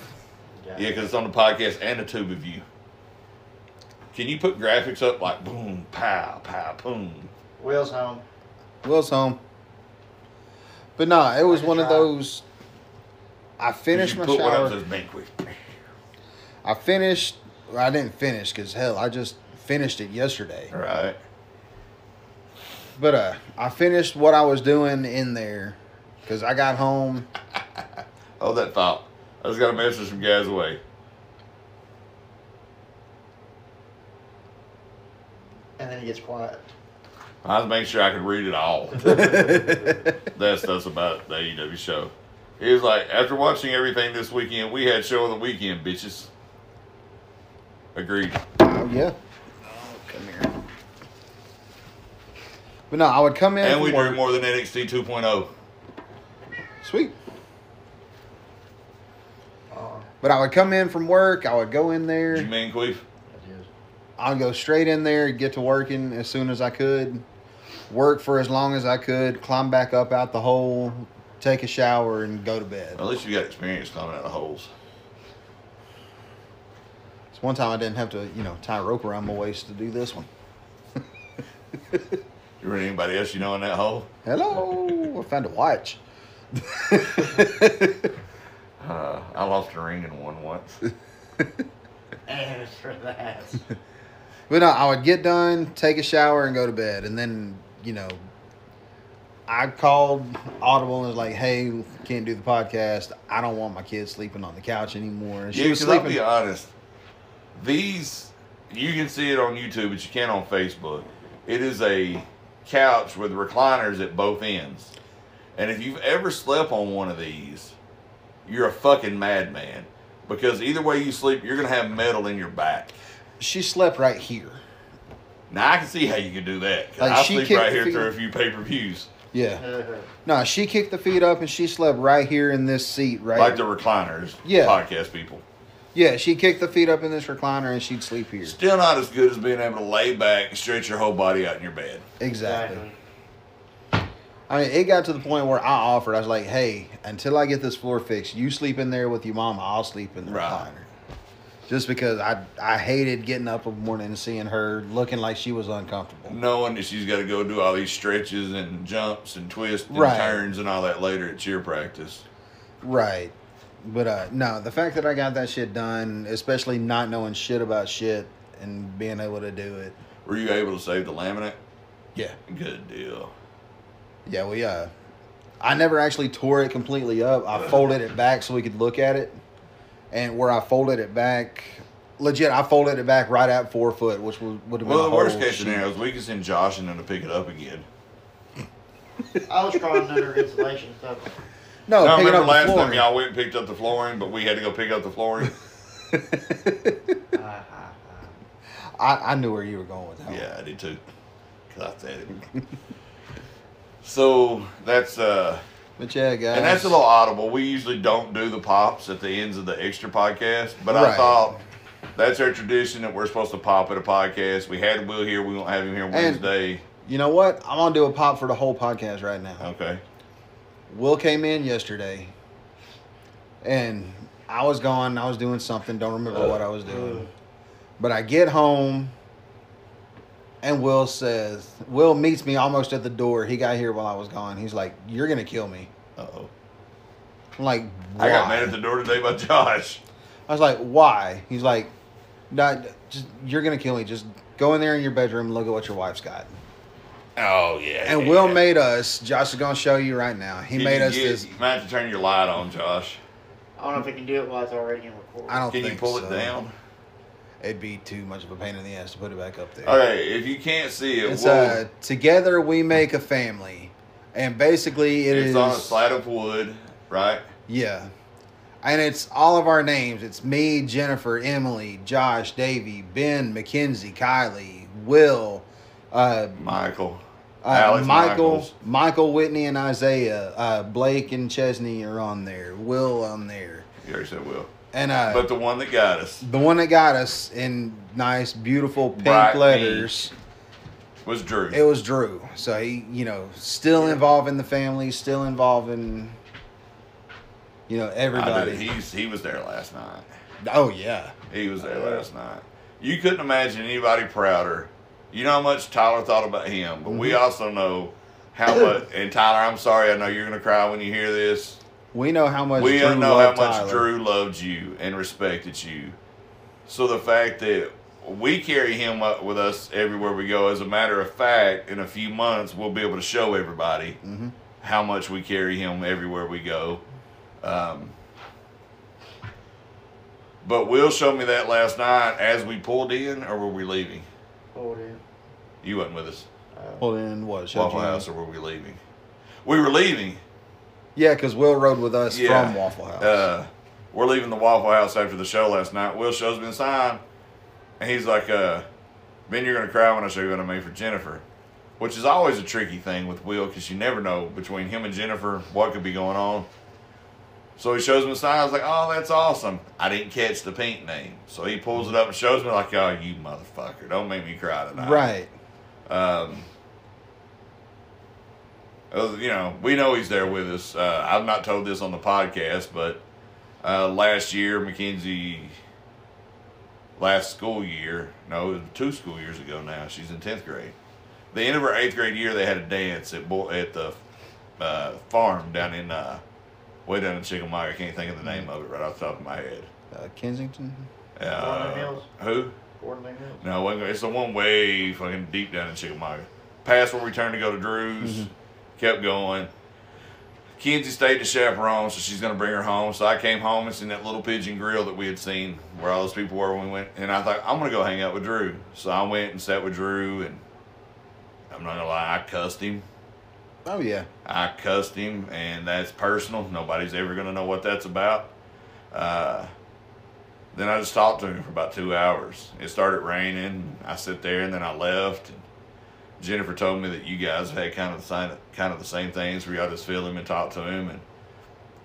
Yeah, because it's on the podcast and the tube of you. Can you put graphics up like boom, pow, pow, boom? Will's home. Will's home. But nah, it was I can one of those. I finished you my put one up shower. says banquet. I finished. well, I didn't finish because hell, I just finished it yesterday. All right. But uh, I finished what I was doing in there because I got home. Hold that thought. I just got a message some guys away. And then he gets quiet. I was making sure I could read it all. That's that's about the AEW show. He was like, after watching everything this weekend, we had show of the weekend, bitches. Agreed. Oh yeah. Oh, come here. But no, I would come in. And we work- drew more than NXT 2.0. Sweet. Uh, But I would come in from work. I would go in there. Did you mean Queef? I'd go straight in there, get to working as soon as I could, work for as long as I could, climb back up out the hole, take a shower, and go to bed. At least you got experience climbing out of holes. So one time I didn't have to, you know, tie a rope around my waist to do this one. You ready anybody else you know in that hole? Hello, I found a watch. Uh, I lost a ring in one once. and it's for that. But no, I would get done, take a shower, and go to bed. And then, you know, I called Audible and was like, hey, can't do the podcast. I don't want my kids sleeping on the couch anymore. And she Yeah, was because I'll be honest. These, you can see it on YouTube, but you can't on Facebook. It is a couch with recliners at both ends. And if you've ever slept on one of these, you're a fucking madman. Because either way you sleep, you're going to have metal in your back. She slept right here. Now, I can see how you could do that. Like, I she sleep right here through a few pay per views. Yeah. No, she kicked the feet up and she slept right here in this seat, right? Like the recliners, Yeah. podcast people. yeah, she kicked the feet up in this recliner and she'd sleep here. Still not as good as being able to lay back and stretch your whole body out in your bed. Exactly. I mean, it got to the point where I offered, I was like, hey, until I get this floor fixed, you sleep in there with your mama, I'll sleep in the Right. recliner. Just because I I hated getting up in the morning and seeing her looking like she was uncomfortable. knowing that she's got to go do all these stretches and jumps and twists and Right. turns and all that later at cheer practice. Right. But uh no, the fact that I got that shit done, especially not knowing shit about shit and being able to do it. Were you able to save the laminate? Yeah. Good deal. Yeah, we uh I never actually tore it completely up. I folded it back so we could look at it. And where I folded it back legit, I folded it back right at four foot, which would, would have been Well, the worst case sheet. scenario is we can send Josh in there to pick it up again. I was crawling under insulation stuff. No, I pick it remember up last the time flooring. y'all went and picked up the flooring, but we had to go pick up the flooring. I, I knew where you were going with that. one. yeah, I did too. Cause I said it. so that's uh, But yeah, guys. and that's a little audible. We usually don't do the pops at the ends of the extra podcast, but I thought that's our tradition that we're supposed to pop at a podcast. We had Will here. We won't have him here Wednesday. You know what? I'm gonna do a pop for the whole podcast right now. Okay. Will came in yesterday, and I was gone. I was doing something. Don't remember what I was doing. But I get home, and Will says, Will meets me almost at the door. He got here while I was gone. He's like, "You're gonna kill me." Uh oh. I'm like, why? I got met at the door today by Josh. I was like, "Why?" He's like, "Not just you're gonna kill me. Just go in there in your bedroom and look at what your wife's got." Oh yeah. And yeah. Will made us. Josh is gonna show you right now. He Can made you us get- this. You might have to turn your light on, Josh. I don't know if we can do it while it's already in record. I don't Can you think pull so. it down? It'd be too much of a pain in the ass to put it back up there. Okay, if you can't see it, It's we'll, uh, together we make a family, and basically it it's is on a slat of wood, right? yeah, and it's all of our names. It's me, Jennifer, Emily, Josh, Davy, Ben, Mackenzie, Kylie, Will, uh, Michael. uh, Alex Michael, Michaels. Michael, Whitney, and Isaiah. Uh, Blake and Chesney are on there. Will on there, You already said Will. And uh, But the one that got us. the one that got us in nice, beautiful pink Bright letters Was Drew? It was Drew. So he, you know, still involved in the family, still involved in, you know, everybody. He's he was there last night. oh yeah. He was there last night. You couldn't imagine anybody prouder. You know how much Tyler thought about him, but we Mm-hmm. also know how much. And Tyler, I'm sorry. I know you're gonna cry when you hear this. We know how much we Drew know how loved much Tyler. Drew loved you and respected you. So the fact that we carry him up with us everywhere we go, as a matter of fact, in a few months we'll be able to show everybody Mhm. how much we carry him everywhere we go. Um, but Will showed me that last night as we pulled in, or were we leaving? Pulled in. You wasn't with us. Pulled in. what? showed Waffle you- House, or were we leaving? We were leaving. Yeah, because Will rode with us Yeah. from Waffle House. Uh, we're leaving the Waffle House after the show last night. Will shows me the sign, and he's like, uh, "Ben, you're gonna cry when I show you what I made for Jennifer," which is always a tricky thing with Will because you never know between him and Jennifer what could be going on. So he shows me the sign. I was like, "Oh, that's awesome." I didn't catch the pink name, so he pulls it up and shows me like, "Oh, you motherfucker! Don't make me cry tonight." right. Um, you know, we know he's there with us. Uh, I've not told this on the podcast, but uh, last year, Mackenzie, last school year, no, two school years ago now, she's in 10th grade. The end of her eighth grade year, they had a dance at Bo- at the uh, farm down in, uh, way down in Chickamauga. I can't think of the name of it right off the top of my head. Uh, Kensington. Uh, who? Gordon Hills. No, it's the one way fucking deep down in Chickamauga. Past where we turned to go to Drew's, kept going. Kenzie stayed to chaperone, so she's gonna bring her home. So I came home and seen that little pigeon grill that we had seen where all those people were when we went. And I thought I'm gonna go hang out with Drew. So I went and sat with Drew, and I'm not gonna lie, I cussed him. Oh yeah. I cussed him, and that's personal. Nobody's ever gonna know what that's about. Uh, then I just talked to him for about two hours. It started raining. I sit there, and then I left. Jennifer told me that you guys had kind of the same, kind of the same things where y'all just feel him and talk to him. And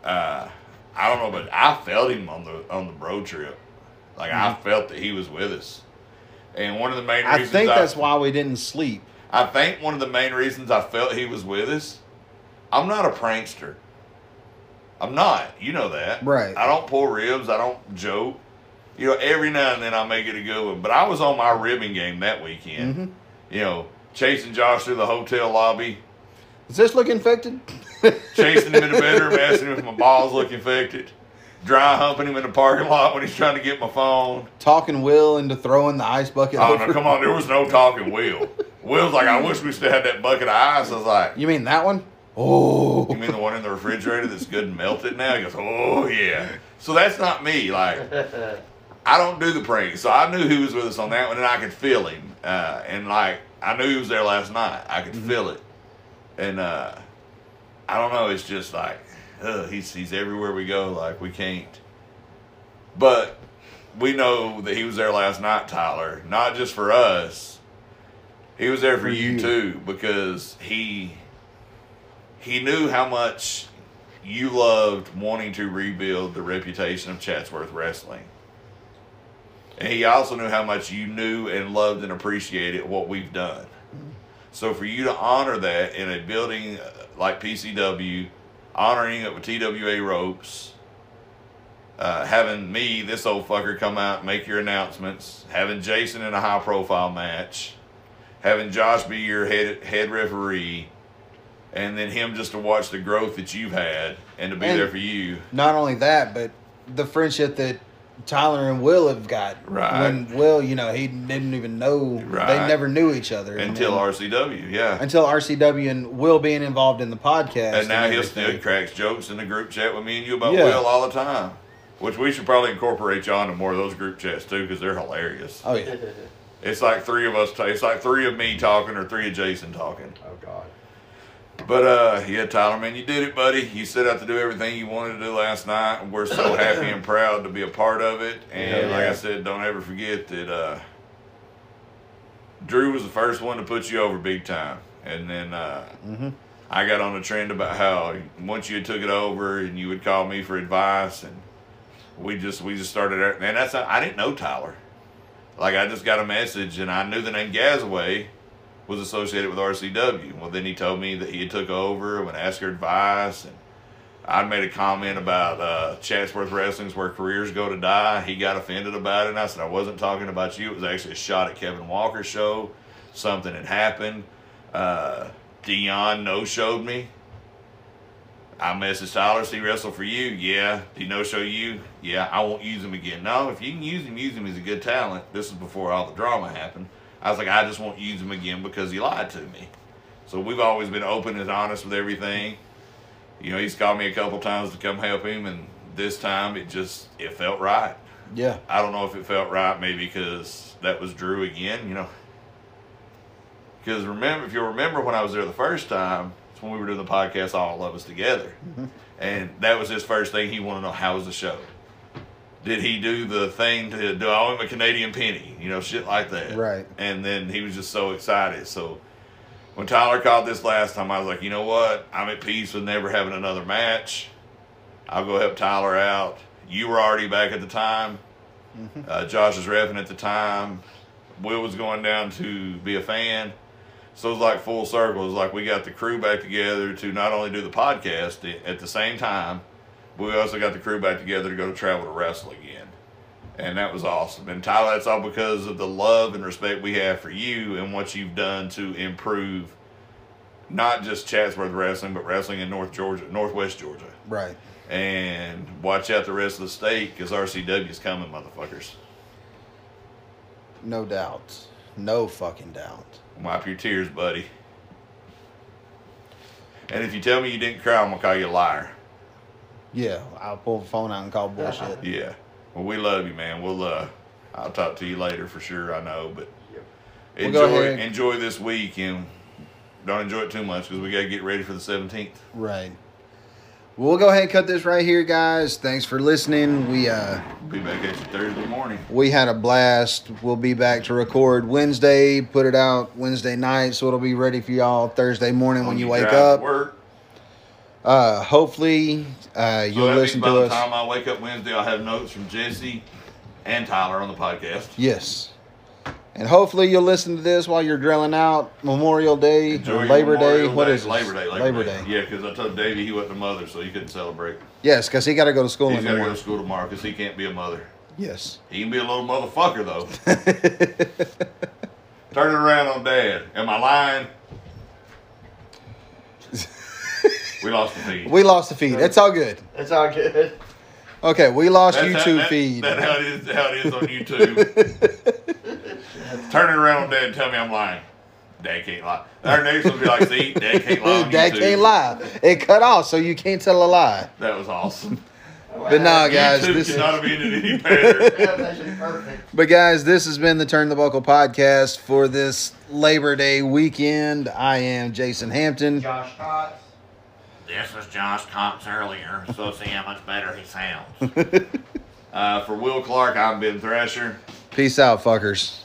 uh, I don't know, but I felt him on the on the road trip. Like I felt that he was with us. And one of the main I think that's why we didn't sleep. I think one of the main reasons I felt he was with us, I'm not a prankster. I'm not. You know that. Right. I don't pull ribs. I don't joke. You know, every now and then I make it a good one. But I was on my ribbing game that weekend. Mhm. You know, chasing Josh through the hotel lobby, Does this look infected? chasing him in the bedroom, asking him if my balls look infected, dry humping him in the parking lot when he's trying to get my phone. Talking Will into throwing the ice bucket. Oh, over. no, come on. There was no talking Will. Will's like, I wish we still had that bucket of ice. I was like, You mean that one? Oh. You mean the one in the refrigerator that's good and melted now? He goes, Oh yeah. So that's not me. Like I don't do the prank. So I knew he was with us on that one and I could feel him. Uh, and like I knew he was there last night. I could feel it. And uh, I don't know, it's just like ugh, he's he's everywhere we go, like we can't. But we know that he was there last night, Tyler, not just for us. He was there for, For you you. too, because he he knew how much you loved wanting to rebuild the reputation of Chatsworth Wrestling. And he also knew how much you knew and loved and appreciated what we've done. So for you to honor that in a building uh, like PCW, honoring it with TWA ropes, uh, having me, this old fucker, come out and make your announcements, having Jason in a high profile match, having Josh be your head head referee, and then him just to watch the growth that you've had and to be And- there for you. Not only that, but the friendship that Tyler and Will have got. Right. When Will, you know, he didn't even know. Right. They never knew each other. Until then- RCW, yeah. until RCW and Will being involved in the podcast. And now he'll still cracks jokes in the group chat with me and you about Yeah. Will all the time. Which we should probably incorporate you on to more of those group chats too, because they're hilarious. Oh yeah. It's like three of us. ta- It's like three of me talking or three of Jason talking. God. But uh, yeah, Tyler, man, you did it, buddy. You set out to do everything you wanted to do last night, we're so happy and proud to be a part of it. And Yeah. like I said, don't ever forget that uh, Drew was the first one to put you over big time, and then uh, Mhm. I got on a trend about how once you took it over, and you would call me for advice, and we just we just started. And that's I didn't know Tyler. Like I just got a message, and I knew the name Gazaway was associated with RCW. Well, then he told me that he had took over and asked her advice, and I made a comment about uh, Chatsworth Wrestling's where careers go to die. He got offended about it, and I said I wasn't talking about you. It was actually a shot at Kevin Walker's show. Something had happened. Uh, Dion no showed me. I messaged Tyler, see wrestle for you. Yeah. Did he no show you? Yeah. I won't use him again. No, if you can use him, use him. He's a good talent. This is before all the drama happened. I was like, I just won't use him again because he lied to me. So we've always been open and honest with everything. You know, he's called me a couple times to come help him, and this time it just it felt right. Yeah. I don't know if it felt right, maybe because that was Drew again, you know. Because remember, if you remember when I was there the first time, it's when we were doing the podcast, all of us together, mm-hmm. and that was his first thing. He wanted to know how was the show. Did he do the thing to do I owe him a Canadian penny? You know, shit like that. Right. And then he was just so excited. So when Tyler called this last time, I was like, you know what? I'm at peace with never having another match. I'll go help Tyler out. You were already back at the time. Uh, Josh was reffing at the time. Will was going down to be a fan. So it was like full circle. It was like we got the crew back together to not only do the podcast at the same time, but we also got the crew back together to go to travel to wrestle again. And that was awesome. And Tyler, that's all because of the love and respect we have for you and what you've done to improve not just Chatsworth wrestling, but wrestling in North Georgia, Northwest Georgia. Right. And watch out the rest of the state because RCW's coming, motherfuckers. No doubt. No fucking doubt. Wipe your tears, buddy. And if you tell me you didn't cry, I'm gonna call you a liar. Yeah, I'll pull the phone out and call bullshit. Yeah. Well, we love you, man. We'll uh, I'll talk to you later for sure. I know, but We'll go enjoy ahead. enjoy this week and don't enjoy it too much because we gotta get ready for the 17th. Right. We'll go ahead and cut this right here, guys. Thanks for listening. We uh Be back at you Thursday morning. we had a blast. We'll be back to record Wednesday. Put it out Wednesday night, so it'll be ready for y'all Thursday morning when you wake drive to up. Work. Uh, hopefully, uh, you'll that listen by to us. By the time I wake up Wednesday, I'll have notes from Jesse and Tyler on the podcast. Yes. And hopefully you'll listen to this while you're drilling out Memorial Day Labor Day. Memorial What Day. is it? Labor Day? Labor Day. Yeah, because I told Davey he wasn't a mother, so he couldn't celebrate. Yes, because he got to go to school He's got to go to school tomorrow because he can't be a mother. Yes. He can be a little motherfucker though. Turn it around on Dad. Am I lying? We lost the feed. we lost the feed. It's all good. It's all good. Okay, we lost That's how- YouTube that- feed. That's how it is. How it is on YouTube. Turn it around on Dad and tell me I'm lying. Dad can't lie. Our next one will be like, see, Dad can't lie on Dad YouTube. can't lie. It cut off, so you can't tell a lie. That was awesome. But nah, guys, YouTube this is, cannot have ended any better. That was actually perfect. but guys, this has been the Turn the Buckle podcast for this Labor Day weekend. I am Jason Hampton. Josh Cox. This was Josh Cox earlier, so see how much better he sounds. uh, for Will Clark, I've been Thrasher. Peace out, fuckers.